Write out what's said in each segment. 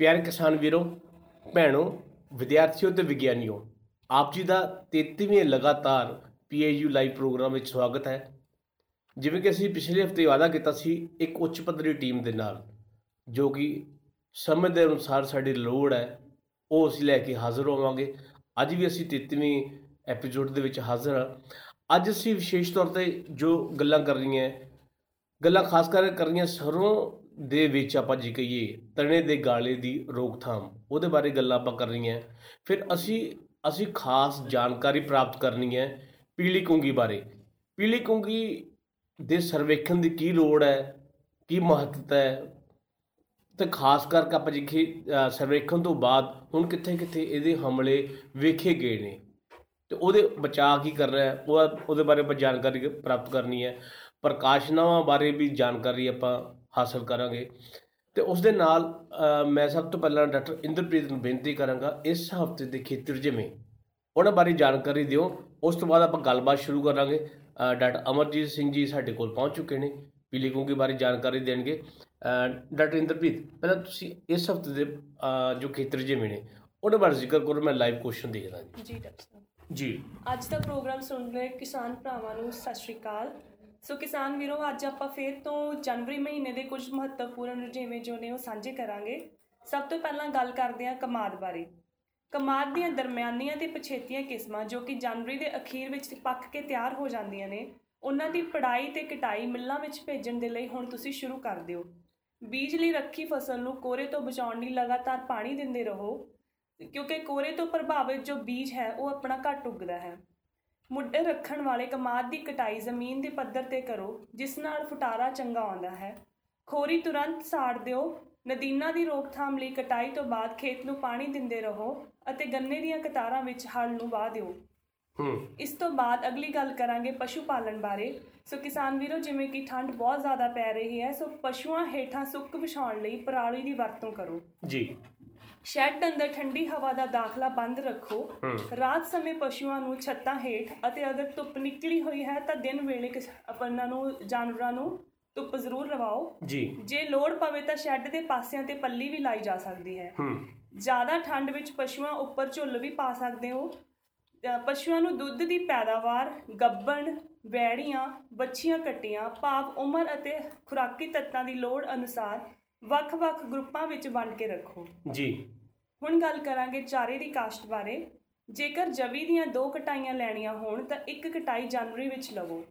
ਪਿਆਰੇ ਕਿਸਾਨ ਵੀਰੋ, ਭੈਣੋ, ਵਿਦਿਆਰਥੀਓ ਤੇ ਵਿਗਿਆਨੀਓ, ਆਪ ਜੀ ਦਾ 33ਵੇਂ ਲਗਾਤਾਰ ਪੀਏਯੂ ਲਾਈਵ ਪ੍ਰੋਗਰਾਮ ਵਿੱਚ ਸਵਾਗਤ ਹੈ। ਜਿਵੇਂ ਕਿ ਅਸੀਂ ਪਿਛਲੇ ਹਫ਼ਤੇ ਵਾਅਦਾ ਕੀਤਾ ਸੀ ਇੱਕ ਉੱਚ ਪੱਧਰੀ ਟੀਮ ਦੇ ਨਾਲ, ਜੋ ਕਿ ਸਮੇਂ ਦੇ ਅਨੁਸਾਰ ਸਾਡੀ ਲੋੜ ਹੈ, ਉਹ ਅਸੀਂ ਲੈ ਕੇ ਹਾਜ਼ਰ ਹੋਵਾਂਗੇ। ਅੱਜ ਵੀ ਅਸੀਂ 33ਵੀਂ ਐਪੀਸੋਡ ਦੇ ਵਿੱਚ ਹਾਜ਼ਰ ਹਾਂ। ਅੱਜ ਅਸੀਂ ਵਿਸ਼ੇਸ਼ ਤੌਰ ਤੇ ਜੋ ਗੱਲਾਂ ਕਰ ਰਹੀਆਂ, ਗੱਲਾਂ ਖਾਸ ਕਰਕੇ ਕਰ ਰਹੀਆਂ ਸਰੋਂ ਦੇ ਵਿੱਚ ਆਪਾਂ ਜੀ ਕਹੀਏ ਤਣੇ ਦੇ ਗਾਲੇ ਦੀ ਰੋਕਥਾਮ, ਉਹਦੇ ਬਾਰੇ ਗੱਲਾਂ ਆਪਾਂ ਕਰ ਰਹੀਆਂ। ਫਿਰ ਅਸੀਂ ਅਸੀਂ ਖਾਸ ਜਾਣਕਾਰੀ ਪ੍ਰਾਪਤ ਕਰਨੀ ਹੈ ਪੀਲੀ ਕੁੰਗੀ ਬਾਰੇ। ਪੀਲੀ ਕੁੰਗੀ ਦੇ ਸਰਵੇਖਣ ਦੀ ਕੀ ਲੋੜ ਹੈ, ਕੀ ਮਹੱਤਤਾ ਹੈ? ਤੇ ਖਾਸ ਕਰਕੇ ਆਪਾਂ ਦੇਖੀ ਸਰਵੇਖਣ ਤੋਂ ਬਾਅਦ ਹੁਣ ਕਿੱਥੇ ਕਿੱਥੇ ਇਹਦੇ ਹਮਲੇ ਵੇਖੇ ਗਏ ਨੇ। ਤੇ ਉਹਦੇ ਬਚਾਅ ਕੀ ਕਰ ਰਿਹਾ ਹੈ ਉਹ ਉਹਦੇ ਬਾਰੇ ਆਪਾਂ ਜਾਣਕਾਰੀ ਪ੍ਰਾਪਤ ਕਰਨੀ ਹੈ। ਪ੍ਰਕਾਸ਼ਨਾਵਾਂ ਬਾਰੇ ਵੀ ਜਾਣਕਾਰੀ ਆਪਾਂ ਹਾਸਲ ਕਰਾਂਗੇ। ਤੇ ਉਸ ਦੇ ਨਾਲ ਮੈਂ ਸਭ ਤੋਂ ਪਹਿਲਾਂ ਡਾਕਟਰ ਇੰਦਰਪ੍ਰੀਤ ਨੂੰ ਬੇਨਤੀ ਕਰਾਂਗਾ ਇਸ ਹਫ਼ਤੇ ਦੇ ਖੇਤਰ ਜਿਵੇਂ ਉਹਨਾਂ ਬਾਰੇ ਜਾਣਕਾਰੀ ਦਿਓ। ਉਸ ਤੋਂ ਬਾਅਦ ਆਪਾਂ ਗੱਲਬਾਤ ਸ਼ੁਰੂ ਕਰਾਂਗੇ। ਡਾਕਟਰ ਅਮਰਜੀਤ ਸਿੰਘ ਜੀ ਸਾਡੇ ਕੋਲ ਪਹੁੰਚ ਚੁੱਕੇ ਨੇ ਪੀਲੀ ਕੁੰਗੀ ਬਾਰੇ ਜਾਣਕਾਰੀ ਦੇਣਗੇ। ਡਾਕਟਰ ਇੰਦਰਪ੍ਰੀਤ ਪਹਿਲਾਂ ਤੁਸੀਂ ਇਸ ਹਫ਼ਤੇ ਦੇ ਜੋ ਖੇਤਰ ਜਿਵੇਂ ਨੇ ਉਹਨਾਂ ਬਾਰੇ ਜ਼ਿਕਰ ਕਰੋ ਮੈਂ ਲਾਈਵ ਕੁਐਸਚਨ ਦੇਖਦਾ ਜੀ। ਜੀ ਡਾਕਟਰ ਜੀ। ਅੱਜ ਦਾ ਪ੍ਰੋਗਰਾਮ ਸੁਣ ਰਹੇ ਕਿਸਾਨ ਭਰਾਵਾਂ ਨੂੰ ਸਤਿ ਸ਼੍ਰੀ ਅਕਾਲ। ਸੋ ਕਿਸਾਨ ਵੀਰੋ, ਅੱਜ ਆਪਾਂ ਫੇਰ ਤੋਂ ਜਨਵਰੀ ਮਹੀਨੇ ਦੇ ਕੁਝ ਮਹੱਤਵਪੂਰਨ ਰੁਝੇਵੇਂ ਜੋ ਨੇ ਉਹ ਸਾਂਝੇ ਕਰਾਂਗੇ। ਸਭ ਤੋਂ ਪਹਿਲਾਂ ਗੱਲ ਕਰਦੇ ਹਾਂ ਕਮਾਦ ਬਾਰੇ। ਕਮਾਦ ਦੀਆਂ ਦਰਮਿਆਨੀਆਂ ਤੇ ਪਛੇਤੀਆਂ ਕਿਸਮਾਂ ਜੋ ਕਿ ਜਨਵਰੀ ਦੇ ਅਖੀਰ ਵਿੱਚ ਪੱਕ ਕੇ ਤਿਆਰ ਹੋ ਜਾਂਦੀਆਂ ਨੇ, ਉਹਨਾਂ ਦੀ ਪੜਾਈ ਤੇ ਕਟਾਈ ਮਿੱਲਾਂ ਵਿੱਚ ਭੇਜਣ ਦੇ ਲਈ ਹੁਣ ਤੁਸੀਂ ਸ਼ੁਰੂ ਕਰ ਦਿਓ। ਬੀਜ ਲਈ ਰੱਖੀ ਫਸਲ ਨੂੰ ਕੋਰੇ ਤੋਂ ਬਚਾਉਣ ਲਈ ਲਗਾਤਾਰ ਪਾਣੀ ਦਿੰਦੇ ਰਹੋ, ਕਿਉਂਕਿ ਕੋਰੇ ਤੋਂ ਪ੍ਰਭਾਵਿਤ ਜੋ ਬੀਜ ਹੈ, ਉਹ ਆਪਣਾ ਘੱਟ ਉੱਗਦਾ ਹੈ। ਮੁੱਢੇ ਰੱਖਣ ਵਾਲੇ ਕਮਾਦ ਦੀ ਕਟਾਈ ਜ਼ਮੀਨ ਦੇ ਪੱਧਰ ਤੇ ਕਰੋ ਜਿਸ ਨਾਲ ਫੁਟਾਰਾ ਚੰਗਾ ਆਉਂਦਾ ਹੈ। ਖੋਰੀ ਤੁਰੰਤ ਸਾੜ ਦਿਓ। ਨਦੀਨਾਂ ਦੀ ਰੋਕਥਾਮ ਲਈ ਕਟਾਈ ਤੋਂ ਬਾਅਦ ਖੇਤ ਨੂੰ ਪਾਣੀ ਦਿੰਦੇ ਰਹੋ ਅਤੇ ਗੰਨੇ ਦੀਆਂ ਕਤਾਰਾਂ ਵਿੱਚ ਹਲ ਨੂੰ ਵਾਹ ਦਿਓ। ਹੂੰ। ਇਸ ਤੋਂ ਬਾਅਦ ਅਗਲੀ ਗੱਲ ਕਰਾਂਗੇ ਪਸ਼ੂ ਪਾਲਣ ਬਾਰੇ। ਸੋ ਕਿਸਾਨ ਵੀਰੋ ਜਿਵੇਂ ਕਿ ਠੰਡ ਬਹੁਤ ਜ਼ਿਆਦਾ ਪੈ ਰਹੀ ਹੈ ਸੋ ਪਸ਼ੂਆਂ ਹੇਠਾਂ ਸੁੱਕ ਵਿਛਾਉਣ ਲਈ ਪਰਾਲੀ ਦੀ ਵਰਤੋਂ ਕਰੋ। ਜੀ। ਸ਼ੈੱਡ ਅੰਦਰ ਠੰਡੀ ਹਵਾ ਦਾ ਦਾਖਲਾ ਬੰਦ ਰੱਖੋ। ਰਾਤ ਸਮੇਂ ਪਸ਼ੂਆਂ ਨੂੰ ਛੱਤਾਂ ਹੇਠ ਅਤੇ ਅਗਰ ਧੁੱਪ ਨਿਕਲੀ ਹੋਈ ਹੈ ਤਾਂ ਦਿਨ ਵੇਲੇ ਆਪਣਾ ਨੂੰ ਜਾਨਵਰਾਂ ਨੂੰ ਧੁੱਪ ਜ਼ਰੂਰ ਲਵਾਓ ਜੀ। ਜੇ ਲੋੜ ਪਵੇ ਤਾਂ ਸ਼ੈੱਡ ਦੇ ਪਾਸਿਆਂ ਤੇ ਪੱਲੀ ਵੀ ਲਾਈ ਜਾ ਸਕਦੀ ਹੈ। ਜ਼ਿਆਦਾ ਠੰਡ ਵਿੱਚ ਪਸ਼ੂਆਂ ਉੱਪਰ ਝੁੱਲ ਵੀ ਪਾ ਸਕਦੇ ਹੋ। ਪਸ਼ੂਆਂ ਨੂੰ ਦੁੱਧ ਦੀ ਪੈਦਾਵਾਰ ਗੱਭਣ ਵੈੜੀਆਂ ਵੱਛੀਆਂ ਕੱਟੀਆਂ ਭਾਵ ਉਮਰ ਅਤੇ ਖੁਰਾਕੀ ਤੱਤਾਂ ਦੀ ਲੋੜ ਅਨੁਸਾਰ ਵੱਖ-ਵੱਖ ਗਰੁੱਪਾਂ ਵਿੱਚ ਵੰਡ ਕੇ ਰੱਖੋ। ਜੀ। ਹੁਣ ਗੱਲ ਕਰਾਂਗੇ ਚਾਰੇ ਦੀ ਕਾਸ਼ਤ ਬਾਰੇ। ਜੇਕਰ ਜਵੀ ਦੀਆਂ ਦੋ ਕਟਾਈਆਂ ਲੈਣੀਆਂ ਹੋਣ ਤਾਂ ਇੱਕ ਕਟਾਈ ਜਨਵਰੀ ਵਿੱਚ ਲਵੋ।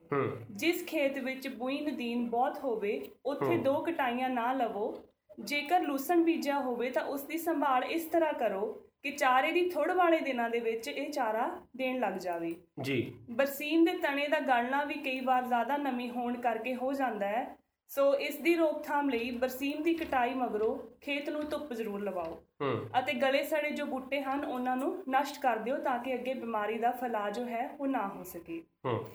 ਜਿਸ ਖੇਤ ਵਿੱਚ ਬੂਈ ਨਦੀਨ ਬਹੁਤ ਹੋਵੇ ਉੱਥੇ। ਦੋ ਕਟਾਈਆਂ ਨਾ ਲਵੋ। ਜੇਕਰ ਲੂਸਣ ਬੀਜਿਆ ਹੋਵੇ ਤਾਂ ਉਸ ਦੀ ਸੰਭਾਲ ਇਸ ਤਰ੍ਹਾਂ ਕਰੋ ਕਿ ਚਾਰੇ ਦੀ ਥੋੜ ਵਾਲੇ ਦਿਨਾਂ ਦੇ ਵਿੱਚ ਇਹ ਚਾਰਾ ਦੇਣ ਲੱਗ ਜਾਵੇ। ਜੀ। ਬਰਸੀਨ ਦੇ ਤਣੇ ਦਾ ਗਲਣਾ ਵੀ ਕਈ ਵਾਰ ਜ਼ਿਆਦਾ ਨਮੀ ਹੋਣ ਕਰਕੇ ਹੋ ਜਾਂਦਾ ਹੈ। ਸੋ ਇਸ ਦੀ ਰੋਕਥਾਮ ਲਈ ਬਰਸੀਨ ਦੀ ਕਟਾਈ ਮਗਰੋਂ ਖੇਤ ਨੂੰ ਧੁੱਪ ਜ਼ਰੂਰ ਲਵਾਓ। ਹੂੰ। ਅਤੇ ਗਲੇ ਸੜੇ ਜੋ ਬੂਟੇ ਹਨ ਉਹਨਾਂ ਨੂੰ ਨਸ਼ਟ ਕਰ ਦਿਓ ਤਾਂ ਕਿ ਅੱਗੇ ਬਿਮਾਰੀ ਦਾ ਫੈਲਾਅ ਜੋ ਹੈ ਉਹ ਨਾ ਹੋ ਸਕੇ। ਹੂੰ।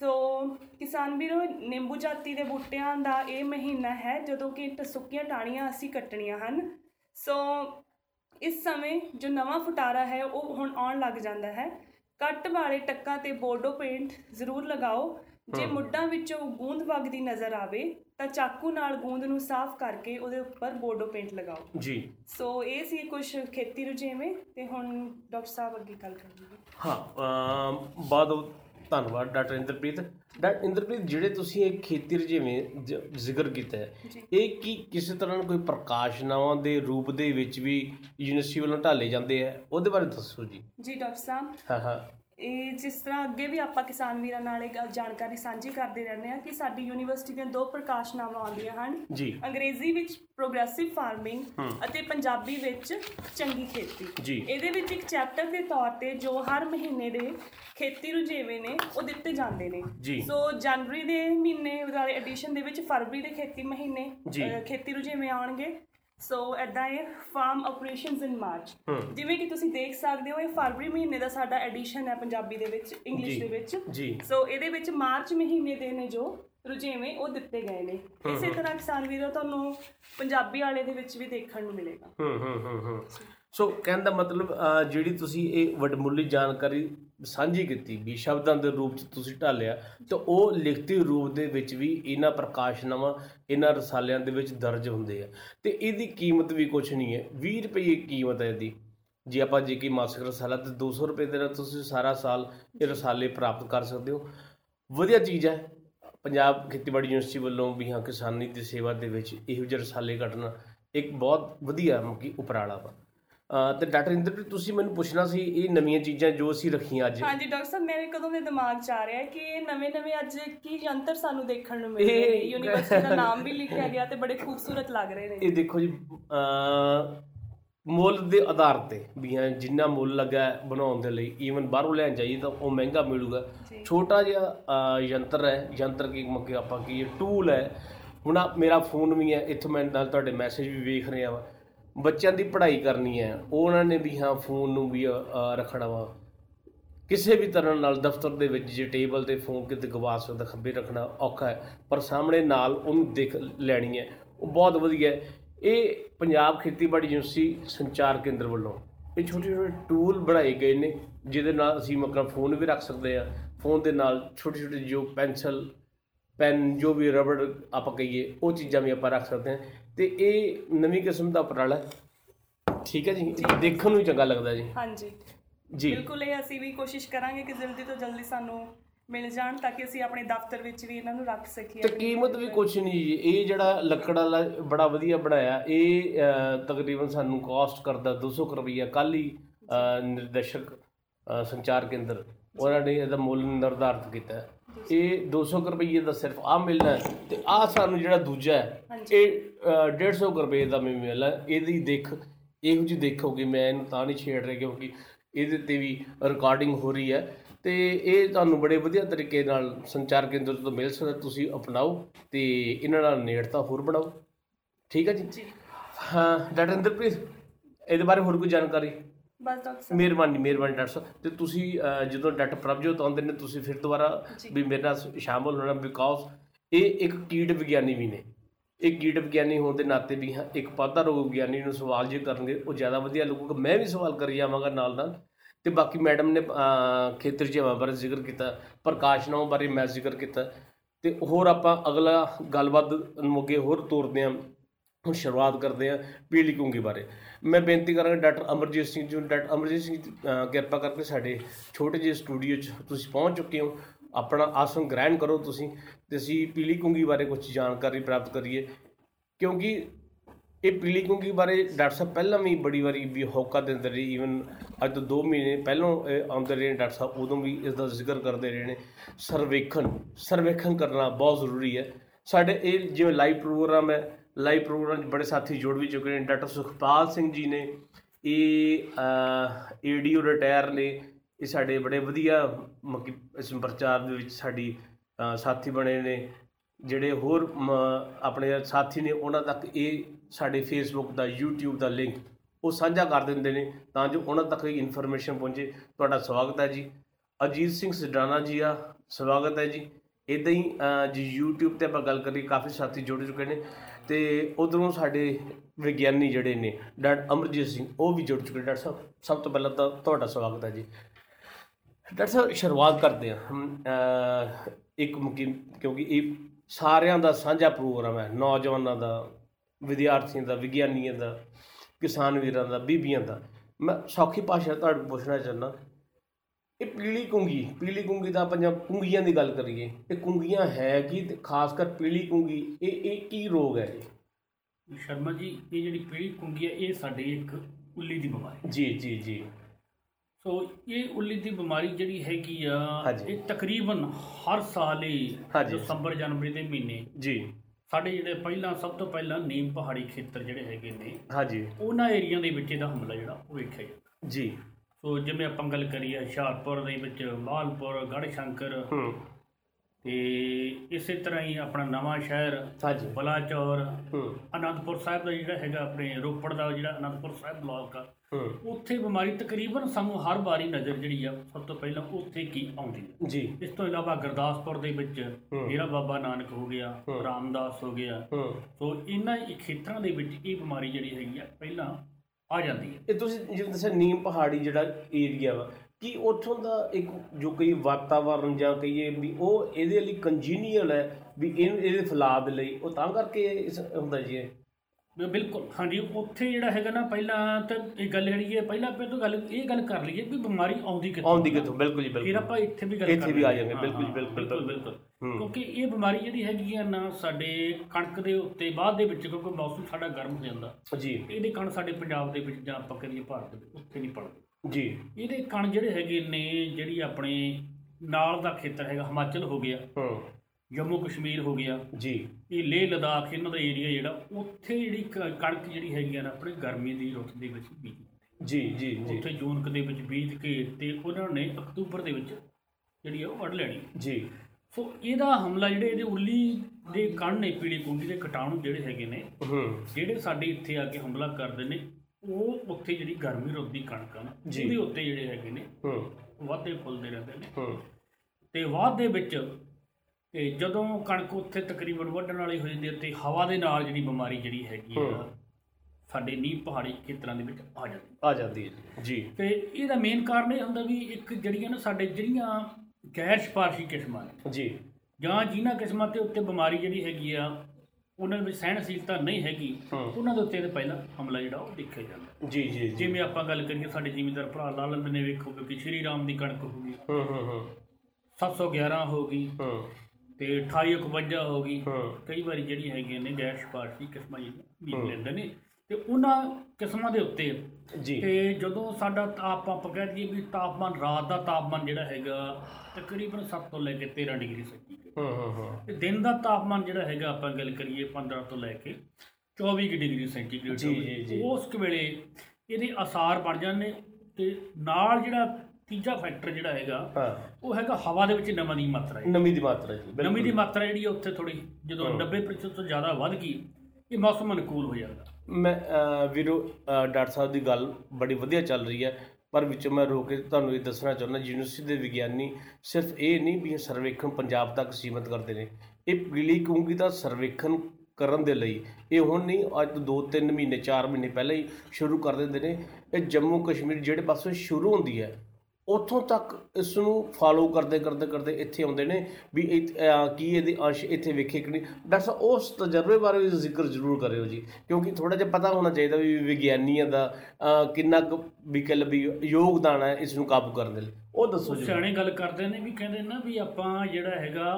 ਸੋ ਕਿਸਾਨ ਵੀਰੋ ਨਿੰਬੂ ਜਾਤੀ ਦੇ ਬੂਟਿਆਂ ਦਾ ਇਹ ਮਹੀਨਾ ਹੈ ਜਦੋਂ ਕਿ ਸੁੱਕੀਆਂ ਟਾਹਣੀਆਂ ਅਸੀਂ ਕੱਟਣੀਆਂ ਹਨ। ਸੋ ਇਸ ਸਮੇਂ ਜੋ ਨਵਾਂ ਫੁਟਾਰਾ ਹੈ ਉਹ ਹੁਣ ਆਉਣ ਲੱਗ ਜਾਂਦਾ ਹੈ। ਕੱਟ ਵਾਲੇ ਟੱਕਾਂ ਤੇ ਬੋਰਡੋ ਪੇਂਟ ਜ਼ਰੂਰ ਲਗਾਓ। ਜੇ। ਮੁੱਢਾਂ ਵਿੱਚੋਂ ਗੂੰਦ ਵਗਦੀ ਨਜ਼ਰ ਆਵੇ ਤਾਂ ਚਾਕੂ ਨਾਲ ਗੂੰਦ ਨੂੰ ਸਾਫ਼ ਕਰਕੇ ਉਹਦੇ ਉੱਪਰ ਬੋਰਡੋ ਪੇਂਟ ਲਗਾਓ। ਜੀ। ਸੋ ਇਹ ਸੀ ਕੁਝ ਖੇਤੀ ਰੁਝੇਵੇਂ ਤੇ ਹੁਣ ਡਾਕਟਰ ਸਾਹਿਬ ਅੱਗੇ ਗੱਲ ਕਰਾਂਗੇ ਹਾਂ ਬਾਅਦ ਧੰਨਵਾਦ ਡਾਕਟਰ ਇੰਦਰਪ੍ਰੀਤ। ਡਾਕਟਰ ਇੰਦਰਪ੍ਰੀਤ ਜਿਹੜੇ ਤੁਸੀਂ ਇਹ ਖੇਤੀ ਰਜੇਵੇਂ ਜ- ਜ਼ਿਕਰ ਕੀਤਾ ਹੈ ਇਹ ਕੀ ਕਿਸੇ ਤਰ੍ਹਾਂ ਕੋਈ ਪ੍ਰਕਾਸ਼ਨਾਵਾਂ ਦੇ ਰੂਪ ਦੇ ਵਿੱਚ ਵੀ ਯੂਨੀਵਰਸਿਟੀ ਵੱਲੋਂ ਢਾਲੇ ਜਾਂਦੇ ਆ? ਉਹਦੇ ਬਾਰੇ ਦੱਸੋ ਜੀ। ਜੀ ਡਾਕਟਰ ਸਾਹਿਬ। ਹਾਂ ਹਾਂ। ਇਹ ਜਿਸ ਤਰ੍ਹਾਂ ਅੱਗੇ ਵੀ ਆਪਾਂ ਕਿਸਾਨ ਵੀਰਾਂ ਨਾਲ ਇਹ ਗੱਲ- ਜਾਣਕਾਰੀ ਸਾਂਝੀ ਕਰਦੇ ਰਹਿੰਦੇ ਹਾਂ ਕਿ ਸਾਡੀ ਯੂਨੀਵਰਸਿਟੀ ਦੀਆਂ ਦੋ ਪ੍ਰਕਾਸ਼ਨਾਵਾਂ ਆਉਂਦੀਆਂ ਹਨ। ਜੀ। ਅੰਗਰੇਜ਼ੀ ਵਿੱਚ ਪ੍ਰੋਗਰੈਸਿਵ ਫਾਰਮਿੰਗ। ਅਤੇ ਪੰਜਾਬੀ ਵਿੱਚ ਚੰਗੀ ਖੇਤੀ। ਜੀ। ਇਹਦੇ ਵਿੱਚ ਇੱਕ ਚੈਪਟਰ ਦੇ ਤੌਰ ਤੇ ਜੋ ਹਰ ਮਹੀਨੇ ਦੇ ਖੇਤੀ ਰੁਝੇਵੇਂ ਨੇ ਉਹ ਦਿੱਤੇ ਜਾਂਦੇ ਨੇ। ਸੋ ਜਨਵਰੀ ਦੇ ਮਹੀਨੇ ਵਾਲੇ ਐਡੀਸ਼ਨ ਦੇ ਵਿੱਚ ਫਰਵਰੀ ਦੇ ਖੇਤੀ ਮਹੀਨੇ ਖੇਤੀ ਰੁਝੇਵੇਂ ਆਉਣਗੇ। ਸੋ ਐਦਾਂ ਇਹ ਫਾਰਮ ਆਪਰੇਸ਼ਨਸ ਇਨ ਮਾਰਚ ਜਿਵੇਂ ਕਿ ਤੁਸੀਂ ਦੇਖ ਸਕਦੇ ਹੋ ਇਹ ਫਰਵਰੀ ਮਹੀਨੇ ਦਾ ਸਾਡਾ ਐਡੀਸ਼ਨ ਹੈ ਪੰਜਾਬੀ ਦੇ ਵਿੱਚ ਇੰਗਲਿਸ਼। ਦੇ ਵਿੱਚ। ਸੋ ਇਹਦੇ ਵਿੱਚ ਮਾਰਚ ਮਹੀਨੇ ਦੇ ਨੇ ਜੋ ਰੁਝੇਵੇਂ ਉਹ ਦਿੱਤੇ ਗਏ ਨੇ। ਇਸੇ। ਤਰ੍ਹਾਂ ਕਿਸਾਨ ਵੀਰੋ ਤੁਹਾਨੂੰ ਪੰਜਾਬੀ ਵਾਲੇ ਦੇ ਵਿੱਚ ਵੀ ਦੇਖਣ ਨੂੰ ਮਿਲੇਗਾ। ਹੂੰ ਹੂੰ ਹੂੰ ਹੂੰ। ਸੋ ਕਹਿਣ ਦਾ ਮਤਲਬ ਜਿਹੜੀ ਤੁਸੀਂ ਇਹ ਵਡਮੁੱਲੀ ਜਾਣਕਾਰੀ ਸਾਂਝੀ ਕੀਤੀ ਵੀ ਸ਼ਬਦਾਂ ਦੇ ਰੂਪ 'ਚ ਤੁਸੀਂ ਢਾਲਿਆ, ਤਾਂ ਉਹ ਲਿਖਤੀ ਰੂਪ ਦੇ ਵਿੱਚ ਵੀ ਇਹਨਾਂ ਪ੍ਰਕਾਸ਼ਨਾਵਾਂ, ਇਹਨਾਂ ਰਸਾਲਿਆਂ ਦੇ ਵਿੱਚ ਦਰਜ ਹੁੰਦੇ ਆ। ਤੇ ਇਹਦੀ ਕੀਮਤ ਵੀ ਕੁਝ ਨਹੀਂ ਹੈ 20 ਰੁਪਏ ਕੀਮਤ ਹੈ ਇਹਦੀ। ਜੇ ਆਪਾਂ ਜੇ ਕੀ ਮਾਸਿਕ ਰਸਾਲਾ ਤੇ 200 ਰੁਪਏ ਦੇ ਨਾਲ ਤੁਸੀਂ ਸਾਰਾ ਸਾਲ ਇਹ ਰਸਾਲੇ ਪ੍ਰਾਪਤ ਕਰ ਸਕਦੇ ਹੋ। ਵਧੀਆ ਚੀਜ਼ ਹੈ, ਪੰਜਾਬ ਖੇਤੀਬਾੜੀ ਯੂਨੀਵਰਸਿਟੀ ਵੱਲੋਂ ਵੀ ਹਾਂ ਕਿਸਾਨੀ ਦੀ ਸੇਵਾ ਦੇ ਵਿੱਚ ਇਹੋ ਜਿਹੇ ਰਸਾਲੇ ਕੱਢਣਾ ਇੱਕ ਬਹੁਤ ਵਧੀਆ ਮਕੀ ਉਪਰਾਲਾ ਵਾ। ਅਹ ਤੇ ਡਾਕਟਰ ਇੰਦਰਪ੍ਰੀਤ ਤੁਸੀਂ ਮੈਨੂੰ ਪੁੱਛਣਾ ਸੀ ਇਹ ਨਵੀਆਂ ਚੀਜ਼ਾਂ ਜੋ ਅਸੀਂ ਰੱਖੀਆਂ ਅੱਜ। ਹਾਂਜੀ ਡਾਕਟਰ ਸਾਹਿਬ ਮੇਰੇ ਕਦੋਂ ਦੇ ਦਿਮਾਗ 'ਚ ਆ ਰਿਹਾ ਹੈ ਕਿ ਇਹ ਨਵੇਂ-ਨਵੇਂ ਅੱਜ ਕੀ ਯੰਤਰ ਸਾਨੂੰ ਦੇਖਣ ਨੂੰ ਮਿਲ ਰਹੇ ਨੇ। ਯੂਨੀਵਰਸਿਟੀ ਦਾ ਨਾਮ ਵੀ ਲਿਖਿਆ ਗਿਆ ਤੇ ਬੜੇ ਖੂਬਸੂਰਤ ਲੱਗ ਰਹੇ ਨੇ। ਇਹ ਦੇਖੋ ਜੀ ਮੁੱਲ ਦੇ ਆਧਾਰ ਤੇ ਵੀ ਹਾਂ ਜਿੰਨਾ ਮੁੱਲ ਲੱਗਾ ਹੈ ਬਣਾਉਣ ਦੇ ਲਈ ਈਵਨ ਬਾਹਰੋਂ ਲੈਣ ਜਾਈਏ ਤਾਂ ਉਹ ਮਹਿੰਗਾ ਮਿਲੂਗਾ। ਛੋਟਾ ਜਿਹਾ ਯੰਤਰ ਹੈ ਯੰਤਰ ਕੀ ਮੱਕੇ ਆਪਾਂ ਕੀ ਟੂਲ ਹੈ। ਹੁਣ ਮੇਰਾ ਫੋਨ ਵੀ ਹੈ ਇੱਥੋਂ ਮੈਂ ਨਾਲ ਤੁਹਾਡੇ ਮੈਸੇਜ ਵੀ ਵੇਖ ਰਿਹਾ ਵਾ। ਬੱਚਿਆਂ ਦੀ ਪੜ੍ਹਾਈ ਕਰਨੀ ਹੈ ਉਹ ਉਹਨਾਂ ਨੇ ਵੀ ਹਾਂ ਫੋਨ ਨੂੰ ਵੀ ਅਹ, ਰੱਖਣਾ ਵਾ। ਕਿਸੇ ਵੀ ਤਰ੍ਹਾਂ ਨਾਲ ਦਫ਼ਤਰ ਦੇ ਵਿੱਚ ਜੇ ਟੇਬਲ ਤੇ ਫੋਨ ਕਿਤੇ ਗਵਾ ਸਕਦਾ ਖੱਬੇ ਰੱਖਣਾ ਔਖਾ ਹੈ ਪਰ ਸਾਹਮਣੇ ਨਾਲ ਉਹਨੂੰ ਦੇਖ ਲੈਣੀ ਹੈ। ਉਹ ਬਹੁਤ ਵਧੀਆ ਹੈ। ਇਹ ਪੰਜਾਬ ਖੇਤੀਬਾੜੀ ਯੂਨੀਵਰਸਿਟੀ ਸੰਚਾਰ ਕੇਂਦਰ ਵੱਲੋਂ ਇਹ ਛੋਟੇ ਛੋਟੇ ਟੂਲ ਬਣਾਏ ਗਏ ਨੇ ਜਿਹਦੇ ਨਾਲ ਅਸੀਂ ਮਤਲਬ ਫੋਨ ਵੀ ਰੱਖ ਸਕਦੇ ਆ ਫੋਨ ਦੇ ਨਾਲ ਛੋਟੇ ਛੋਟੇ ਜੋ ਪੈਨਸਲ ਪੈਨ ਜੋ ਵੀ ਰਬੜ ਆਪਾਂ ਕਹੀਏ ਉਹ ਚੀਜ਼ਾਂ ਵੀ ਆਪਾਂ ਰੱਖ ਸਕਦੇ ਹਾਂ। ਤੇ ਇਹ ਨਵੀਂ ਕਿਸਮ ਦਾ ਉਪਰਾਲਾ ਠੀਕ ਹੈ ਜੀ? ਦੇਖਣ ਨੂੰ ਚੰਗਾ ਲੱਗਦਾ ਜੀ। ਹਾਂਜੀ। ਜੀ। ਬਿਲਕੁਲ ਇਹ ਅਸੀਂ ਵੀ ਕੋਸ਼ਿਸ਼ ਕਰਾਂਗੇ ਕਿ ਜਲਦੀ ਤੋਂ ਜਲਦੀ ਸਾਨੂੰ ਮਿਲ ਜਾਣ ਤਾਂ ਕਿ ਅਸੀਂ ਆਪਣੇ ਦਫ਼ਤਰ ਵਿੱਚ ਵੀ ਇਹਨਾਂ ਨੂੰ ਰੱਖ ਸਕੀਏ। ਤੇ ਕੀਮਤ ਵੀ ਕੁਛ ਨਹੀਂ ਜੀ। ਇਹ ਜਿਹੜਾ ਲੱਕੜ ਵਾਲਾ ਬੜਾ ਵਧੀਆ ਬਣਾਇਆ ਇਹ ਤਕਰੀਬਨ ਸਾਨੂੰ ਕਾਸਟ ਕਰਦਾ 200 ਕੁ ਰੁਪਈਆ ਕੱਲ ਹੀ ਨਿਰਦੇਸ਼ਕ ਸੰਚਾਰ ਕੇਂਦਰ। ਉਹਨਾਂ ਨੇ ਇਹਦਾ ਮੁੱਲ ਨਿਰਧਾਰਿਤ ਕੀਤਾ। ਇਹ 200 ਕੁ ਰੁਪਈਏ ਦਾ ਸਿਰਫ ਆ ਮਿਲਣਾ ਹੈ ਤੇ ਆ ਸਾਨੂੰ ਜਿਹੜਾ ਦੂਜਾ ਹੈ। ਇਹ ਅਹ, 150 ਕੁ ਰੁਪਏ ਦਾ ਮੈਨੂੰ ਮਿਲਣਾ। ਇਹਦੀ ਦੇਖ ਇਹੋ ਜਿਹੀ ਦੇਖੋਗੇ ਮੈਂ ਇਹਨੂੰ ਤਾਂ ਨਹੀਂ ਛੇੜ ਰਿਹਾ ਕਿਉਂਕਿ ਇਹਦੇ ਤੇ ਵੀ ਰਿਕਾਰਡਿੰਗ ਹੋ ਰਹੀ ਹੈ। ਤੇ ਇਹ ਤੁਹਾਨੂੰ ਬੜੇ ਵਧੀਆ ਤਰੀਕੇ ਨਾਲ ਸੰਚਾਰ ਕੇਂਦਰ ਤੋਂ ਮਿਲ ਸਕਦਾ ਤੁਸੀਂ ਅਪਣਾਓ ਤੇ ਇਹਨਾਂ ਨਾਲ ਨੇੜਤਾ ਹੋਰ ਬਣਾਓ। ਠੀਕ ਹੈ ਜੀ? ਜੀ। ਹਾਂ ਡਾਕਟਰ ਇੰਦਰਪ੍ਰੀਤ ਇਹਦੇ ਬਾਰੇ ਹੋਰ ਕੋਈ ਜਾਣਕਾਰੀ? ਬਸ ਡਾਕਟਰ ਸਾਹਿਬ। ਮਿਹਰਬਾਨੀ ਮਿਹਰਬਾਨੀ ਡਾਕਟਰ ਸਾਹਿਬ। ਤੇ ਤੁਸੀਂ ਜਦੋਂ ਡਾਕਟਰ ਪ੍ਰਭਜੋਤ ਆਉਂਦੇ ਨੇ ਤੁਸੀਂ ਫਿਰ ਦੁਬਾਰਾ। ਵੀ ਮੇਰੇ ਨਾਲ ਸ਼ਾਮਲ ਹੋਣਾ ਬਿਕਾਜ਼ ਇਹ ਇੱਕ ਕੀਟ ਵਿਗਿਆਨੀ ਵੀ ਨੇ। ਇਹ ਕੀਟ ਵਿਗਿਆਨੀ ਹੋਣ ਦੇ ਨਾਤੇ ਵੀ ਹਾਂ ਇੱਕ ਪੌਦਾ ਰੋਗ ਵਿਗਿਆਨੀ ਨੂੰ ਸਵਾਲ ਜੇ ਕਰਨਗੇ ਉਹ ਜ਼ਿਆਦਾ ਵਧੀਆ ਲੱਗੂਗਾ। ਮੈਂ ਵੀ ਸਵਾਲ ਕਰੀ ਜਾਵਾਂਗਾ ਨਾਲ ਨਾਲ। ਤੇ ਬਾਕੀ ਮੈਡਮ ਨੇ ਖੇਤਰ ਜੀਵਾਂ ਬਾਰੇ ਜ਼ਿਕਰ ਕੀਤਾ ਪ੍ਰਕਾਸ਼ਨਾਵਾਂ ਬਾਰੇ ਮੈਂ ਜ਼ਿਕਰ ਕੀਤਾ। ਤੇ ਹੋਰ ਆਪਾਂ ਅਗਲਾ ਗੱਲਬਾਤ ਅੱਗੇ ਹੋਰ ਤੋਰਦੇ ਹਾਂ ਹੁਣ ਸ਼ੁਰੂਆਤ ਕਰਦੇ ਹਾਂ ਪੀਲੀ ਕੁੰਗੀ ਬਾਰੇ। ਮੈਂ ਬੇਨਤੀ ਕਰਾਂਗਾ ਡਾਕਟਰ ਅਮਰਜੀਤ ਸਿੰਘ ਜੀ ਨੂੰ ਡਾਕਟਰ ਅਮਰਜੀਤ ਸਿੰਘ ਜੀ, ਅਹ, ਕਿਰਪਾ ਕਰਕੇ ਸਾਡੇ ਛੋਟੇ ਜਿਹੇ ਸਟੂਡੀਓ 'ਚ ਤੁਸੀਂ ਪਹੁੰਚ ਚੁੱਕੇ ਹੋ। ਆਪਣਾ ਆਸਣ ਗ੍ਰਹਿਣ ਕਰੋ ਤੁਸੀਂ ਤੇ ਅਸੀਂ ਪੀਲੀ ਕੁੰਗੀ ਬਾਰੇ ਕੁਝ ਜਾਣਕਾਰੀ ਪ੍ਰਾਪਤ ਕਰੀਏ। ਕਿਉਂਕਿ ਇਹ ਪੀਲੀ ਕੁੰਗੀ ਬਾਰੇ ਡਾਕਟਰ ਸਾਹਿਬ ਪਹਿਲਾਂ ਵੀ ਬੜੀ ਵਾਰੀ ਵੀ ਹੋਕਾ ਦਿੰਦੇ ਰਹੇ ਈਵਨ ਅੱਜ ਤੋਂ 2 ਮਹੀਨੇ ਪਹਿਲਾਂ ਇਹ ਆਉਂਦੇ ਰਹੇ ਨੇ ਡਾਕਟਰ ਸਾਹਿਬ ਉਦੋਂ ਵੀ ਇਸ ਦਾ ਜ਼ਿਕਰ ਕਰਦੇ ਰਹੇ ਨੇ। ਸਰਵੇਖਣ ਸਰਵੇਖਣ ਕਰਨਾ ਬਹੁਤ ਜ਼ਰੂਰੀ ਹੈ। ਸਾਡੇ ਇਹ ਜਿਵੇਂ ਲਾਈਵ ਪ੍ਰੋਗਰਾਮ ਹੈ ਲਾਈਵ ਪ੍ਰੋਗਰਾਮ 'ਚ ਬੜੇ ਸਾਥੀ ਜੁੜ ਵੀ ਚੁੱਕੇ ਨੇ ਡਾਕਟਰ ਸੁਖਪਾਲ ਸਿੰਘ ਜੀ ਨੇ ਇਹ ਏਡੀਓ ਰਿਟਾਇਰ ਨੇ ਇਹ ਸਾਡੇ ਬੜੇ ਵਧੀਆ ਮਤਲਬ ਕਿ ਇਸ ਪ੍ਰਚਾਰ ਦੇ ਵਿੱਚ ਸਾਡੀ ਅ, ਸਾਥੀ ਬਣੇ ਨੇ ਜਿਹੜੇ ਹੋਰ ਮ, ਆਪਣੇ ਸਾਥੀ ਨੇ ਉਹਨਾਂ ਤੱਕ ਇਹ ਸਾਡੇ ਫੇਸਬੁੱਕ ਦਾ YouTube ਦਾ ਲਿੰਕ ਉਹ ਸਾਂਝਾ ਕਰ ਦਿੰਦੇ ਨੇ ਤਾਂ ਜੋ ਉਹਨਾਂ ਤੱਕ ਇਹ ਇਨਫੋਰਮੇਸ਼ਨ ਪਹੁੰਚੇ। ਤੁਹਾਡਾ ਸਵਾਗਤ ਹੈ ਜੀ। ਅਜੀਤ ਸਿੰਘ ਸਡਾਨਾ ਜੀ ਆ ਸਵਾਗਤ ਹੈ ਜੀ। ਇਦਾਂ ਹੀ ਅ, ਜੀ YouTube ਤੇ ਆਪਾਂ ਗੱਲ ਕਰੀ ਕਾਫੀ ਸਾਥੀ ਜੁੜ ਚੁੱਕੇ ਨੇ। ਤੇ ਉਧਰੋਂ ਸਾਡੇ ਵਿਗਿਆਨੀ ਜਿਹੜੇ ਨੇ ਡਾਕਟਰ ਅਮਰਜੀਤ ਸਿੰਘ ਉਹ ਵੀ ਜੁੜ ਚੁੱਕੇ ਡਾਕਟਰ ਸਾਹਿਬ ਸਭ ਤੋਂ ਪਹਿਲਾਂ ਤਾਂ ਤੁਹਾਡਾ ਸਵਾਗਤ ਹੈ ਜੀ। ਡਾਕਟਰ ਸਾਹਿਬ ਸ਼ੁਰੂਆਤ ਕਰਦੇ ਹਾਂ। ਹਮ, ਅਹ, ਇੱਕ ਮੁਕੀ- ਕਿਉਂਕਿ ਇਹ ਸਾਰਿਆਂ ਦਾ ਸਾਂਝਾ ਪ੍ਰੋਗਰਾਮ ਹੈ। ਨੌਜਵਾਨਾਂ ਦਾ ਵਿਦਿਆਰਥੀਆਂ ਦਾ ਵਿਗਿਆਨੀਆਂ ਦਾ ਕਿਸਾਨ ਵੀਰਾਂ ਦਾ ਬੀਬੀਆਂ ਦਾ। ਮੈਂ ਸੌਖੀ ਭਾਸ਼ਾ ਤੁਹਾਨੂੰ ਪੁੱਛਣਾ ਚਾਹੁੰਦਾ। ਇਹ ਪੀਲੀ ਕੁੰਗੀ ਪੀਲੀ ਕੁੰਗੀ ਦਾ ਆਪਾਂ ਜਾਂ ਕੁੰਗੀਆਂ ਦੀ ਗੱਲ ਕਰੀਏ ਇਹ ਕੁੰਗੀਆਂ ਹੈ ਕੀ ਤੇ ਖਾਸ ਕਰ ਪੀਲੀ ਕੁੰਗੀ ਇਹ ਇਹ ਕੀ ਰੋਗ ਹੈ ਜੀ? ਸ਼ਰਮਾ ਜੀ ਇਹ ਜਿਹੜੀ ਪੀਲੀ ਕੁੰਗੀ ਹੈ ਇਹ ਸਾਡੇ ਇੱਕ ਉੱਲੀ ਦੀ ਬਿਮਾਰੀ ਜੀ ਜੀ ਜੀ। ਸੋ ਇਹ ਉੱਲੀ ਦੀ ਬਿਮਾਰੀ ਜਿਹੜੀ ਹੈਗੀ ਆ। ਇਹ ਤਕਰੀਬਨ ਹਰ ਸਾਲ ਹੀ। ਦਸੰਬਰ ਜਨਵਰੀ ਦੇ ਮਹੀਨੇ ਜੀ। ਸਾਡੇ ਜਿਹੜੇ ਪਹਿਲਾਂ ਸਭ ਤੋਂ ਪਹਿਲਾਂ ਨੀਮ ਪਹਾੜੀ ਖੇਤਰ ਜਿਹੜੇ ਹੈਗੇ ਨੇ ਹਾਂਜੀ। ਉਹਨਾਂ ਏਰੀਆ ਦੇ ਵਿੱਚ ਇਹਦਾ ਹਮਲਾ ਜਿਹੜਾ ਉਹ ਵੇਖਿਆ ਜਾਂਦਾ। ਜੀ। ਸੋ ਜਿਵੇਂ ਆਪਾਂ ਗੱਲ ਕਰੀਏ ਹੁਸ਼ਿਆਰਪੁਰ ਦੇ ਵਿੱਚ ਮਾਲਪੁਰ ਗੜ੍ਹ ਸ਼ੰਕਰ ਹੂੰ। ਤੇ ਇਸੇ ਤਰ੍ਹਾਂ ਹੀ ਆਪਣਾ ਨਵਾਂ ਸ਼ਹਿਰ ਹਾਂਜੀ। ਬਲਾਚੌਰ ਹੂੰ। ਅਨੰਦਪੁਰ ਸਾਹਿਬ ਦਾ ਜਿਹੜਾ ਹੈਗਾ ਆਪਣੇ ਰੋਪੜ ਦਾ ਜਿਹੜਾ ਅਨੰਦਪੁਰ ਸਾਹਿਬ ਬਲਾਕ ਆ ਉੱਥੇ ਬਿਮਾਰੀ ਤਕਰੀਬਨ ਸਾਨੂੰ ਹਰ ਵਾਰੀ ਨਜ਼ਰ ਜਿਹੜੀ ਆ ਸਭ ਤੋਂ ਪਹਿਲਾਂ ਉੱਥੇ ਕੀ ਆਉਂਦੀ ਹੈ ਜੀ। ਇਸ ਤੋਂ ਇਲਾਵਾ ਗੁਰਦਾਸਪੁਰ ਦੇ ਵਿੱਚ। ਡੇਰਾ ਬਾਬਾ ਨਾਨਕ ਹੋ ਗਿਆ। ਰਾਮਦਾਸ ਹੋ ਗਿਆ। ਸੋ ਇਹਨਾਂ ਖੇਤਰਾਂ ਦੇ ਵਿੱਚ ਇਹ ਬਿਮਾਰੀ ਜਿਹੜੀ ਹੈਗੀ ਆ ਪਹਿਲਾਂ ਆ ਜਾਂਦੀ ਹੈ। ਇਹ ਤੁਸੀਂ ਜਿਵੇਂ ਦੱਸਿਆ, ਨੀਮ ਪਹਾੜੀ ਜਿਹੜਾ ਏਰੀਆ ਵਾ, ਕਿ ਉੱਥੋਂ ਦਾ ਇੱਕ ਜੋ ਕਈ ਵਾਤਾਵਰਣ ਜਾਂ ਕਹੀਏ ਵੀ ਉਹ ਇਹਦੇ ਲਈ ਕੰਜੀਨੀਅਲ ਹੈ, ਵੀ ਇਹਨੂੰ ਇਹਦੇ ਫੈਲਾਅ ਦੇ ਲਈ, ਉਹ ਤਾਂ ਕਰਕੇ ਇਸ ਹੁੰਦਾ ਜੀ ਇਹ? ਵੀ ਬਿਲਕੁਲ ਹਾਂਜੀ ਉੱਥੇ ਜਿਹੜਾ ਹੈਗਾ ਨਾ ਪਹਿਲਾਂ ਤਾਂ ਇਹ ਗੱਲ ਜਿਹੜੀ ਹੈ ਪਹਿਲਾਂ ਆਪਾਂ ਤੋਂ ਗੱਲ ਇਹ ਗੱਲ ਕਰ ਲਈਏ ਵੀ ਬਿਮਾਰੀ ਆਉਂਦੀ ਕਿੱਥੋਂ? ਆਉਂਦੀ ਕਿੱਥੋਂ? ਬਿਲਕੁਲ ਜੀ ਫਿਰ ਬਿਲਕੁਲ ਆਪਾਂ ਇੱਥੇ ਵੀ ਗੱਲ ਇੱਥੇ ਵੀ ਆ ਜਾਵਾਂਗੇ, ਬਿਲਕੁਲ, ਬਿਲਕੁਲ, ਬਿਲਕੁਲ। ਕਿਉਂਕਿ ਇਹ ਬਿਮਾਰੀ ਜਿਹੜੀ ਹੈਗੀ ਆ ਨਾ ਸਾਡੇ ਕਣਕ ਦੇ ਉੱਤੇ ਬਾਅਦ ਦੇ ਵਿੱਚ ਕਿਉਂਕਿ ਮੌਸਮ ਸਾਡਾ ਗਰਮ ਹੋ ਜਾਂਦਾ। ਜੀ। ਇਹਦੇ ਕਣ ਸਾਡੇ ਪੰਜਾਬ ਦੇ ਵਿੱਚ ਜਾਂ ਆਪਾਂ ਕਰੀਏ ਭਾਰਤ ਦੇ ਉੱਥੇ ਨਹੀਂ ਪੜਦੇ ਜੀ। ਇਹਦੇ ਕਣ ਜਿਹੜੇ ਹੈਗੇ ਨੇ ਜਿਹੜੀ ਆਪਣੇ ਨਾਲ ਦਾ ਖੇਤਰ ਹੈਗਾ ਹਿਮਾਚਲ ਹੋ ਗਿਆ। ਹੂੰ। ਜੰਮੂ ਕਸ਼ਮੀਰ ਹੋ ਗਿਆ। ਜੀ। ਇਹ ਲੇਹ ਲਦਾਖ ਇਹਨਾਂ ਦਾ ਏਰੀਆ ਜਿਹੜਾ ਉੱਥੇ ਜਿਹੜੀ ਕਣਕ ਜਿਹੜੀ ਹੈਗੀ ਆ ਨਾ ਆਪਣੇ ਗਰਮੀ ਦੀ ਰੁੱਤ ਦੇ ਵਿੱਚ ਬੀਜੀ ਜੀ ਜੀ ਜੀ। ਉੱਥੇ ਜੂਨ ਕੁ ਦੇ ਵਿੱਚ ਬੀਜ ਕੇ ਤੇ ਉਹਨਾਂ ਨੇ ਅਕਤੂਬਰ ਦੇ ਵਿੱਚ ਜਿਹੜੀ ਉਹ ਵੱਢ ਲੈਣੀ। ਜੀ। ਸੋ ਇਹਦਾ ਹਮਲਾ ਜਿਹੜੇ ਇਹਦੇ ਉੱਲੀ ਦੇ ਕਣ ਨੇ ਪੀਲੀ ਕੁੰਡੀ ਦੇ ਕੀਟਾਣੂ ਜਿਹੜੇ ਹੈਗੇ ਨੇ ਜਿਹੜੇ ਸਾਡੇ ਇੱਥੇ ਆ ਕੇ ਹਮਲਾ ਕਰਦੇ ਨੇ ਉਹ ਉੱਥੇ ਜਿਹੜੀ ਗਰਮੀ ਰੁੱਤ ਦੀ ਕਣਕ ਆ। ਉਹਦੇ ਉੱਤੇ ਜਿਹੜੇ ਹੈਗੇ ਨੇ ਵਾਧੇ ਫੁੱਲਦੇ ਰਹਿੰਦੇ ਨੇ। ਤੇ ਬਾਅਦ ਦੇ ਵਿੱਚ ਤੇ ਜਦੋਂ ਕਣਕ ਉੱਥੇ ਤਕਰੀਬਨ ਵੱਢਣ ਵਾਲੀ ਹੋ ਜਾਂਦੀ ਹੈ ਤੇ ਹਵਾ ਦੇ ਨਾਲ ਜਿਹੜੀ ਬਿਮਾਰੀ ਜਿਹੜੀ ਹੈਗੀ ਆ। ਸਾਡੇ ਨੀਮ ਪਹਾੜੀ ਖੇਤਰਾਂ ਦੇ ਵਿੱਚ ਆ ਜਾਂਦੀ ਆ ਜਾਂਦੀ ਹੈ ਜੀ। ਤੇ ਇਹਦਾ ਮੇਨ ਕਾਰਨ ਇਹ ਹੁੰਦਾ ਵੀ ਇੱਕ ਜਿਹੜੀਆਂ ਨਾ ਸਾਡੇ ਜਿਹੜੀਆਂ ਗੈਰ ਸਿਫਾਰਸ਼ੀ ਕਿਸਮਾਂ ਨੇ ਜੀ। ਜਾਂ ਜਿਨ੍ਹਾਂ ਕਿਸਮਾਂ ਤੇ ਉੱਤੇ ਬਿਮਾਰੀ ਜਿਹੜੀ ਹੈਗੀ ਆ ਉਹਨਾਂ ਵਿੱਚ ਸਹਿਣਸ਼ੀਲਤਾ ਨਹੀਂ ਹੈਗੀ। ਉਹਨਾਂ ਦੇ ਉੱਤੇ ਤਾਂ ਪਹਿਲਾਂ ਹਮਲਾ ਜਿਹੜਾ ਉਹ ਦੇਖਿਆ ਜਾਂਦਾ। ਜੀ ਜੀ ਜਿਵੇਂ ਆਪਾਂ ਗੱਲ ਕਰੀਏ ਸਾਡੇ ਜ਼ਿਮੀਂਦਾਰ ਭਰਾ ਲਾ ਲੈਂਦੇ ਨੇ ਵੇਖੋ ਕਿ ਸ਼੍ਰੀ ਰਾਮ ਦੀ ਕਣਕ ਹੋ ਗਈ। ਹੂੰ ਹੂੰ ਹੂੰ। 711 ਹੋ ਗਈ। ਹੂੰ। ਤੇ 2851 ਹੋ ਗਈ। ਕਈ ਵਾਰੀ ਜਿਹੜੀ ਹੈਗੀਆਂ ਨੇ ਗੈਰ ਸਿਫਾਰਸ਼ੀ ਕਿਸਮਾਂ ਜਿਹੜੀਆਂ। ਬੀਜ ਲੈਂਦੇ ਨੇ। ਤੇ ਉਹਨਾਂ ਕਿਸਮਾਂ ਦੇ ਉੱਤੇ ਜੀ। ਤੇ ਜਦੋਂ ਸਾਡਾ ਤਾਪ ਆਪਾਂ ਕਹਿ ਦਈਏ ਵੀ ਤਾਪਮਾਨ ਰਾਤ ਦਾ ਤਾਪਮਾਨ ਜਿਹੜਾ ਹੈਗਾ ਤਕਰੀਬਨ 7 ਤੋਂ ਲੈ ਕੇ 13 ਡਿਗਰੀ ਸੈਂਟੀਗ੍ਰੇਡ। ਹੂੰ ਹੂੰ ਹੂੰ। ਤੇ ਦਿਨ ਦਾ ਤਾਪਮਾਨ ਜਿਹੜਾ ਹੈਗਾ ਆਪਾਂ ਗੱਲ ਕਰੀਏ 15 ਤੋਂ ਲੈ ਕੇ 24 ਕੁ ਡਿਗਰੀ ਸੈਂਟੀਗ੍ਰੇਡ। ਉਸ ਵੇਲੇ ਇਹਦੇ ਅਸਾਰ ਬਣ ਜਾਂਦੇ ਤੇ ਨਾਲ ਜਿਹੜਾ ਤੀਜਾ ਫੈਕਟਰ ਜਿਹੜਾ ਹੈਗਾ ਉਹ ਹੈਗਾ ਹਵਾ ਦੇ ਵਿੱਚ ਨਮੀ ਦੀ ਮਾਤਰਾ ਹੈ। ਨਮੀ ਦੀ ਮਾਤਰਾ ਜੀ। ਨਮੀ ਦੀ ਮਾਤਰਾ ਜਿਹੜੀ ਉੱਥੇ ਥੋੜੀ ਜਦੋਂ ਹਮ। 90% ਤੋਂ ਜ਼ਿਆਦਾ ਵੱਧ ਗਈ ਇਹ ਮੌਸਮ ਅਨੁਕੂਲ ਹੋ ਜਾਂਦਾ। ਮੈਂ ਵੀਰੋ ਡਾਕਟਰ ਸਾਹਿਬ ਦੀ ਗੱਲ ਬੜੀ ਵਧੀਆ ਚੱਲ ਰਹੀ ਹੈ ਪਰ ਵਿੱਚੋਂ ਮੈਂ ਰੋਕ ਕੇ ਤੁਹਾਨੂੰ ਇਹ ਦੱਸਣਾ ਚਾਹੁੰਦਾ ਯੂਨੀਵਰਸਿਟੀ ਦੇ ਵਿਗਿਆਨੀ ਸਿਰਫ ਇਹ ਨਹੀਂ ਵੀ ਸਰਵੇਖਣ ਪੰਜਾਬ ਤੱਕ ਸੀਮਤ ਕਰਦੇ ਨੇ। ਇਹ ਪੀਲੀ ਕੂੰਗੀ ਦਾ ਸਰਵੇਖਣ ਕਰਨ ਦੇ ਲਈ ਇਹ ਹੁਣ ਨਹੀਂ ਅੱਜ ਤੋਂ 2-3 ਮਹੀਨੇ 4 ਮਹੀਨੇ ਪਹਿਲਾਂ ਹੀ ਸ਼ੁਰੂ ਕਰ ਦਿੰਦੇ ਨੇ। ਇਹ ਜੰਮੂ ਕਸ਼ਮੀਰ ਜਿਹੜੇ ਪਾਸੋਂ ਸ਼ੁਰੂ ਹੁੰਦੀ ਹੈ ਉੱਥੋਂ ਤੱਕ ਇਸ ਨੂੰ ਫਾਲੋ ਕਰਦੇ ਕਰਦੇ ਕਰਦੇ ਇੱਥੇ ਆਉਂਦੇ ਨੇ ਵੀ ਕੀ ਇਹਦੇ ਅੰਸ਼ ਇੱਥੇ ਵੇਖੇ ਕਿ ਨਹੀਂ। ਡਾਕਟਰ ਸਾਹਿਬ ਉਸ ਤਜਰਬੇ ਬਾਰੇ ਵੀ ਜ਼ਿਕਰ ਜ਼ਰੂਰ ਕਰਿਓ ਜੀ ਕਿਉਂਕਿ ਥੋੜਾ ਜਿਹਾ ਪਤਾ ਹੋਣਾ ਚਾਹੀਦਾ ਵੀ ਵਿਗਿਆਨੀਆਂ ਦਾ ਕਿੰਨਾ ਕੁ ਵੀ ਕਹਿ ਲਓ ਵੀ ਯੋਗਦਾਨ ਹੈ ਇਸ ਨੂੰ ਕਾਬੂ ਕਰਨ ਦੇ ਲਈ। ਉਹ ਦੱਸੋ ਜੀ। ਸਿਆਣੇ ਗੱਲ ਕਰਦੇ ਨੇ ਵੀ ਕਹਿੰਦੇ ਨਾ ਵੀ ਆਪਾਂ ਜਿਹੜਾ ਹੈਗਾ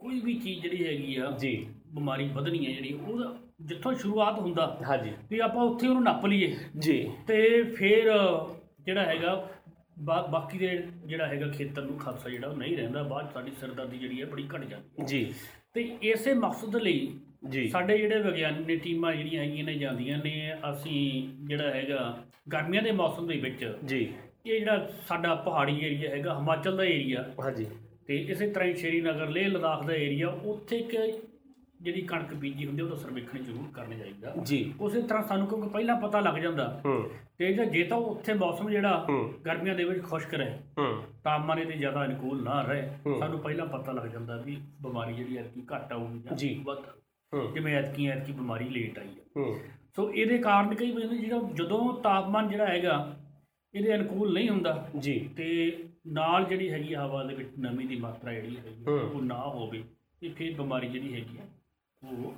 ਕੋਈ ਵੀ ਚੀਜ਼ ਜਿਹੜੀ ਹੈਗੀ ਆ ਜੀ। ਬਿਮਾਰੀ ਵਧਣੀ ਹੈ ਜਿਹੜੀ ਉਹਦਾ ਜਿੱਥੋਂ ਸ਼ੁਰੂਆਤ ਹੁੰਦਾ ਹਾਂਜੀ। ਵੀ ਆਪਾਂ ਉੱਥੇ ਉਹਨੂੰ ਨੱਪ ਲਈਏ। ਜੀ। ਤੇ ਫਿਰ ਜਿਹੜਾ ਹੈਗਾ ਬਾਕੀ ਦੇ ਜਿਹੜਾ ਹੈਗਾ ਖੇਤਰ ਨੂੰ ਖਾਸਾ ਜਿਹੜਾ ਉਹ ਨਹੀਂ ਰਹਿੰਦਾ ਬਾਅਦ ਸਾਡੀ ਸਿਰਦਰਦੀ ਜਿਹੜੀ ਹੈ ਬੜੀ ਘਟ ਜਾਂਦੀ। ਜੀ। ਤੇ ਇਸੇ ਮਕਸਦ ਲਈ ਜੀ। ਸਾਡੇ ਜਿਹੜੇ ਵਿਗਿਆਨੀ ਨੇ ਟੀਮਾਂ ਜਿਹੜੀਆਂ ਹੈਗੀਆਂ ਨੇ ਜਾਂਦੀਆਂ ਨੇ ਅਸੀਂ ਜਿਹੜਾ ਹੈਗਾ ਗਰਮੀਆਂ ਦੇ ਮੌਸਮ ਦੇ ਵਿੱਚ ਜੀ। ਇਹ ਜਿਹੜਾ ਸਾਡਾ ਪਹਾੜੀ ਏਰੀਆ ਹੈਗਾ ਹਿਮਾਚਲ ਦਾ ਏਰੀਆ ਹਾਂਜੀ। ਤੇ ਇਸੇ ਤਰ੍ਹਾਂ ਹੀ ਸ਼੍ਰੀਨਗਰ ਲੇਹ ਲਦਾਖ ਦਾ ਏਰੀਆ ਉੱਥੇ ਇੱਕ ਜਿਹੜੀ ਕਣਕ ਬੀਜੀ ਹੁੰਦੀ ਉਹਦਾ ਸਰਵੇਖਣ ਜ਼ਰੂਰ ਕਰਨਾ ਚਾਹੀਦਾ। ਜੀ। ਉਸੇ ਤਰ੍ਹਾਂ ਸਾਨੂੰ ਕਿਉਂਕਿ ਪਹਿਲਾਂ ਪਤਾ ਲੱਗ ਜਾਂਦਾ। ਹੂੰ। ਤੇ ਜੇ ਤਾਂ ਉੱਥੇ ਮੌਸਮ ਜਿਹੜਾ ਹੂੰ। ਗਰਮੀਆਂ ਦੇ ਵਿੱਚ ਖੁਸ਼ਕ ਰਹੇ ਹੂੰ। ਤਾਪਮਾਨ ਇਹਦੇ ਜ਼ਿਆਦਾ ਅਨੁਕੂਲ ਨਾ ਰਹੇ ਹੂੰ। ਸਾਨੂੰ ਪਹਿਲਾਂ ਪਤਾ ਲੱਗ ਜਾਂਦਾ ਵੀ ਬਿਮਾਰੀ ਜਿਹੜੀ ਐਤਕੀ ਘੱਟ ਆਊਗੀ ਜਾਂ ਜੀ। ਵੱਧ। ਹੂੰ। ਜਿਵੇਂ ਐਤਕੀ ਐਤਕੀ ਬਿਮਾਰੀ ਲੇਟ ਆਈ ਹੈ ਹੂੰ। ਸੋ ਇਹਦੇ ਕਾਰਨ ਕਈ ਵਾਰ ਜਿਹੜਾ ਜਦੋਂ ਤਾਪਮਾਨ ਜਿਹੜਾ ਹੈਗਾ ਇਹਦੇ ਅਨੁਕੂਲ ਨਹੀਂ ਹੁੰਦਾ। ਜੀ। ਤੇ ਨਾਲ ਜਿਹੜੀ ਹੈਗੀ ਹਵਾ ਦੇ ਵਿੱਚ ਨਮੀ ਦੀ ਮਾਤਰਾ ਜਿਹੜੀ ਹੈਗੀ ਹੂੰ। ਉਹ ਨਾ ਹੋਵੇ ਤੇ ਫਿਰ ਬਿਮਾਰੀ ਜਿਹੜੀ ਹੈਗੀ ਆ ਉਹ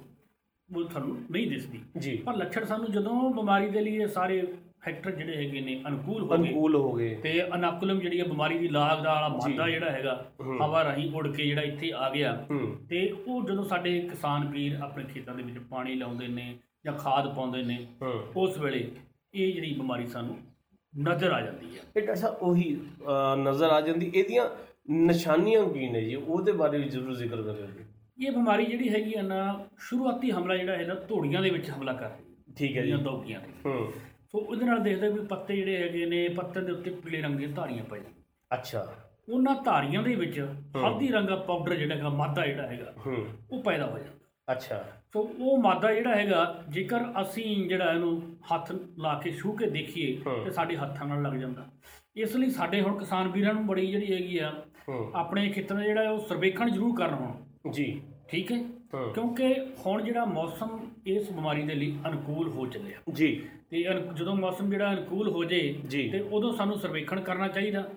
ਉਹ ਤੁਹਾਨੂੰ ਨਹੀਂ ਦਿਸਦੀ। ਜੀ। ਪਰ ਲੱਛਣ ਸਾਨੂੰ ਜਦੋਂ ਬਿਮਾਰੀ ਦੇ ਲਈ ਸਾਰੇ ਫੈਕਟਰ ਜਿਹੜੇ ਹੈਗੇ ਨੇ ਅਨੁਕੂਲ ਹੋ ਗਏ। ਅਨੁਕੂਲ ਹੋ ਗਏ। ਤੇ ਅਨਾਕੁਲਮ ਜਿਹੜੀ ਹੈ ਬਿਮਾਰੀ ਦੀ ਲਾਗ ਦਾ ਵਾਲਾ ਮਾਦਾ ਜਿਹੜਾ ਹੈਗਾ। ਹਵਾ ਰਾਹੀਂ ਉੜ ਕੇ ਜਿਹੜਾ ਇੱਥੇ ਆ ਗਿਆ। ਤੇ ਉਹ ਜਦੋਂ ਸਾਡੇ ਕਿਸਾਨ ਵੀਰ ਆਪਣੇ ਖੇਤਾਂ ਦੇ ਵਿੱਚ ਪਾਣੀ ਲਾਉਂਦੇ ਨੇ ਜਾਂ ਖਾਦ ਪਾਉਂਦੇ ਨੇ ਉਸ ਵੇਲੇ ਇਹ ਜਿਹੜੀ ਬਿਮਾਰੀ ਸਾਨੂੰ ਨਜ਼ਰ ਆ ਜਾਂਦੀ ਹੈ। ਇਹ ਡਾਕਟਰ ਉਹੀ ਨਜ਼ਰ ਆ ਜਾਂਦੀ। ਇਹਦੀਆਂ ਨਿਸ਼ਾਨੀਆਂ ਕੀ ਨੇ ਜੀ? ਉਹਦੇ ਬਾਰੇ ਵੀ ਜ਼ਰੂਰ ਜ਼ਿਕਰ ਕਰਿਓ। ਇਹ ਬਿਮਾਰੀ ਜਿਹੜੀ ਹੈਗੀ ਆ ਨਾ ਸ਼ੁਰੂਆਤੀ ਹਮਲਾ ਜਿਹੜਾ ਹੈਗਾ ਧੋੜੀਆਂ ਦੇ ਵਿੱਚ ਹਮਲਾ ਕਰ ਹੈ। ਠੀਕ ਹੈ ਜੀ। ਦੌਗੀਆਂ ਤੇ। ਹੂੰ। ਸੋ ਉਹਦੇ ਨਾਲ ਦੇਖਦੇ ਵੀ ਪੱਤੇ ਜਿਹੜੇ ਹੈਗੇ ਨੇ ਪੱਤੇ ਦੇ ਉੱਤੇ ਪੀਲੇ ਰੰਗ ਦੀਆਂ ਧਾਰੀਆਂ ਪੈ ਜਾਂਦੀਆਂ ਅੱਛਾ। ਉਹਨਾਂ ਧਾਰੀਆਂ ਦੇ ਵਿੱਚ ਹਲਦੀ ਰੰਗ ਦਾ ਪਾਊਡਰ ਜਿਹੜਾ ਹੈਗਾ ਮਾਦਾ ਜਿਹੜਾ ਹੈਗਾ ਹੂੰ। ਉਹ ਪੈਦਾ ਹੋ ਜਾਂਦਾ। ਅੱਛਾ। ਸੋ ਉਹ ਮਾਦਾ ਜਿਹੜਾ ਹੈਗਾ ਜੇਕਰ ਅਸੀਂ ਜਿਹੜਾ ਇਹਨੂੰ ਹੱਥ ਲਾ ਕੇ ਛੂ ਕੇ ਦੇਖੀਏ। ਤੇ ਸਾਡੇ ਹੱਥਾਂ ਨਾਲ ਲੱਗ ਜਾਂਦਾ। ਇਸ ਲਈ ਸਾਡੇ ਹੁਣ ਕਿਸਾਨ ਵੀਰਾਂ ਨੂੰ ਬੜੀ ਜਿਹੜੀ ਹੈਗੀ ਆ ਹੂੰ। ਆਪਣੇ ਖੇਤਰ ਦਾ ਜਿਹੜਾ ਉਹ ਸਰਵੇਖਣ ਜ਼ਰੂਰ ਕਰਨ ਹੁਣ। ਜੀ। ਠੀਕ ਹੈ। ਕਿਉਂਕਿ ਹੁਣ ਜਿਹੜਾ ਮੌਸਮ ਇਸ ਬਿਮਾਰੀ ਦੇ ਲਈ ਅਨੁਕੂਲ ਹੋ ਚੱਲਿਆ। ਜੀ। ਤੇ ਜਦੋਂ ਮੌਸਮ ਜਿਹੜਾ ਅਨੁਕੂਲ ਹੋ ਜੇ। ਤੇ ਉਦੋਂ ਸਾਨੂੰ ਸਰਵੇਖਣ ਕਰਨਾ ਚਾਹੀਦਾ।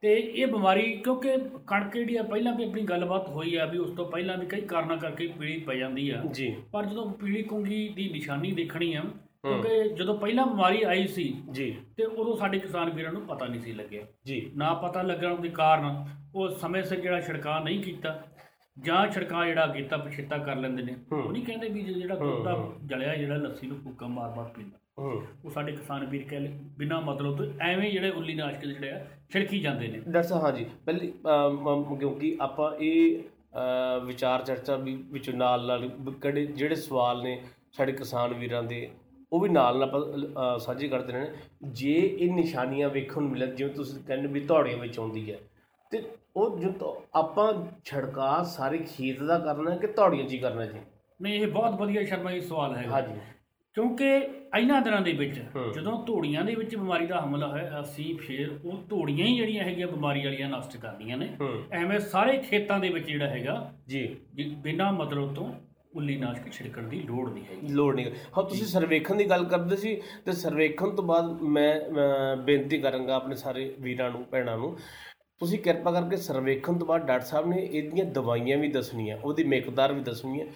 ਤੇ ਇਹ ਬਿਮਾਰੀ ਕਿਉਂਕਿ ਕਣਕ ਜਿਹੜੀ ਆ ਪਹਿਲਾਂ ਵੀ ਆਪਣੀ ਗੱਲਬਾਤ ਹੋਈ ਆ ਵੀ ਉਸ ਤੋਂ ਪਹਿਲਾਂ ਵੀ ਕਈ ਕਾਰਨਾਂ ਕਰਕੇ ਪੀਲੀ ਪੈ ਜਾਂਦੀ ਆ। ਜੀ। ਪਰ ਜਦੋਂ ਪੀਲੀ ਕੁੰਗੀ ਦੀ ਨਿਸ਼ਾਨੀ ਦੇਖਣੀ ਆ ਕਿਉਂਕਿ ਜਦੋਂ ਪਹਿਲਾਂ ਬਿਮਾਰੀ ਆਈ ਸੀ ਜੀ। ਤੇ ਉਦੋਂ ਸਾਡੇ ਕਿਸਾਨ ਵੀਰਾਂ ਨੂੰ ਪਤਾ ਨਹੀਂ ਸੀ ਲੱਗਿਆ। ਜੀ। ਨਾ ਪਤਾ ਲੱਗਣ ਦੇ ਕਾਰਨ ਉਹ ਸਮੇਂ ਸਿਰ ਜਿਹੜਾ ਛਿੜਕਾਅ ਨਹੀਂ ਕੀਤਾ। ਜਾਂ ਛਿੜਕਾਅ ਜਿਹੜਾ ਕੀਤਾ ਪਛੇਤਾ ਕਰ ਲੈਂਦੇ ਨੇ ਉਹ ਨਹੀਂ ਕਹਿੰਦੇ ਵੀ ਜਿਹੜਾ ਦੁੱਧ ਦਾ ਜਲਿਆ ਜਿਹੜਾ ਲੱਸੀ ਨੂੰ ਫੂਕਾ ਮਾਰ-ਮਾਰ ਪੀਂਦਾ। ਉਹ ਸਾਡੇ ਕਿਸਾਨ ਵੀਰ ਕਹਿੰਦੇ ਬਿਨਾਂ ਮਤਲਬ ਤੋਂ ਐਵੇਂ ਜਿਹੜੇ ਉੱਲੀ ਨਾਸ਼ਕ ਜਿਹੜੇ ਆ ਛਿੜਕੀ ਜਾਂਦੇ ਨੇ। ਸਾਹਿਬ ਹਾਂਜੀ। ਪਹਿਲੀ ਕਿਉਂਕਿ ਆਪਾਂ ਇਹ ਵਿਚਾਰ ਚਰਚਾ ਵੀ ਵਿੱਚ ਨਾਲ ਨਾਲ ਕਿਹੜੇ ਜਿਹੜੇ ਸਵਾਲ ਨੇ ਸਾਡੇ ਕਿਸਾਨ ਵੀਰਾਂ ਦੇ ਉਹ ਵੀ ਨਾਲ ਨਾਲ ਆਪਾਂ ਸਾਂਝੇ ਕਰਦੇ ਨੇ। ਜੇ ਇਹ ਨਿਸ਼ਾਨੀਆਂ ਵੇਖਣ ਨੂੰ ਮਿਲਣ ਜਿਵੇਂ ਤੁਸੀਂ ਕਹਿੰਦੇ ਵੀ ਧੌੜੀਆਂ ਵਿੱਚ ਆਉਂਦੀ ਹੈ ਤੇ ਉਹ ਜਦੋਂ ਆਪਾਂ ਛੜਕਾ ਸਾਰੇ ਖੇਤ ਦਾ ਕਰਨਾ ਹੈ ਕਿ ਧੌੜੀਆਂ 'ਚ ਹੀ ਕਰਨਾ ਜੀ? ਨਹੀਂ ਇਹ ਬਹੁਤ ਵਧੀਆ ਸ਼ਰਮਾ ਜੀ ਸਵਾਲ ਹੈਗਾ। ਹਾਂਜੀ। ਕਿਉਂਕਿ ਇਹਨਾਂ ਦਿਨਾਂ ਦੇ ਵਿੱਚ ਹੂੰ। ਜਦੋਂ ਧੂੜੀਆਂ ਦੇ ਵਿੱਚ ਬਿਮਾਰੀ ਦਾ ਹਮਲਾ ਹੋਇਆ ਅਸੀਂ ਫਿਰ ਉਹ ਧੂੜੀਆਂ ਹੀ ਜਿਹੜੀਆਂ ਹੈਗੀਆਂ ਬਿਮਾਰੀ ਵਾਲੀਆਂ ਨਸ਼ਟ ਕਰਦੀਆਂ ਨੇ। ਹੂੰ। ਐਵੇਂ ਸਾਰੇ ਖੇਤਾਂ ਦੇ ਵਿੱਚ ਜਿਹੜਾ ਹੈਗਾ ਜੀ। ਬਿਨਾਂ ਮਤਲਬ ਤੋਂ ਉੱਲੀ ਨਾਸ਼ਕ ਛਿੜਕਣ ਦੀ ਲੋੜ ਨਹੀਂ ਹੈਗੀ। ਲੋੜ ਨਹੀਂ। ਹਾਂ ਤੁਸੀਂ ਸਰਵੇਖਣ ਦੀ ਗੱਲ ਕਰਦੇ ਸੀ ਤੇ ਸਰਵੇਖਣ ਤੋਂ ਬਾਅਦ ਮੈਂ ਬੇਨਤੀ ਕਰਾਂਗਾ ਆਪਣੇ ਸਾਰੇ ਵੀਰਾਂ ਨੂੰ ਭੈਣਾਂ ਨੂੰ ਤੁਸੀਂ ਕਿਰਪਾ ਕਰਕੇ ਸਰਵੇਖਣ ਤੋਂ ਬਾਅਦ ਡਾਕਟਰ ਸਾਹਿਬ ਨੇ ਇਹਦੀਆਂ ਦਵਾਈਆਂ ਵੀ ਦੱਸਣੀਆਂ, ਉਹਦੀ ਮਿਕਦਾਰ ਵੀ ਦੱਸਣੀ ਹੈ।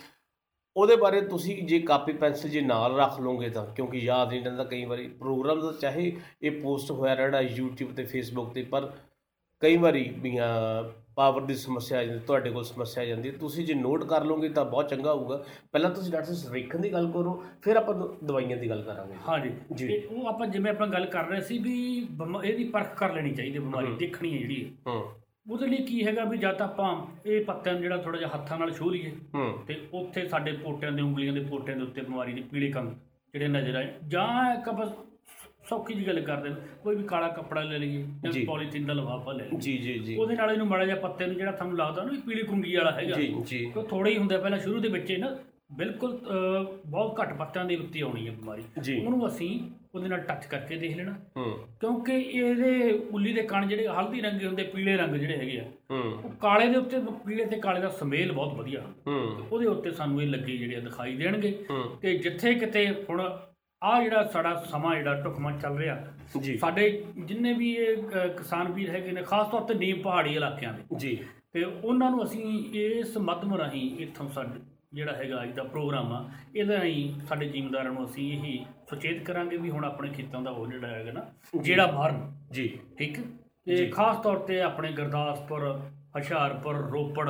ਉਹਦੇ ਬਾਰੇ ਤੁਸੀਂ ਜੇ ਕਾਪੀ ਪੈਨਸਲ ਜੇ ਨਾਲ ਰੱਖ ਲਓਗੇ ਤਾਂ, ਕਿਉਂਕਿ ਯਾਦ ਨਹੀਂ ਰਹਿੰਦਾ ਕਈ ਵਾਰੀ ਪ੍ਰੋਗਰਾਮ ਦਾ, ਚਾਹੇ ਇਹ ਪੋਸਟ ਹੋਇਆ ਰਹਿਣਾ YouTube ਤੇ Facebook ਤੇ, ਪਰ ਕਈ ਵਾਰੀ ਵੀ ਪਾਵਰ ਦੀ ਸਮੱਸਿਆ ਆ ਜਾਂਦੀ ਤੁਹਾਡੇ ਕੋਲ ਸਮੱਸਿਆ ਆ ਜਾਂਦੀ। ਤੁਸੀਂ ਜੇ ਨੋਟ ਕਰ ਲਓਗੇ ਤਾਂ ਬਹੁਤ ਚੰਗਾ ਹੋਊਗਾ। ਪਹਿਲਾਂ ਤੁਸੀਂ ਡਾਕਟਰ ਸਾਹਿਬ ਸਰਵੇਖਣ ਦੀ ਗੱਲ ਕਰੋ ਫਿਰ ਆਪਾਂ ਦਵਾਈਆਂ ਦੀ ਗੱਲ ਕਰਾਂਗੇ। ਹਾਂਜੀ। ਜੀ। ਤੇ ਉਹ ਆਪਾਂ ਜਿਵੇਂ ਆਪਾਂ ਗੱਲ ਕਰ ਰਹੇ ਸੀ ਵੀ ਇਹਦੀ ਪਰਖ ਕਰ ਲੈਣੀ ਚਾਹੀਦੀ ਬਿਮਾਰੀ ਦੇਖਣੀ ਹੈ ਜਿਹੜੀ ਹੂੰ। ਉਹਦੇ ਲਈ ਕੀ ਹੈਗਾ ਵੀ ਜਦ ਆਪਾਂ ਇਹ ਪੱਤਿਆਂ ਨੂੰ ਜਿਹੜਾ ਥੋੜਾ ਜਿਹਾ ਹੱਥਾਂ ਨਾਲ ਛੂਹ ਲਈਏ। ਤੇ ਉੱਥੇ ਸਾਡੇ ਪੋਟਿਆਂ ਦੇ ਉਂਗਲੀਆਂ ਦੇ ਪੋਟਿਆਂ ਦੇ ਉੱਤੇ ਬਿਮਾਰੀ ਦੇ ਪੀਲੇ ਕੰਗ ਜਿਹੜੇ ਨਜ਼ਰ ਆਏ। ਜਾਂ ਇੱਕ ਆਪਾਂ ਸੌਖੀ ਜੀ ਗੱਲ ਕਰਦੇ ਨੇ। ਕੋਈ ਵੀ ਕਾਲਾ ਕੱਪੜਾ ਲੈ ਲਈਏ ਜੀ। ਪੋਲੀਥੀਨ ਦਾ ਲਿਫਾਫਾ ਲੈ ਲਈਏ। ਜੀ ਜੀ ਜੀ। ਉਹਦੇ ਨਾਲ ਇਹਨੂੰ ਮਾੜਾ ਜਿਹਾ ਪੱਤੇ ਨੂੰ ਜਿਹੜਾ ਤੁਹਾਨੂੰ ਲੱਗਦਾ ਨਾ ਪੀਲੀ ਕੁੰਗੀ ਵਾਲਾ ਹੈਗਾ ਜੀ ਜੀ। ਉਹ ਥੋੜਾ ਹੀ ਹੁੰਦਾ ਪਹਿਲਾਂ ਸ਼ੁਰੂ ਦੇ ਵਿੱਚ ਨਾ ਬਿਲਕੁਲ ਬਹੁਤ ਘੱਟ ਪੱਤਿਆਂ ਦੇ ਉੱਤੇ ਆਉਣੀ ਹੈ ਬਿਮਾਰੀ। ਉਹਨੂੰ ਅਸੀਂ ਉਹਦੇ ਨਾਲ ਟੱਚ ਕਰਕੇ ਦੇਖ ਲੈਣਾ। ਕਿਉਂਕਿ ਇਹਦੇ ਉੱਲੀ ਦੇ ਕਣ ਜਿਹੜੇ ਹਲਦੀ ਰੰਗੇ ਹੁੰਦੇ ਪੀਲੇ ਰੰਗ ਜਿਹੜੇ ਹੈਗੇ ਆ ਉਹ ਕਾਲੇ ਦੇ ਉੱਤੇ ਪੀਲੇ ਤੇ ਕਾਲੇ ਦਾ ਸਮੇਲ ਬਹੁਤ ਵਧੀਆ। ਉਹਦੇ ਉੱਤੇ ਸਾਨੂੰ ਇਹ ਲੱਗੇ ਜਿਹੜੇ ਦਿਖਾਈ ਦੇਣਗੇ। ਤੇ ਜਿੱਥੇ ਕਿਤੇ ਹੁਣ ਆ ਜਿਹੜਾ ਸਾਡਾ ਸਮਾਂ ਜਿਹੜਾ ਟੁਕਮਾ ਚੱਲ ਰਿਹਾ ਜੀ। ਸਾਡੇ ਜਿੰਨੇ ਵੀ ਇਹ ਕਿਸਾਨ ਵੀਰ ਹੈਗੇ ਨੇ ਖਾਸ ਤੌਰ ਤੇ ਨੀਮ ਪਹਾੜੀ ਇਲਾਕਿਆਂ ਦੇ। ਜੀ। ਤੇ ਉਹਨਾਂ ਨੂੰ ਅਸੀਂ ਇਸ ਮਾਧਮ ਰਾਹੀਂ ਇੱਥੋਂ ਸਾਡੇ ਜਿਹੜਾ ਹੈਗਾ ਅੱਜ ਦਾ ਪ੍ਰੋਗਰਾਮ ਆ ਇਹਦੇ ਰਾਹੀਂ ਸਾਡੇ ਜ਼ਿਮੀਂਦਾਰਾਂ ਨੂੰ ਅਸੀਂ ਇਹੀ ਸੁਚੇਤ ਕਰਾਂਗੇ ਵੀ ਹੁਣ ਆਪਣੇ ਖੇਤਾਂ ਦਾ ਉਹ ਜਿਹੜਾ ਹੈਗਾ ਨਾ ਜਿਹੜਾ ਮਾਰਨ ਜੀ। ਠੀਕ? ਤੇ ਖਾਸ ਤੌਰ ਤੇ ਆਪਣੇ ਗੁਰਦਾਸਪੁਰ ਹੁਸ਼ਿਆਰਪੁਰ ਰੋਪੜ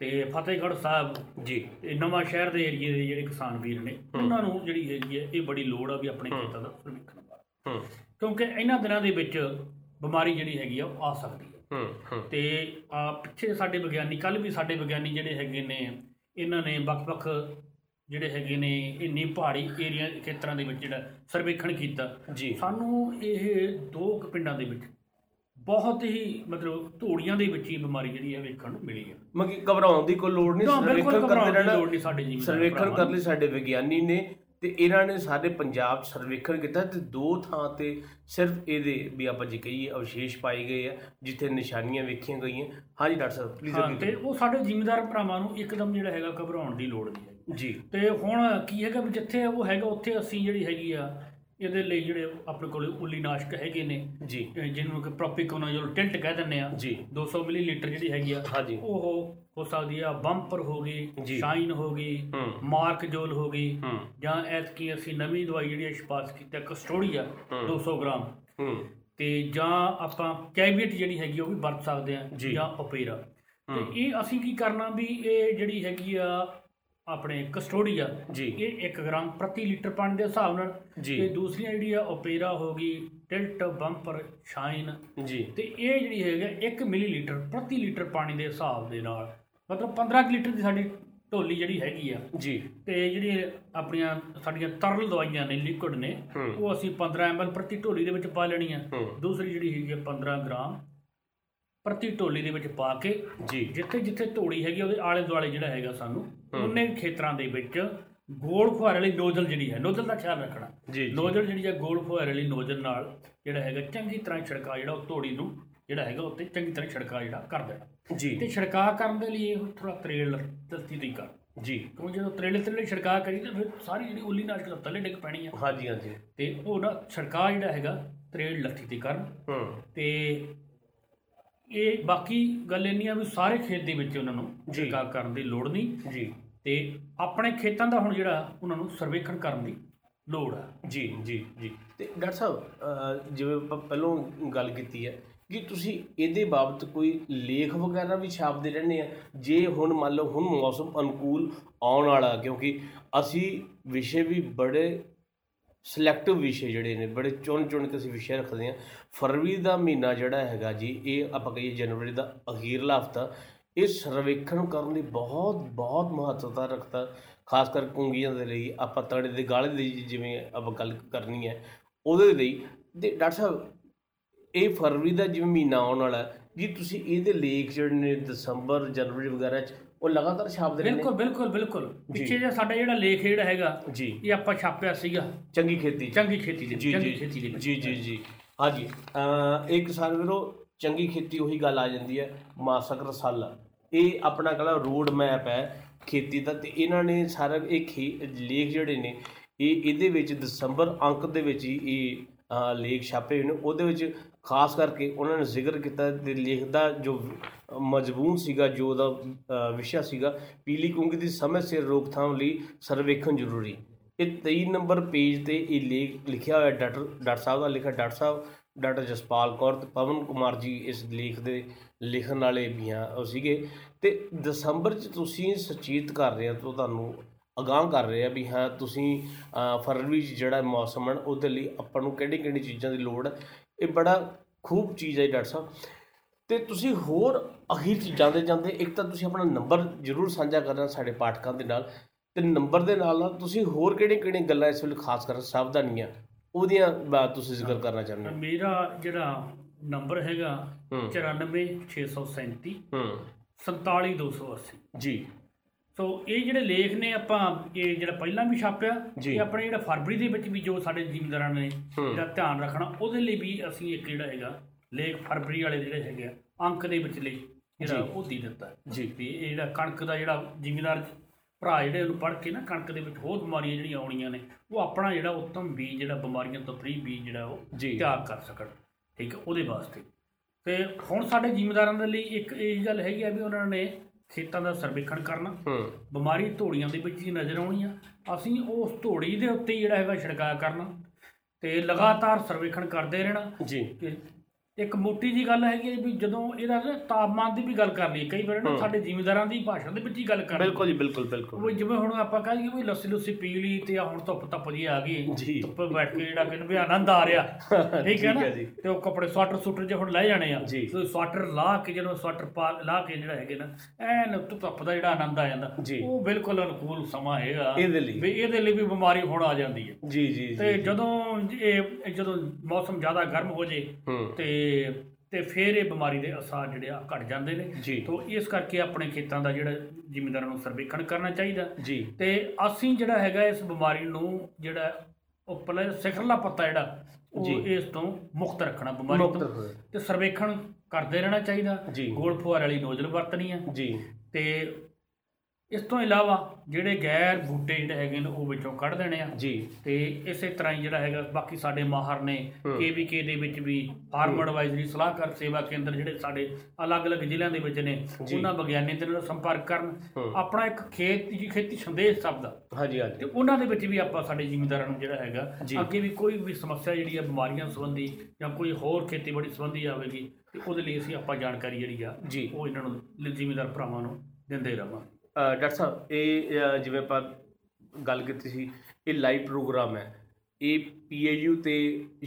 ਤੇ ਫਤਿਹਗੜ੍ਹ ਸਾਹਿਬ ਜੀ। ਇਹ ਨਵਾਂ ਸ਼ਹਿਰ ਦੇ ਏਰੀਏ ਦੇ ਜਿਹੜੇ ਕਿਸਾਨ ਵੀਰ ਨੇ ਉਹਨਾਂ ਨੂੰ ਜਿਹੜੀ ਹੈਗੀ ਹੈ ਇਹ ਬੜੀ ਲੋੜ ਆ ਵੀ ਆਪਣੇ ਖੇਤਾਂ ਦਾ ਸਰਵੇਖਣ ਵਾਲਾ ਹੂੰ। ਕਿਉਂਕਿ ਇਹਨਾਂ ਦਿਨਾਂ ਦੇ ਵਿੱਚ ਬਿਮਾਰੀ ਜਿਹੜੀ ਹੈਗੀ ਆ ਉਹ ਆ ਸਕਦੀ ਹੈ। ਤੇ ਆ ਪਿੱਛੇ ਸਾਡੇ ਵਿਗਿਆਨੀ ਕੱਲ ਵੀ ਸਾਡੇ ਵਿਗਿਆਨੀ ਜਿਹੜੇ ਹੈਗੇ ਨੇ ਇਹਨਾਂ ਨੇ ਵੱਖ-ਵੱਖ ਜਿਹੜੇ ਹੈਗੇ ਨੇ ਇੰਨੀ ਪਹਾੜੀ ਏਰੀਆ ਖੇਤਰਾਂ ਦੇ ਵਿੱਚ ਜਿਹੜਾ ਸਰਵੇਖਣ ਕੀਤਾ। ਸਾਨੂੰ ਇਹ ਦੋ ਪਿੰਡਾਂ ਦੇ ਵਿੱਚ ਬਹੁਤ ਹੀ ਮਤਲਬ ਧੂੜੀਆਂ ਦੇ ਵਿੱਚ ਹੀ ਬਿਮਾਰੀ ਜਿਹੜੀ ਹੈ ਵੇਖਣ ਨੂੰ ਮਿਲੀ ਹੈ। ਮਗੀ ਘਬਰਾਉਣ ਦੀ ਕੋਈ ਲੋੜ ਨਹੀਂ ਸਰਵੇਖਣ ਕਰਦੇ ਰਹਿਣਾ ਲੋੜ ਨਹੀਂ ਸਾਡੇ ਜ਼ਿਮੀਂਦਾਰ ਸਰਵੇਖਣ ਕਰਨ। ਲਈ ਸਾਡੇ ਵਿਗਿਆਨੀ ਨੇ ਤੇ ਇਹਨਾਂ ਨੇ ਸਾਡੇ ਪੰਜਾਬ ਸਰਵੇਖਣ ਕੀਤਾ ਤੇ ਦੋ ਥਾਂ ਤੇ ਸਿਰਫ ਇਹਦੇ ਵੀ ਆਪਾਂ ਜੇ ਕਹੀਏ ਅਵਸ਼ੇਸ਼ ਪਾਏ ਗਏ ਆ ਜਿੱਥੇ ਨਿਸ਼ਾਨੀਆਂ ਵੇਖੀਆਂ ਗਈਆਂ। ਹਾਂਜੀ ਡਾਕਟਰ ਸਾਹਿਬ ਪਲੀਜ਼ ਹਾਂ ਤੇ ਉਹ ਸਾਡੇ ਜ਼ਿਮੀਂਦਾਰ ਭਰਾਵਾਂ ਨੂੰ ਇੱਕਦਮ ਜਿਹੜਾ ਹੈਗਾ ਘਬਰਾਉਣ ਦੀ ਲੋੜ ਨਹੀਂ ਹੈ। ਜੀ। ਤੇ ਹੁਣ ਕੀ ਹੈਗਾ ਵੀ ਜਿੱਥੇ ਉਹ ਹੈਗਾ ਉੱਥੇ ਅਸੀਂ ਜਿਹੜੀ ਹੈਗੀ ਆ ਇਹਦੇ ਲਈ ਜਿਹੜੇ ਆਪਣੇ ਕੋਲ ਉੱਲੀ ਨਾਸ਼ਕ ਹੈਗੇ ਨੇ ਜੀ ਜਿਹਨੂੰ ਕਿ ਪ੍ਰੋਪੀਕੋਨਾਜ਼ੋਲ ਟਿਲਟ ਕਹਿ ਦਿੰਦੇ ਆ ਜੀ 200 ਮਿਲੀਲੀਟਰ ਜਿਹੜੀ ਹੈਗੀ ਆ ਹਾਂਜੀ ਉਹ ਹੋ ਸਕਦੀ ਆ ਬੰਪਰ ਹੋ ਗਈ। ਸ਼ਾਈਨ ਹੋ ਗਈ ਮਾਰਕ ਜੋਲ ਹੋ ਗਈ ਜਾਂ ਐਤਕੀ ਅਸੀਂ ਨਵੀਂ ਦਵਾਈ ਜਿਹੜੀ ਇਸ਼ਪਾਸ ਕੀਤੀ ਕਸਟੋਡੀਆ ਹੂੰ। 200 ਗ੍ਰਾਮ ਤੇ ਜਾਂ ਆਪਾਂ ਕੈਵੀਟ ਜਿਹੜੀ ਹੈਗੀ ਉਹ ਵੀ ਵਰਤ ਸਕਦੇ ਆ ਜੀ। ਓਪੇਰਾ ਤੇ। ਇਹ ਅਸੀਂ ਕੀ ਕਰਨਾ ਵੀ ਇਹ ਜਿਹੜੀ ਹੈਗੀ ਆ ਆਪਣੇ ਕਸਟੋਡੀਆ ਜੀ। ਇਹ 1 ਗ੍ਰਾਮ ਪ੍ਰਤੀ ਲੀਟਰ ਪਾਣੀ ਦੇ ਹਿਸਾਬ ਨਾਲ। ਤੇ ਦੂਸਰੀਆਂ ਜਿਹੜੀ ਆ ਓਪੇਰਾ ਹੋ ਗਈ ਟਿਲਟ ਬੰਪਰ ਸ਼ਾਈਨ। ਜੀ। ਤੇ ਇਹ ਜਿਹੜੀ ਹੈਗਾ 1 ਮਿਲੀਲੀਟਰ ਪ੍ਰਤੀ ਲੀਟਰ ਪਾਣੀ ਦੇ ਹਿਸਾਬ ਦੇ ਨਾਲ ਮਤਲਬ 15 ਕੁ ਲੀਟਰ ਦੀ ਸਾਡੀ ਢੋਲੀ ਜਿਹੜੀ ਹੈਗੀ ਆ। ਜੀ। ਤੇ ਜਿਹੜੀ ਆਪਣੀਆਂ ਸਾਡੀਆਂ ਤਰਲ ਦਵਾਈਆਂ ਨੇ ਲਿਕੁਇਡ ਨੇ। ਉਹ ਅਸੀਂ 15 ml ਪ੍ਰਤੀ ਢੋਲੀ ਦੇ ਵਿੱਚ ਪਾ ਲੈਣੀ ਆ। ਹੂੰ। ਦੂਸਰੀ ਜਿਹੜੀ ਹੈਗੀ ਆ 15 ਗ੍ਰਾਮ ਪ੍ਰਤੀ ਢੋਲੀ ਦੇ ਵਿੱਚ ਪਾ ਕੇ ਜੀ। ਜਿੱਥੇ ਜਿੱਥੇ ਢੋਲੀ ਹੈਗੀ ਉਹਦੇ ਆਲੇ ਦੁਆਲੇ ਜਿਹੜਾ ਹੈਗਾ ਸਾਨੂੰ ਉਹਨੇ ਖੇਤਰਾਂ ਦੇ ਵਿੱਚ ਗੋਲ ਫੁਹਾਰੇ ਵਾਲੀ ਨੋਜ਼ਲ ਜਿਹੜੀ ਹੈ ਨੋਜ਼ਲ ਦਾ ਖਿਆਲ ਰੱਖਣਾ। ਨੋਜ਼ਲ ਜਿਹੜੀ ਹੈ ਗੋਲ ਫੁਹਾਰੇ ਵਾਲੀ ਨੋਜ਼ਲ ਨਾਲ ਜਿਹੜਾ ਹੈਗਾ ਚੰਗੀ ਤਰ੍ਹਾਂ ਛਿੜਕਾ ਜਿਹੜਾ ਉਹ ਧੋੜੀ ਨੂੰ ਜਿਹੜਾ ਹੈਗਾ ਉੱਤੇ ਚੰਗੀ ਤਰ੍ਹਾਂ ਛਿੜਕਾ ਜਿਹੜਾ ਕਰ ਦੇਣਾ। ਜੀ। ਤੇ ਛਿੜਕਾ ਕਰਨ ਦੇ ਲਈ ਇਹ ਥੋੜਾ ਤਰੇਲ ਦਸਤੀ ਦੀ ਕਰ ਜੀ। ਕਿਉਂ ਜਦੋਂ ਤਰੇਲੇ ਤਰੇਲੇ ਛਿੜਕਾ ਕਰੀ ਤਾਂ ਫਿਰ ਸਾਰੀ ਜਿਹੜੀ ਉੱਲੀ ਨਾਸ਼ਕ ਥੱਲੇ ਡਿੱਗ ਪੈਣੀ ਆ। ਹਾਂਜੀ ਹਾਂਜੀ। ਤੇ ਉਹ ਨਾ ਛਿੜਕਾ ਜਿਹੜਾ ਹੈਗਾ ਤਰੇਲ ਲੱਥੀ ਤੇ ਕਰਨ। ਹੂੰ। ਤੇ ਇਹ ਬਾਕੀ ਗੱਲ ਇੰਨੀ ਆ ਵੀ ਸਾਰੇ ਖੇਤ ਦੇ ਵਿੱਚ ਉਹਨਾਂ ਨੂੰ ਜੀ। ਛਿੜਕਾ ਕਰਨ ਦੀ ਲੋੜ ਨਹੀਂ। ਜੀ। ਤੇ ਆਪਣੇ ਖੇਤਾਂ ਦਾ ਹੁਣ ਜਿਹੜਾ ਉਹਨਾਂ ਨੂੰ ਸਰਵੇਖਣ ਕਰਨ ਦੀ ਲੋੜ ਆ। ਜੀ ਜੀ ਜੀ। ਤੇ ਡਾਕਟਰ ਸਾਹਿਬ ਜਿਵੇਂ ਆਪਾਂ ਪਹਿਲਾਂ ਗੱਲ ਕੀਤੀ ਹੈ ਕਿ ਤੁਸੀਂ ਇਹਦੇ ਬਾਬਤ ਕੋਈ ਲੇਖ ਵਗੈਰਾ ਵੀ ਛਾਪਦੇ ਰਹਿੰਦੇ ਆ। ਜੇ ਹੁਣ ਮੰਨ ਲਓ ਹੁਣ ਮੌਸਮ ਅਨੁਕੂਲ ਆਉਣ ਵਾਲਾ ਕਿਉਂਕਿ ਅਸੀਂ ਵਿਸ਼ੇ ਵੀ ਬੜੇ ਸਿਲੈਕਟਿਵ ਵਿਸ਼ੇ ਜਿਹੜੇ ਨੇ ਬੜੇ ਚੁਣ ਚੁਣ ਕੇ ਅਸੀਂ ਵਿਸ਼ੇ ਰੱਖਦੇ ਹਾਂ। ਫਰਵਰੀ ਦਾ ਮਹੀਨਾ ਜਿਹੜਾ ਹੈਗਾ ਜੀ ਇਹ ਆਪਾਂ ਕਹੀਏ ਜਨਵਰੀ ਦਾ ਅਖੀਰਲਾ ਹਫਤਾ ਇਹ ਸਰਵੇਖਣ ਕਰਨ ਲਈ ਬਹੁਤ ਬਹੁਤ ਮਹੱਤਵਤਾ ਰੱਖਦਾ ਖਾਸ ਕਰ ਕੁੰਗੀਆਂ ਦੇ ਲਈ ਆਪਾਂ ਤੜੇ ਦੇ ਗਾਲੇ ਦੀ ਜਿਵੇਂ ਆਪਾਂ ਗੱਲ ਕਰਨੀ ਹੈ ਉਹਦੇ ਲਈ। ਤੇ ਡਾਕਟਰ ਸਾਹਿਬ ਇਹ ਫਰਵਰੀ ਦਾ ਜਿਵੇਂ ਮਹੀਨਾ ਆਉਣ ਵਾਲਾ ਜੀ ਤੁਸੀਂ ਇਹਦੇ ਲੇਖ ਜਿਹੜੇ ਨੇ ਦਸੰਬਰ ਜਨਵਰੀ ਵਗੈਰਾ ਚ ਉਹ ਲਗਾਤਾਰ ਛਾਪਦੇ ਰਹਿੰਦੇ? ਬਿਲਕੁਲ ਬਿਲਕੁਲ ਬਿਲਕੁਲ। ਪਿੱਛੇ ਜੇ ਸਾਡਾ ਜਿਹੜਾ ਲੇਖ ਜਿਹੜਾ ਹੈਗਾ ਜੀ। ਇਹ ਆਪਾਂ ਛਾਪਿਆ ਸੀਗਾ। ਚੰਗੀ ਖੇਤੀ ਚੰਗੀ ਖੇਤੀ ਦੇ ਚੰਗੀ ਖੇਤੀ ਦੇ। ਜੀ ਜੀ ਜੀ। ਹਾਂਜੀ ਅਹ ਇੱਕ ਕਿਸਾਨ ਵੀਰੋ ਚੰਗੀ ਖੇਤੀ ਉਹੀ ਗੱਲ ਆ ਜਾਂਦੀ ਹੈ ਮਾਸਕ ਰਸਾਲਾ। ਇਹ ਆਪਣਾ ਕਹਿੰਦਾ ਰੋਡ ਮੈਪ ਹੈ ਖੇਤੀ ਦਾ ਤੇ ਇਹਨਾਂ ਨੇ ਸਾਰਾ ਇਹ ਖੇ- ਲੇਖ ਜਿਹੜੇ ਨੇ ਇਹ ਇਹਦੇ ਵਿੱਚ ਦਸੰਬਰ ਅੰਕ ਦੇ ਵਿੱਚ ਹੀ ਇਹ ਅਹ, ਲੇਖ ਛਾਪੇ ਹੋਏ ਨੇ। ਉਹਦੇ ਵਿੱਚ ਖਾਸ ਕਰਕੇ ਉਹਨਾਂ ਨੇ ਜ਼ਿਕਰ ਕੀਤਾ ਤੇ ਲੇਖ ਦਾ ਜੋ ਮਜ਼ਮੂਨ ਸੀਗਾ ਜੋ ਉਹਦਾ ਅਹ, ਵਿਸ਼ਾ ਸੀਗਾ ਪੀਲੀ ਕੁੰਗੀ ਦੀ ਸਮੇਂ ਸਿਰ ਰੋਕਥਾਮ ਲਈ ਸਰਵੇਖਣ ਜ਼ਰੂਰੀ। ਇਹ 23 ਨੰਬਰ ਪੇਜ ਤੇ ਇਹ ਲੇਖ ਲਿਖਿਆ ਹੋਇਆ ਡਾਕਟਰ ਡਾਕਟਰ ਸਾਹਿਬ ਦਾ ਲਿਖਿਆ ਡਾਕਟਰ ਸਾਹਿਬ ਡਾਕਟਰ ਜਸਪਾਲ ਕੌਰ ਤੇ ਪਵਨ ਕੁਮਾਰ ਜੀ ਇਸ ਲੇਖ ਦੇ ਲਿਖਣ ਵਾਲੇ ਵੀ ਆ ਉਹ ਸੀਗੇ। ਤੇ ਦਸੰਬਰ ਚ ਤੁਸੀਂ ਸੁਚੇਤ ਕਰ ਰਹੇ ਆ ਤੋਂ ਤੁਹਾਨੂੰ ਅਗਾਹ ਕਰ ਰਹੇ ਆ ਵੀ ਹਾਂ ਤੁਸੀਂ ਅਹ, ਫਰਵਰੀ ਚ ਜਿਹੜਾ ਮੌਸਮ ਹੈ ਉਹਦੇ ਲਈ ਆਪਾਂ ਨੂੰ ਕਿਹੜੀ ਕਿਹੜੀ ਚੀਜ਼ਾਂ ਦੀ ਲੋੜ ਹੈ ਇਹ ਬੜਾ ਖੂਬ ਚੀਜ਼ ਹੈ ਜੀ ਡਾਕਟਰ ਸਾਹਿਬ। ਤੇ ਤੁਸੀਂ ਹੋਰ ਅਖੀਰ ਚ ਜਾਂਦੇ ਜਾਂਦੇ ਇੱਕ ਤਾਂ ਤੁਸੀਂ ਆਪਣਾ ਨੰਬਰ ਜ਼ਰੂਰ ਸਾਂਝਾ ਕਰਨਾ ਸਾਡੇ ਪਾਠਕਾਂ ਦੇ ਨਾਲ। ਤੇ ਨੰਬਰ ਦੇ ਨਾਲ ਨਾਲ ਤੁਸੀਂ ਹੋਰ ਕਿਹੜੇ ਕਿਹੜੇ ਗੱਲਾਂ ਇਸ ਵੇਲੇ ਖਾਸ ਕਰ ਸਾਵਧਾਨੀਆਂ ਉਹਦੀਆਂ ਬਾਤ ਤੁਸੀਂ ਜ਼ਿਕਰ ਕਰਨਾ ਚਾਹੁੰਦੇ ਹੋ ਮੇਰਾ ਜਿਹੜਾ ਨੰਬਰ ਹੈਗਾ ਹੂੰ 94637 ਹੂੰ 47280 ਜੀ ਸੋ ਇਹ ਜਿਹੜੇ ਲੇਖ ਨੇ ਆਪਾਂ ਇਹ ਜਿਹੜਾ ਪਹਿਲਾਂ ਵੀ ਛਾਪਿਆ। ਇਹ ਆਪਣੇ ਜਿਹੜਾ ਫਰਵਰੀ ਦੇ ਵਿੱਚ ਵੀ ਜੋ ਸਾਡੇ ਜ਼ਿਮੀਂਦਾਰਾਂ ਨੇ। ਜਿਹੜਾ ਧਿਆਨ ਰੱਖਣਾ ਉਹਦੇ ਲਈ ਵੀ ਅਸੀਂ ਇੱਕ ਜਿਹੜਾ ਹੈਗਾ ਲੇਖ ਫਰਵਰੀ ਵਾਲੇ ਜਿਹੜੇ ਹੈਗੇ ਆ, ਅੰਕ ਦੇ ਵਿੱਚ ਲਈ ਜਿਹੜਾ। ਉਹ ਦੇ ਦਿੱਤਾ ਜੀ। ਵੀ ਇਹ ਜਿਹੜਾ ਕਣਕ ਦਾ ਜਿਹੜਾ ਜ਼ਿਮੀਂਦਾਰ ਭਰਾ ਜਿਹੜੇ ਉਹਨੂੰ ਪੜ੍ਹ ਕੇ ਨਾ ਕਣਕ ਦੇ ਵਿੱਚ ਹੋਰ ਬਿਮਾਰੀਆਂ ਜਿਹੜੀਆਂ ਆਉਣੀਆਂ ਨੇ ਉਹ ਆਪਣਾ ਜਿਹੜਾ ਉੱਤਮ ਬੀਜ ਜਿਹੜਾ ਬਿਮਾਰੀਆਂ ਤੋਂ ਫ੍ਰੀ ਬੀਜ ਜਿਹੜਾ ਉਹ। ਤਿਆਰ ਕਰ ਸਕਣ ਠੀਕ ਹੈ ਉਹਦੇ ਵਾਸਤੇ। ਤੇ ਹੁਣ ਸਾਡੇ ਜ਼ਿਮੀਂਦਾਰਾਂ ਦੇ ਲਈ ਇੱਕ ਇਹ ਗੱਲ ਹੈਗੀ ਆ ਵੀ ਉਹਨਾਂ ਨੇ ਖੇਤਾਂ ਦਾ ਸਰਵੇਖਣ ਕਰਨਾ ਬਿਮਾਰੀ ਧੂੜੀਆਂ ਦੇ ਵਿੱਚ ਹੀ ਨਜ਼ਰ ਆਉਣੀ ਆ ਅਸੀਂ ਉਸ ਧੂੜੀ ਦੇ ਉੱਤੇ ਜਿਹੜਾ ਹੈਗਾ ਛਿੜਕਾਅ ਕਰਨਾ ਤੇ ਲਗਾਤਾਰ ਸਰਵੇਖਣ ਕਰਦੇ ਰਹਿਣਾ ਜੀ। ਇੱਕ ਮੋਟੀ ਜੀ ਗੱਲ ਹੈਗੀ ਹੈ ਵੀ ਜਦੋਂ ਇਹਦਾ ਨਾ ਤਾਪਮਾਨ ਦੀ ਵੀ ਗੱਲ ਕਰ ਲਈਏ ਕਈ ਵਾਰ ਨਾ। ਸਾਡੇ ਜ਼ਿਮੀਂਦਾਰਾਂ ਦੀ ਭਾਸ਼ਾ ਦੇ ਵਿੱਚ ਹੀ ਗੱਲ ਕਰ ਬਿਲਕੁਲ ਜੀ ਬਿਲਕੁਲ ਬਿਲਕੁਲ ਉਹ ਜਿਵੇਂ ਹੁਣ ਆਪਾਂ ਕਹਾਂਗੇ ਵੀ ਲੱਸੀ ਲੁੱਸੀ ਪੀ ਲਈ ਤੇ ਆ ਹੁਣ ਧੁੱਪ ਧੁੱਪ ਜੀ ਆ ਗਈ। ਧੁੱਪੇ ਬੈਠ ਕੇ ਜਿਹੜਾ ਕਿ ਵੀ ਆਨੰਦ ਆ ਰਿਹਾ ਠੀਕ ਹੈ ਨਾ। ਤੇ ਉਹ ਕੱਪੜੇ ਸਵਾਟਰ ਸੂਟਰ ਜੇ ਹੁਣ ਲੈ ਜਾਣੇ ਆ। ਤੇ ਸਵਾਟਰ ਲਾ ਕੇ ਜਦੋਂ ਸਵਾਟਰ ਪਾ ਲਾ ਕੇ ਜਿਹੜਾ ਹੈਗੇ ਨਾ ਐਨ ਧੁੱਪ ਦਾ ਜਿਹੜਾ ਆਨੰਦ ਆ ਜਾਂਦਾ। ਉਹ ਬਿਲਕੁਲ ਅਨੁਕੂਲ ਸਮਾਂ ਹੈਗਾ ਇਹਦੇ ਲਈ। ਵੀ ਇਹਦੇ ਲਈ ਵੀ ਬਿਮਾਰੀ ਹੁਣ ਆ ਜਾਂਦੀ ਹੈ ਜੀ ਜੀ ਤੇ ਜਦੋਂ ਇਹ ਜਦੋਂ ਮੌਸਮ ਜ਼ਿਆਦਾ ਗਰਮ ਹੋ ਜੇ ਹੂੰ ਤੇ ਤੇ ਫਿਰ ਇਹ ਬਿਮਾਰੀ ਦੇ ਅਸਰ ਜਿਹੜੇ ਆ ਘਟ ਜਾਂਦੇ ਨੇ। ਤੋਂ ਇਸ ਕਰਕੇ ਆਪਣੇ ਖੇਤਾਂ ਦਾ ਜਿਹੜਾ ਜ਼ਿਮੀਂਦਾਰਾਂ ਨੂੰ ਸਰਵੇਖਣ ਕਰਨਾ ਚਾਹੀਦਾ ਤੇ ਅਸੀਂ ਜਿਹੜਾ ਹੈਗਾ ਇਸ ਬਿਮਾਰੀ ਨੂੰ ਜਿਹੜਾ ਉੱਪਰਲਾ ਸਿਖਰਲਾ ਪੱਤਾ ਜਿਹੜਾ ਉਹ। ਇਸ ਤੋਂ ਮੁਕਤ ਰੱਖਣਾ ਬਿਮਾਰੀ ਤੋਂ। ਤੇ ਸਰਵੇਖਣ ਕਰਦੇ ਰਹਿਣਾ ਚਾਹੀਦਾ। ਗੋਲ ਫੁਹਾਰ ਵਾਲੀ ਨੋਜ਼ਲ ਵਰਤਣੀ ਆ ਜੀ ਤੇ ਇਸ ਤੋਂ ਇਲਾਵਾ ਜਿਹੜੇ ਗੈਰ ਬੂਟੇ ਜਿਹੜੇ ਹੈਗੇ ਨੇ ਉਹ ਵਿੱਚੋਂ ਕੱਢ ਦੇਣੇ ਆ ਜੀ ਤੇ ਇਸੇ ਤਰ੍ਹਾਂ ਹੀ ਜਿਹੜਾ ਹੈਗਾ ਬਾਕੀ ਸਾਡੇ ਮਾਹਰ ਨੇ। ਕੇਵੀਕੇ ਦੇ ਵਿੱਚ ਵੀ ਫਾਰਮ ਐਡਵਾਈਜ਼ਰੀ ਸਲਾਹਕਾਰ ਸੇਵਾ ਕੇਂਦਰ ਜਿਹੜੇ ਸਾਡੇ ਅਲੱਗ-ਅਲੱਗ ਜ਼ਿਲ੍ਹਿਆਂ ਦੇ ਵਿੱਚ ਨੇ। ਉਹਨਾਂ ਵਿਗਿਆਨੀਆਂ ਦੇ ਨਾਲ ਸੰਪਰਕ ਕਰਨ। ਆਪਣਾ ਇੱਕ ਖੇਤ ਦੀ ਖੇਤੀ ਸੰਦੇਸ਼ ਸ਼ਬਦ ਹਾਂਜੀ ਹਾਂਜੀ ਤੇ ਉਹਨਾਂ ਦੇ ਵਿੱਚ ਵੀ ਆਪਾਂ ਸਾਡੇ ਜ਼ਿਮੀਂਦਾਰਾਂ ਨੂੰ ਜਿਹੜਾ ਹੈਗਾ। ਅੱਗੇ ਵੀ ਕੋਈ ਵੀ ਸਮੱਸਿਆ ਜਿਹੜੀ ਆ ਬਿਮਾਰੀਆਂ ਸੰਬੰਧੀ ਜਾਂ ਕੋਈ ਹੋਰ ਖੇਤੀਬਾੜੀ ਸੰਬੰਧੀ ਆਵੇਗੀ ਤੇ ਉਹਦੇ ਲਈ ਅਸੀਂ ਆਪਾਂ ਜਾਣਕਾਰੀ ਜਿਹੜੀ ਆ। ਉਹ ਇਹਨਾਂ ਨੂੰ ਜ਼ਿਮੀਂਦਾਰ ਭਰਾਵਾਂ ਨੂੰ ਦਿੰਦੇ ਰਹਾਂਗੇ ਡਾਕਟਰ ਸਾਹਿਬ ਇਹ ਜਿਵੇਂ ਆਪਾਂ ਗੱਲ ਕੀਤੀ ਸੀ ਇਹ ਲਾਈਵ ਪ੍ਰੋਗਰਾਮ ਹੈ। ਇਹ ਪੀਏਯੂ ਤੇ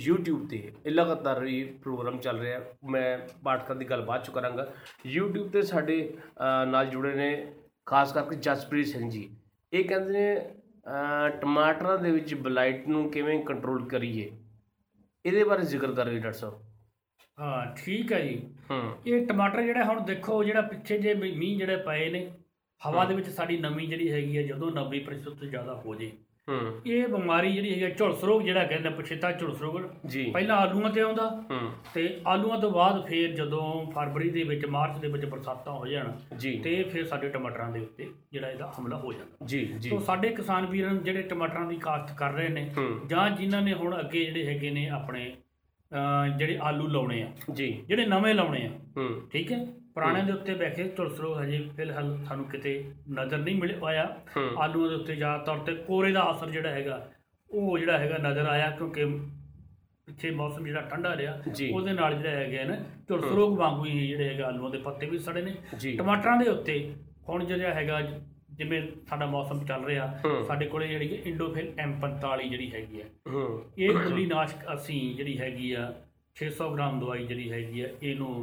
YouTube ਤੇ ਇਹ ਲਗਾਤਾਰ ਇਹ ਪ੍ਰੋਗਰਾਮ ਚੱਲ ਰਿਹਾ। ਮੈਂ ਪਾਠਕਾਂ ਦੀ ਗੱਲ ਬਾਅਦ ਚ ਕਰਾਂਗਾ। YouTube ਤੇ ਸਾਡੇ ਨਾਲ ਜੁੜੇ ਨੇ ਖਾਸ ਕਰਕੇ ਜਸਪ੍ਰੀਤ ਸਿੰਘ ਜੀ। ਇਹ ਕਹਿੰਦੇ ਨੇ ਟਮਾਟਰਾਂ ਦੇ ਵਿੱਚ ਬਲਾਈਟ ਨੂੰ ਕਿਵੇਂ ਕੰਟਰੋਲ ਕਰੀਏ? ਇਹਦੇ ਬਾਰੇ ਜ਼ਿਕਰ ਕਰਿਓ ਡਾਕਟਰ ਸਾਹਿਬ। ਹਾਂ ਠੀਕ ਹੈ ਜੀ। ਹੂੰ। ਇਹ ਟਮਾਟਰ ਜਿਹੜਾ ਹੁਣ ਦੇਖੋ ਜਿਹੜਾ ਪਿੱਛੇ ਜੇ ਮੀਂਹ ਜਿਹੜੇ ਪਏ ਨੇ ਹਵਾ ਦੇ ਵਿੱਚ ਸਾਡੀ ਨਮੀ ਜਿਹੜੀ ਹੈਗੀ ਹੈ ਜਦੋਂ 90% ਤੋਂ ਜ਼ਿਆਦਾ ਹੋ ਜੇ। ਹੂੰ। ਇਹ ਬਿਮਾਰੀ ਜਿਹੜੀ ਹੈਗੀ ਝੁਲਸ ਰੋਗ ਜਿਹੜਾ ਕਹਿੰਦੇ ਪਛੇਤਾ ਝੁਲਸ ਰੋਗ ਜੀ। ਪਹਿਲਾਂ ਆਲੂਆਂ ਤੇ ਆਉਂਦਾ। ਹੂੰ। ਤੇ ਆਲੂਆਂ ਤੋਂ ਬਾਅਦ ਫਿਰ ਜਦੋਂ ਫਰਵਰੀ ਦੇ ਵਿੱਚ ਮਾਰਚ ਦੇ ਵਿੱਚ ਬਰਸਾਤਾਂ ਹੋ ਜਾਣ ਜੀ। ਤੇ ਫਿਰ ਸਾਡੇ ਟਮਾਟਰਾਂ ਦੇ ਉੱਤੇ ਜਿਹੜਾ ਇਹਦਾ ਹਮਲਾ ਹੋ ਜਾਂਦਾ। ਜੀ ਜੀ। ਤੋਂ ਸਾਡੇ ਕਿਸਾਨ ਵੀਰਾਂ ਜਿਹੜੇ ਟਮਾਟਰਾਂ ਦੀ ਕਾਸ਼ਤ ਕਰ ਰਹੇ ਨੇ ਜਾਂ ਜਿਨ੍ਹਾਂ ਨੇ ਹੁਣ ਅੱਗੇ ਜਿਹੜੇ ਹੈਗੇ ਨੇ ਆਪਣੇ ਜਿਹੜੇ ਆਲੂ ਲਾਉਣੇ ਆ ਜੀ। ਜਿਹੜੇ ਨਵੇਂ ਲਾਉਣੇ ਆ ਹੂੰ। ਠੀਕ ਹੈ? ਪੁਰਾਣਿਆਂ ਦੇ ਉੱਤੇ ਬੈਠੇ ਝੁਲਸ ਰੋਗ ਹਜੇ ਫਿਲਹਾਲ ਸਾਨੂੰ ਕਿਤੇ ਨਜ਼ਰ ਨਹੀਂ ਮਿਲ ਆਇਆ। ਹੂੰ। ਆਲੂਆਂ ਦੇ ਉੱਤੇ ਜ਼ਿਆਦਾ ਤੌਰ ਤੇ ਕੋਰੇ ਦਾ ਅਸਰ ਜਿਹੜਾ ਹੈਗਾ ਉਹ ਜਿਹੜਾ ਹੈਗਾ ਨਜ਼ਰ ਆਇਆ ਕਿਉਂਕਿ ਪਿੱਛੇ ਮੌਸਮ ਜਿਹੜਾ ਠੰਡਾ ਰਿਹਾ। ਉਹਦੇ ਨਾਲ ਜਿਹੜਾ ਹੈਗਾ ਨਾ ਝੁਲਸ ਰੋਗ ਵਾਂਗੂ ਹੀ ਜਿਹੜੇ ਹੈਗਾ ਆਲੂਆਂ ਦੇ ਪੱਤੇ ਵੀ ਸੜੇ ਨੇ। ਟਮਾਟਰਾਂ ਦੇ ਉੱਤੇ ਹੁਣ ਜਿਹੜਾ ਹੈਗਾ ਜਿਵੇਂ ਸਾਡਾ ਮੌਸਮ ਚੱਲ ਰਿਹਾ ਹੂੰ। ਸਾਡੇ ਕੋਲੇ ਜਿਹੜੀ ਕਿ ਇੰਡੋਫਿਲ M45 ਜਿਹੜੀ ਹੈਗੀ ਹੈ ਹੂੰ। ਇਹ ਕੁੱਲੀ ਨਾਸ਼ਕ ਅਸੀਂ ਜਿਹੜੀ ਹੈਗੀ ਆ 600 ਗ੍ਰਾਮ ਦਵਾਈ ਜਿਹੜੀ ਹੈਗੀ ਆ ਇਹਨੂੰ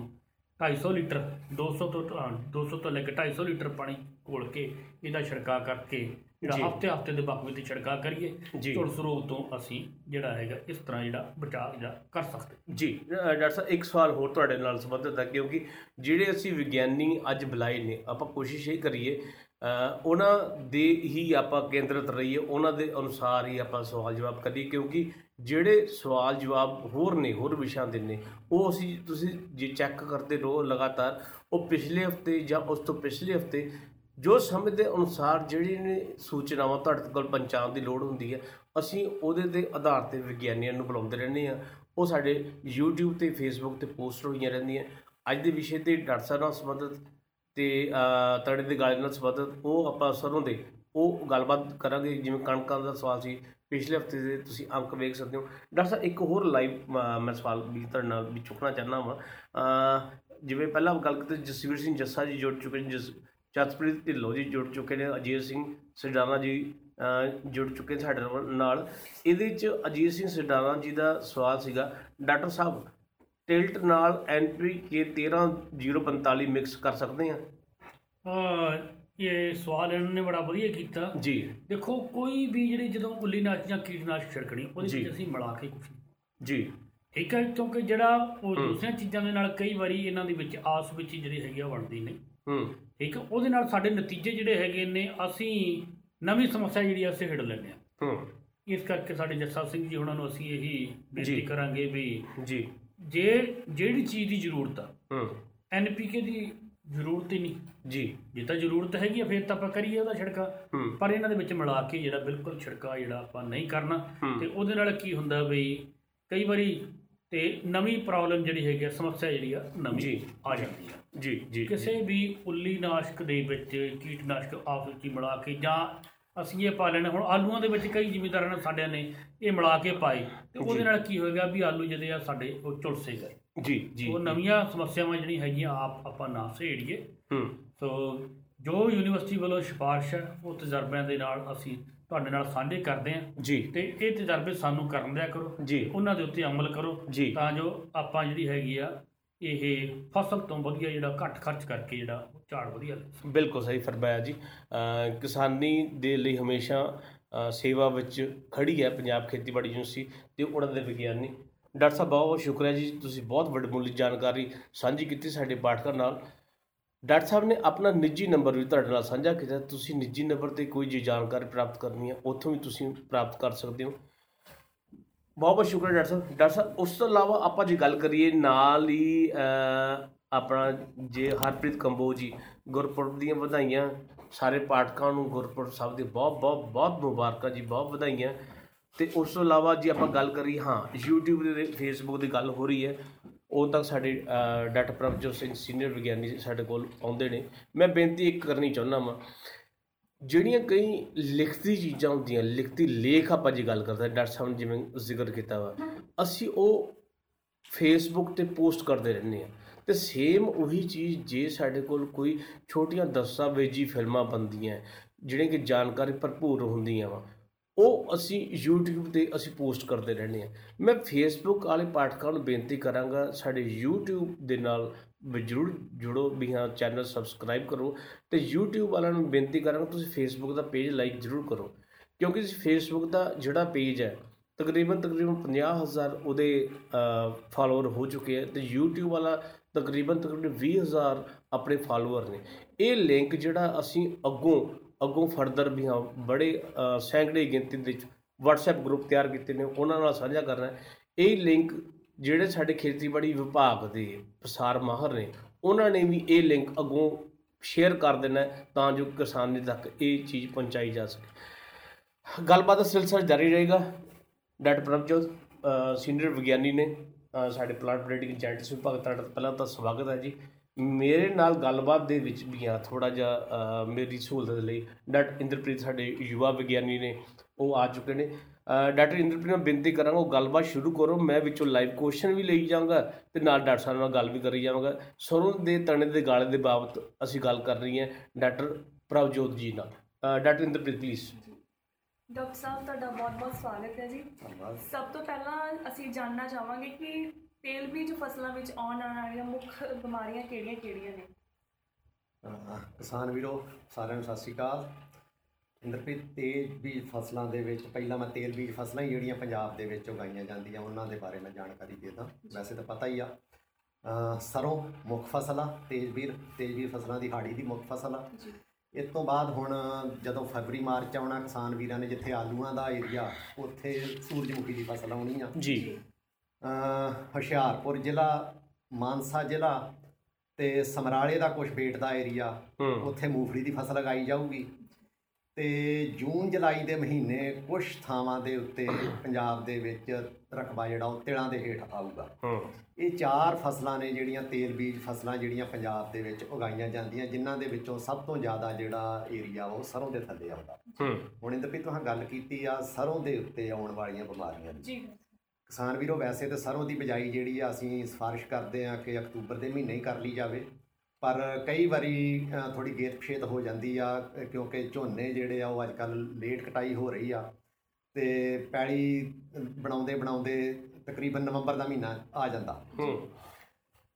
250 ਲੀਟਰ 200 ਤੋਂ ਅ, 200 ਤੋਂ ਲੈ ਕੇ 250 ਲੀਟਰ ਪਾਣੀ ਘੋਲ ਕੇ ਇਹਦਾ ਛਿੜਕਾਅ ਕਰਕੇ। ਜਿਹੜਾ ਹਫ਼ਤੇ ਹਫ਼ਤੇ ਦੇ ਵਕਤ ਵਿੱਚ ਛਿੜਕਾਅ ਕਰੀਏ। ਝੁਲਸ ਰੋਗ ਤੋਂ ਅਸੀਂ ਜਿਹੜਾ ਹੈਗਾ ਇਸ ਤਰ੍ਹਾਂ ਜਿਹੜਾ ਬਚਾਅ ਜਿਹੜਾ ਕਰ ਸਕਦੇ ਜੀ ਡਾਕਟਰ ਸਾਹਿਬ ਇੱਕ ਸਵਾਲ ਹੋਰ ਤੁਹਾਡੇ ਨਾਲ ਸੰਬੰਧਿਤ ਹੈ ਕਿਉਂਕਿ ਜਿਹੜੇ ਅਸੀਂ ਵਿਗਿਆਨੀ ਅੱਜ ਬੁਲਾਏ ਨੇ ਆਪਾਂ ਕੋਸ਼ਿਸ਼ ਇਹ ਕਰੀਏ ਉਹਨਾਂ ਦੇ ਹੀ ਆਪਾਂ ਕੇਂਦਰਿਤ ਰਹੀਏ, ਉਹਨਾਂ ਦੇ ਅਨੁਸਾਰ ਹੀ ਆਪਾਂ ਸਵਾਲ ਜਵਾਬ ਕਰੀਏ, ਕਿਉਂਕਿ ਜਿਹੜੇ ਸਵਾਲ ਜਵਾਬ ਹੋਰ ਨੇ, ਹੋਰ ਵਿਸ਼ਿਆਂ ਦੇ ਨੇ, ਉਹ ਅਸੀਂ, ਤੁਸੀਂ ਜੇ ਚੈੱਕ ਕਰਦੇ ਰਹੋ ਲਗਾਤਾਰ, ਉਹ ਪਿਛਲੇ ਹਫ਼ਤੇ ਜਾਂ ਉਸ ਤੋਂ ਪਿਛਲੇ ਹਫ਼ਤੇ ਜੋ ਸਮੇਂ ਦੇ ਅਨੁਸਾਰ ਜਿਹੜੀਆਂ ਨੇ ਸੂਚਨਾਵਾਂ ਤੁਹਾਡੇ ਕੋਲ ਪਹੁੰਚਾਉਣ ਦੀ ਲੋੜ ਹੁੰਦੀ ਹੈ, ਅਸੀਂ ਉਹਦੇ ਦੇ ਆਧਾਰ ਤੇ ਵਿਗਿਆਨੀਆਂ ਨੂੰ ਬੁਲਾਉਂਦੇ ਰਹਿੰਦੇ ਆ ਉਹ ਸਾਡੇ YouTube ਤੇ Facebook ਤੇ ਪੋਸਟ ਹੋਈਆਂ ਰਹਿੰਦੀਆਂ। ਅੱਜ ਦੇ ਵਿਸ਼ੇ ਤੇ ਡਾਕਟਰ ਸਾਹਿਬ ਨਾਲ ਸੰਬੰਧਿਤ ਤੇ ਅ, ਤੜੇ ਦੇ ਗਾਲੇ ਨਾਲ ਸੰਬੰਧਿਤ ਉਹ ਆਪਾਂ ਸਰੋਂ ਦੇ ਉਹ ਗੱਲਬਾਤ ਕਰਾਂਗੇ ਜਿਵੇਂ ਕਣਕਾਂ ਦਾ ਸਵਾਲ ਸੀ ਪਿਛਲੇ ਹਫ਼ਤੇ ਦੇ ਤੁਸੀਂ ਅੰਕ ਵੇਖ ਸਕਦੇ ਹੋ। ਡਾਕਟਰ ਸਾਹਿਬ ਇੱਕ ਹੋਰ ਲਾਈਵ ਮੈਂ ਸਵਾਲ ਵੀ ਤੁਹਾਡੇ ਨਾਲ ਵੀ ਚੁੱਕਣਾ ਚਾਹੁੰਦਾ ਹਾਂ ਅ, ਜਿਵੇਂ ਪਹਿਲਾਂ ਗੱਲ ਕਰਦੇ ਜਸਵੀਰ ਸਿੰਘ ਜੱਸਾ ਜੀ ਜੁੜ ਚੁੱਕੇ ਨੇ ਜਸ ਜਸਪ੍ਰੀਤ ਢਿੱਲੋਂ ਜੀ ਜੁੜ ਚੁੱਕੇ ਨੇ ਅਜੀਤ ਸਿੰਘ ਸਿਡਾਨਾ ਜੀ ਅ, ਜੁੜ ਚੁੱਕੇ ਨੇ ਸਾਡੇ ਨਾਲ। ਇਹਦੇ ਚ ਅਜੀਤ ਸਿੰਘ ਸਿਡਾਨਾ ਜੀ ਦਾ ਸਵਾਲ ਸੀਗਾ ਡਾਕਟਰ ਸਾਹਿਬ ਟਿਲਟ ਨਾਲ ਐਨਪੀਕੇ 13045 ਮਿਕਸ ਕਰ ਸਕਦੇ ਆ ਅ ਇਹ ਸਵਾਲ ਇਹਨਾਂ ਨੇ ਬੜਾ ਵਧੀਆ ਕੀਤਾ। ਜੀ। ਦੇਖੋ ਕੋਈ ਵੀ ਜਿਹੜੀ ਜਦੋਂ ਉੱਲੀ ਨਾਸ਼ ਜਾਂ ਕੀਟਨਾਸ਼ਕ ਛਿੜਕਣੀ ਉਹਦੇ ਜੀ। ਵਿੱਚ ਅਸੀਂ ਮਿਲਾ ਕੇ ਕੁਝ ਜੀ। ਠੀਕ ਹੈ ਕਿਉਂਕਿ ਜਿਹੜਾ ਉਹ ਹੂੰ। ਦੂਸਰੀਆਂ ਚੀਜ਼ਾਂ ਦੇ ਨਾਲ ਕਈ ਵਾਰੀ ਇਹਨਾਂ ਦੇ ਵਿੱਚ ਆਸ ਵਿੱਚ ਹੀ ਜਿਹੜੀ ਹੈਗੀ ਆ ਬਣਦੀ ਨਹੀਂ। ਹੂੰ। ਠੀਕ ਹੈ ਉਹਦੇ ਨਾਲ ਸਾਡੇ ਨਤੀਜੇ ਜਿਹੜੇ ਹੈਗੇ ਨੇ ਅਸੀਂ ਨਵੀਂ ਸਮੱਸਿਆ ਜਿਹੜੀ ਆ ਅਸੀਂ ਹਿੜ ਲੈਂਦੇ ਆ ਹੂੰ। ਇਸ ਕਰਕੇ ਸਾਡੇ ਜੱਸਾ ਸਿੰਘ ਜੀ ਉਹਨਾਂ ਨੂੰ ਅਸੀਂ ਇਹੀ। ਬੇਨਤੀ ਕਰਾਂਗੇ ਵੀ ਜੀ। ਜੇ ਜਿਹੜੀ ਚੀਜ਼ ਦੀ ਜ਼ਰੂਰਤ ਆ ਹੂੰ। ਐਨਪੀਕੇ ਦੀ ਜ਼ਰੂਰਤ ਹੀ ਨਹੀਂ। ਜੀ। ਜੇ ਤਾਂ ਜ਼ਰੂਰਤ ਹੈਗੀ ਆ ਫਿਰ ਤਾਂ ਆਪਾਂ ਕਰੀਏ ਉਹਦਾ ਛਿੜਕਾ। ਪਰ ਇਹਨਾਂ ਦੇ ਵਿੱਚ ਮਿਲਾ ਕੇ ਜਿਹੜਾ ਬਿਲਕੁਲ ਛਿੜਕਾ ਜਿਹੜਾ ਆਪਾਂ ਨਹੀਂ ਕਰਨਾ। ਤੇ ਉਹਦੇ ਨਾਲ ਕੀ ਹੁੰਦਾ ਵੀ ਕਈ ਵਾਰੀ ਤੇ ਨਵੀਂ ਪ੍ਰੋਬਲਮ ਜਿਹੜੀ ਹੈਗੀ ਆ, ਸਮੱਸਿਆ ਜਿਹੜੀ ਆ ਨਵੀਂ। ਆ ਜਾਂਦੀ ਆ। ਜੀ ਜੀ ਕਿਸੇ ਵੀ ਉੱਲੀ ਨਾਸ਼ਕ ਦੇ ਵਿੱਚ ਕੀਟਨਾਸ਼ਕ ਵਿੱਚ ਹੀ ਮਿਲਾ ਕੇ ਜਾਂ ਅਸੀਂ ਇਹ ਪਾ ਲੈਣੇ ਹੁਣ ਆਲੂਆਂ ਦੇ ਵਿੱਚ ਕਈ ਜ਼ਿਮੀਂਦਾਰਾਂ ਨੇ ਸਾਡਿਆਂ ਨੇ ਇਹ ਮਿਲਾ ਕੇ ਪਾਏ ਤੇ ਉਹਦੇ। ਨਾਲ ਕੀ ਹੋਏਗਾ ਵੀ ਆਲੂ ਜਿਹੜੇ ਆ ਸਾਡੇ ਉਹ ਝੁਲਸੇ ਗਏ। ਜੀ ਜੀ ਉਹ ਨਵੀਆਂ ਸਮੱਸਿਆਵਾਂ ਜਿਹੜੀਆਂ ਹੈਗੀਆਂ ਆਪ ਆਪਾਂ ਨਾ ਸਹੇੜੀਏ ਹੂੰ। ਸੋ ਜੋ ਯੂਨੀਵਰਸਿਟੀ ਵੱਲੋਂ ਸਿਫਾਰਿਸ਼ ਹੈ ਉਹ ਤਜਰਬਿਆਂ ਦੇ ਨਾਲ ਅਸੀਂ ਤੁਹਾਡੇ ਨਾਲ ਸਾਂਝੇ ਕਰਦੇ ਹਾਂ। ਜੀ। ਤੇ ਇਹ ਤਜਰਬੇ ਸਾਨੂੰ ਕਰਨ ਦਿਆ ਕਰੋ। ਜੀ। ਉਹਨਾਂ ਦੇ ਉੱਤੇ ਅਮਲ ਕਰੋ। ਤਾਂ ਜੋ ਆਪਾਂ ਜਿਹੜੀ ਹੈਗੀ ਆ ਇਹ ਫਸਲ ਤੋਂ ਵਧੀਆ ਜਿਹੜਾ ਘੱਟ ਖਰਚ ਕਰਕੇ ਜਿਹੜਾ ਝਾੜ ਵਧੀਆ। ਬਿਲਕੁਲ ਸਹੀ ਫਰਮਾਇਆ ਜੀ। ਕਿਸਾਨੀ ਦੇ ਲਈ ਹਮੇਸ਼ਾ ਸੇਵਾ ਵਿੱਚ ਖੜੀ ਹੈ ਪੰਜਾਬ ਖੇਤੀਬਾੜੀ ਯੂਨੀਵਰਸਿਟੀ ਤੇ ਉਹਨਾਂ ਦੇ ਵਿਗਿਆਨੀ। ਡਾਕਟਰ ਸਾਹਿਬ ਬਹੁਤ ਬਹੁਤ ਸ਼ੁਕਰੀਆ ਜੀ ਤੁਸੀਂ ਬਹੁਤ ਵੱਡਮੁੱਲੀ ਜਾਣਕਾਰੀ ਸਾਂਝੀ ਕੀਤੀ ਸਾਡੇ ਪਾਠਕਾਂ ਨਾਲ। ਡਾਕਟਰ ਸਾਹਿਬ ਨੇ ਆਪਣਾ ਨਿੱਜੀ ਨੰਬਰ ਵੀ ਤੁਹਾਡੇ ਨਾਲ ਸਾਂਝਾ ਕੀਤਾ। ਤੁਸੀਂ ਨਿੱਜੀ ਨੰਬਰ ਤੇ ਕੋਈ ਜੇ ਜਾਣਕਾਰੀ ਪ੍ਰਾਪਤ ਕਰਨੀ ਹੈ ਉੱਥੋਂ ਵੀ ਤੁਸੀਂ ਪ੍ਰਾਪਤ ਕਰ ਸਕਦੇ ਹੋ। ਬਹੁਤ ਬਹੁਤ ਸ਼ੁਕਰੀਆ ਡਾਕਟਰ ਸਾਹਿਬ। ਡਾਕਟਰ ਸਾਹਿਬ ਉਸ ਤੋਂ ਇਲਾਵਾ ਆਪਾਂ ਜੇ ਗੱਲ ਕਰੀਏ ਨਾਲ ਹੀ ਅ, ਆਪਣਾ ਜੇ ਹਰਪ੍ਰੀਤ ਕੰਬੋ ਜੀ ਗੁਰਪੁਰਬ ਦੀਆਂ ਵਧਾਈਆਂ ਸਾਰੇ ਪਾਠਕਾਂ ਨੂੰ ਗੁਰਪੁਰਬ ਸਾਹਿਬ ਦੀ ਬਹੁਤ ਬਹੁਤ ਬਹੁਤ ਮੁਬਾਰਕਾਂ ਜੀ ਬਹੁਤ ਵਧਾਈਆਂ। ਤੇ ਉਸ ਤੋਂ ਇਲਾਵਾ ਜੇ ਆਪਾਂ ਗੱਲ ਕਰੀਏ ਹਾਂ YouTube ਦੇ Facebook ਦੀ ਗੱਲ ਹੋ ਰਹੀ ਹੈ। ਉਦੋਂ ਤੱਕ ਸਾਡੇ ਅ, ਡਾਕਟਰ ਪ੍ਰਭਜੋਤ ਸਿੰਘ ਸੀਨੀਅਰ ਵਿਗਿਆਨੀ ਸਾਡੇ ਕੋਲ ਆਉਂਦੇ ਨੇ। ਮੈਂ ਬੇਨਤੀ ਇੱਕ ਕਰਨੀ ਚਾਹੁੰਦਾ ਹਾਂ ਜਿਹੜੀਆਂ ਕਈ ਲਿਖਤੀ ਚੀਜ਼ਾਂ ਹੁੰਦੀਆਂ ਲਿਖਤੀ ਲੇਖ ਆਪਾਂ ਜੀ ਗੱਲ ਕਰਦੇ ਹਾਂ, ਡਾਕਟਰ ਸਾਹਿਬ ਨੇ ਜਿਵੇਂ ਜ਼ਿਕਰ ਕੀਤਾ ਵਾ ਅਸੀਂ ਉਹ ਫੇਸਬੁੱਕ ਤੇ ਪੋਸਟ ਕਰਦੇ ਰਹਿੰਦੇ ਆ ਤੇ ਸੇਮ ਉਹੀ ਚੀਜ਼ ਜੇ ਸਾਡੇ ਕੋਲ ਕੋਈ ਛੋਟੀਆਂ ਦਸਤਾਵੇਜੀ ਫਿਲਮਾਂ ਬਣਦੀਆਂ, ਜਿਹੜੀਆਂ ਕਿ ਜਾਣਕਾਰੀ ਭਰਪੂਰ ਹੁੰਦੀਆਂ ਵਾ, ਉਹ ਅਸੀਂ YouTube ਤੇ ਅਸੀਂ ਪੋਸਟ ਕਰਦੇ ਰਹਿੰਦੇ ਆ ਮੈਂ Facebook ਵਾਲੇ ਪਾਠਕਾਂ ਨੂੰ ਬੇਨਤੀ ਕਰਾਂਗਾ, ਸਾਡੇ YouTube ਦੇ ਨਾਲ ਵੀ ਜ਼ਰੂਰ ਜੁੜੋ, ਵੀ ਹਾਂ ਚੈਨਲ ਸਬਸਕ੍ਰਾਈਬ ਕਰੋ ਤੇ YouTube ਵਾਲਿਆਂ ਨੂੰ ਬੇਨਤੀ ਕਰਾਂਗਾ, ਤੁਸੀਂ Facebook ਦਾ ਪੇਜ ਲਾਈਕ ਜ਼ਰੂਰ ਕਰੋ। ਕਿਉਂਕਿ Facebook ਦਾ ਜਿਹੜਾ ਪੇਜ ਹੈ, ਤਕਰੀਬਨ ਤਕਰੀਬਨ 50000 ਉਹਦੇ ਫਾਲੋਅਰ ਹੋ ਚੁੱਕੇ ਆ ਤੇ YouTube ਵਾਲਾ ਤਕਰੀਬਨ ਤਕਰੀਬਨ 20000 ਆਪਣੇ ਫਾਲੋਅਰ ਨੇ। ਇਹ ਲਿੰਕ ਜਿਹੜਾ ਅਸੀਂ ਅੱਗੋਂ ਅੱਗੋਂ ਫਰਦਰ ਵੀ ਹਾਂ ਬੜੇ ਅ, ਸੈਂਕੜੇ ਗਿਣਤੀ ਦੇ ਵਿੱਚ WhatsApp ਗਰੁੱਪ ਤਿਆਰ ਕੀਤੇ ਨੇ ਉਹਨਾਂ ਨਾਲ ਸਾਂਝਾ ਕਰਨਾ ਹੈ। ਇਹ ਲਿੰਕ ਜਿਹੜੇ ਸਾਡੇ ਖੇਤੀਬਾੜੀ ਵਿਭਾਗ ਦੇ ਪ੍ਰਸਾਰ ਮਾਹਰ ਨੇ ਉਹਨਾਂ ਨੇ ਵੀ ਇਹ ਲਿੰਕ ਅੱਗੋਂ ਸ਼ੇਅਰ ਕਰ ਦੇਣਾ ਹੈ ਤਾਂ ਜੋ ਕਿਸਾਨੀ ਤੱਕ ਇਹ ਚੀਜ਼ ਪਹੁੰਚਾਈ ਜਾ ਸਕੇ। ਗੱਲਬਾਤ ਦਾ ਸਿਲਸਿਲਾ ਜਾਰੀ ਰਹੇਗਾ। ਡਾਕਟਰ ਪ੍ਰਭਜੋਤ ਸੀਨੀਅਰ ਵਿਗਿਆਨੀ ਨੇ। ਅ, ਸਾਡੇ ਪਲਾਂਟ ਬਰੀਡਿੰਗ ਜੈਂਟਸ ਵਿਭਾਗ ਤੁਹਾਡਾ ਪਹਿਲਾਂ ਤਾਂ ਸਵਾਗਤ ਹੈ ਜੀ। ਮੇਰੇ ਨਾਲ ਗੱਲਬਾਤ ਦੇ ਵਿੱਚ ਵੀ ਆ ਥੋੜਾ ਜਿਹਾ ਅ, ਮੇਰੀ ਸਹੂਲਤ ਦੇ ਲਈ ਡਾਕਟਰ ਇੰਦਰਪ੍ਰੀਤ ਸਾਡੇ ਯੁਵਾ ਵਿਗਿਆਨੀ ਨੇ ਉਹ ਆ ਚੁੱਕੇ ਨੇ। ਅ, ਡਾਕਟਰ ਇੰਦਰਪ੍ਰੀਤ ਨਾਲ ਬੇਨਤੀ ਕਰਾਂਗਾ ਉਹ ਗੱਲਬਾਤ ਸ਼ੁਰੂ ਕਰੋ ਮੈਂ ਵਿੱਚੋਂ ਲਾਈਵ ਕੁਐਸਚਨ ਵੀ ਲਈ ਜਾਵਾਂਗਾ ਤੇ ਨਾਲ ਡਾਕਟਰ ਸਾਹਿਬ ਨਾਲ ਗੱਲ ਵੀ ਕਰੀ ਜਾਵਾਂਗਾ। ਸਰੋਂ ਦੇ ਤਣੇ ਦੇ ਗਾਲੇ ਦੇ ਬਾਬਤ ਅਸੀਂ ਗੱਲ ਕਰ ਰਹੀ ਹਾਂ ਡਾਕਟਰ ਪ੍ਰਭਜੋਤ ਜੀ ਨਾਲ। ਅ, ਡਾਕਟਰ ਇੰਦਰਪ੍ਰੀਤ ਪਲੀਜ਼ ਡਾਕਟਰ ਸਾਹਿਬ ਤੁਹਾਡਾ ਬਹੁਤ-ਬਹੁਤ ਸਵਾਗਤ ਹੈ ਜੀ। ਧੰਨਵਾਦ। ਸਭ ਤੋਂ ਪਹਿਲਾਂ ਅਸੀਂ ਜਾਣਨਾ ਚਾਹਾਂਗੇ ਕਿ ਤੇਲ ਬੀਜ ਫਸਲਾਂ ਵਿੱਚ ਆਉਣ ਵਾਲੀਆਂ ਮੁੱਖ ਬਿਮਾਰੀਆਂ ਕਿਹੜੀਆਂ-ਕਿਹੜੀਆਂ ਨੇ? ਕਿਸਾਨ ਵੀਰੋ ਸਾਰਿਆਂ ਨੂੰ ਸਤਿ ਸ਼੍ਰੀ ਅਕਾਲ। ਇੰਦਰਪ੍ਰੀਤ ਤੇਜ ਬੀਜ ਫਸਲਾਂ ਦੇ ਵਿੱਚ ਪਹਿਲਾਂ ਮੈਂ ਤੇਲ ਬੀਜ ਫਸਲਾਂ ਹੀ ਜਿਹੜੀਆਂ ਪੰਜਾਬ ਦੇ ਵਿੱਚ ਉਗਾਈਆਂ ਜਾਂਦੀਆਂ ਉਹਨਾਂ ਦੇ ਬਾਰੇ ਮੈਂ ਜਾਣਕਾਰੀ ਦੇ ਦਾਂ। ਵੈਸੇ ਤਾਂ ਪਤਾ ਹੀ ਆ। ਸਰੋਂ ਮੁੱਖ ਫਸਲ ਆ ਤੇਜ ਬੀਜ ਤੇਜ ਬੀਜ ਫਸਲਾਂ ਦੀ ਹਾੜੀ ਦੀ ਮੁੱਖ ਫਸਲ ਆ। ਇਸ ਤੋਂ ਬਾਅਦ ਹੁਣ ਜਦੋਂ ਫਰਵਰੀ ਮਾਰਚ ਆਉਣਾ ਕਿਸਾਨ ਵੀਰਾਂ ਨੇ ਜਿੱਥੇ ਆਲੂਆਂ ਦਾ ਏਰੀਆ ਉੱਥੇ ਸੂਰਜਮੁਖੀ ਦੀ ਫਸਲ ਆਉਣੀ ਆ। ਜੀ। ਹੁਸ਼ਿਆਰਪੁਰ ਜ਼ਿਲ੍ਹਾ ਮਾਨਸਾ ਜ਼ਿਲ੍ਹਾ ਤੇ ਸਮਰਾਲੇ ਦਾ ਕੁਝ ਬੇਟ ਦਾ ਏਰੀਆ ਉੱਥੇ ਮੂੰਗਫਲੀ ਦੀ ਫਸਲ ਲਗਾਈ ਜਾਊਗੀ। ਤੇ ਜੂਨ ਜੁਲਾਈ ਦੇ ਮਹੀਨੇ ਕੁਝ ਥਾਵਾਂ ਦੇ ਉੱਤੇ ਪੰਜਾਬ ਦੇ ਵਿੱਚ ਰਕਬਾ ਜਿਹੜਾ ਉਹ ਤਿਲਾਂ ਦੇ ਹੇਠ ਆਊਗਾ। ਹੂੰ। ਇਹ ਚਾਰ ਫਸਲਾਂ ਨੇ ਜਿਹੜੀਆਂ ਤੇਲ ਬੀਜ ਫਸਲਾਂ ਜਿਹੜੀਆਂ ਪੰਜਾਬ ਦੇ ਵਿੱਚ ਉਗਾਈਆਂ ਜਾਂਦੀਆਂ ਜਿਨ੍ਹਾਂ ਦੇ ਵਿੱਚੋਂ ਸਭ ਤੋਂ ਜ਼ਿਆਦਾ ਜਿਹੜਾ ਏਰੀਆ ਉਹ ਸਰੋਂ ਦੇ ਥੱਲੇ ਆਉਂਦਾ। ਹੂੰ। ਹੁਣ ਇੰਦਰਪ੍ਰੀਤ ਤੁਹਾਂ ਗੱਲ ਕੀਤੀ ਆ ਸਰੋਂ ਦੇ ਉੱਤੇ ਆਉਣ ਵਾਲੀਆਂ ਬਿਮਾਰੀਆਂ ਦੀ। ਜੀ। ਕਿਸਾਨ ਵੀਰੋ ਵੈਸੇ ਤਾਂ ਸਰੋਂ ਦੀ ਬਿਜਾਈ ਜਿਹੜੀ ਆ ਅਸੀਂ ਸਿਫਾਰਿਸ਼ ਕਰਦੇ ਆ ਕਿ ਅਕਤੂਬਰ ਦੇ ਮਹੀਨੇ ਹੀ ਕਰ ਲਈ ਜਾਵੇ। ਪਰ ਕਈ ਵਾਰੀ ਥੋੜੀ ਗੇਤ ਪਛੇਤ ਹੋ ਜਾਂਦੀ ਆ ਕਿਉਂਕਿ ਝੋਨੇ ਜਿਹੜੇ ਆ ਉਹ ਅੱਜ ਕੱਲ ਲੇਟ ਕਟਾਈ ਹੋ ਰਹੀ ਆ ਤੇ ਪੈਲੀ ਬਣਾਉਂਦੇ ਬਣਾਉਂਦੇ ਤਕਰੀਬਨ ਨਵੰਬਰ ਦਾ ਮਹੀਨਾ ਆ ਜਾਂਦਾ। ਹੂੰ।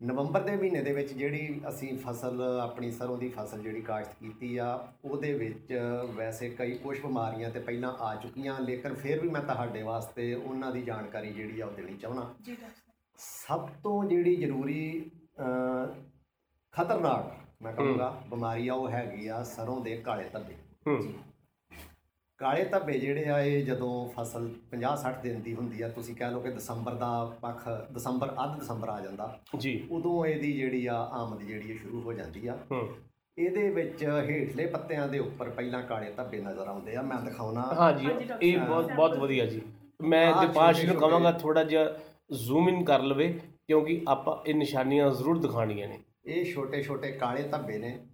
ਨਵੰਬਰ ਦੇ ਮਹੀਨੇ ਦੇ ਵਿੱਚ ਜਿਹੜੀ ਅਸੀਂ ਫਸਲ ਆਪਣੀ ਸਰੋਂ ਦੀ ਫਸਲ ਜਿਹੜੀ ਕਾਸ਼ਤ ਕੀਤੀ ਆ ਉਹਦੇ ਵਿੱਚ ਵੈਸੇ ਕਈ ਕੁਝ ਬਿਮਾਰੀਆਂ ਤੇ ਪਹਿਲਾਂ ਆ ਚੁੱਕੀਆਂ ਲੇਕਿਨ ਫਿਰ ਵੀ ਮੈਂ ਤੁਹਾਡੇ ਵਾਸਤੇ ਉਹਨਾਂ ਦੀ ਜਾਣਕਾਰੀ ਜਿਹੜੀ ਆ ਉਹ ਦੇਣੀ ਚਾਹਣਾ ਸਭ ਤੋਂ ਜਿਹੜੀ ਜ਼ਰੂਰੀ ਖਤਰਨਾਕ। ਮੈਂ ਕਹੂੰਗਾ ਬਿਮਾਰੀ ਆ ਉਹ ਹੈਗੀ ਆ ਸਰੋਂ ਦੇ ਕਾਲੇ ਧੱਬੇ। ਕਾਲੇ ਧੱਬੇ ਜਿਹੜੇ ਆ ਇਹ ਜਦੋਂ ਫਸਲ 50 60 ਦਿਨ ਦੀ ਹੁੰਦੀ ਆ ਤੁਸੀਂ ਕਹਿ ਲਓ ਕਿ ਦਸੰਬਰ ਦਾ ਪੱਖ ਦਸੰਬਰ ਅੱਧ ਦਸੰਬਰ ਆ ਜਾਂਦਾ। ਜੀ। ਉਦੋਂ ਇਹਦੀ ਜਿਹੜੀ ਆ ਆਮਦ ਜਿਹੜੀ ਇਹ ਸ਼ੁਰੂ ਹੋ ਜਾਂਦੀ ਆ। ਇਹਦੇ ਵਿੱਚ ਹੇਠਲੇ ਪੱਤਿਆਂ ਦੇ ਉੱਪਰ ਪਹਿਲਾਂ ਕਾਲੇ ਧੱਬੇ ਨਜ਼ਰ ਆਉਂਦੇ ਆ। ਮੈਂ ਦਿਖਾਉਣਾ। ਹਾਂ ਜੀ ਹਾਂਜੀ, ਇਹ। ਬਹੁਤ ਬਹੁਤ ਵਧੀਆ ਜੀ। ਮੈਂ ਦਿਪਾਸ਼ ਨੂੰ ਕਹਾਂਗਾ ਥੋੜਾ ਜਿਹਾ ਜ਼ੂਮ ਇਨ ਕਰ ਲਵੇ ਕਿਉਂਕਿ ਆਪਾਂ ਇਹ ਨਿਸ਼ਾਨੀਆਂ ਜ਼ਰੂਰ ਦਿਖਾਣੀਆਂ ਨੇ। ਇਹ ਛੋਟੇ ਛੋਟੇ ਕਾਲੇ ਧੱਬੇ ਨੇ।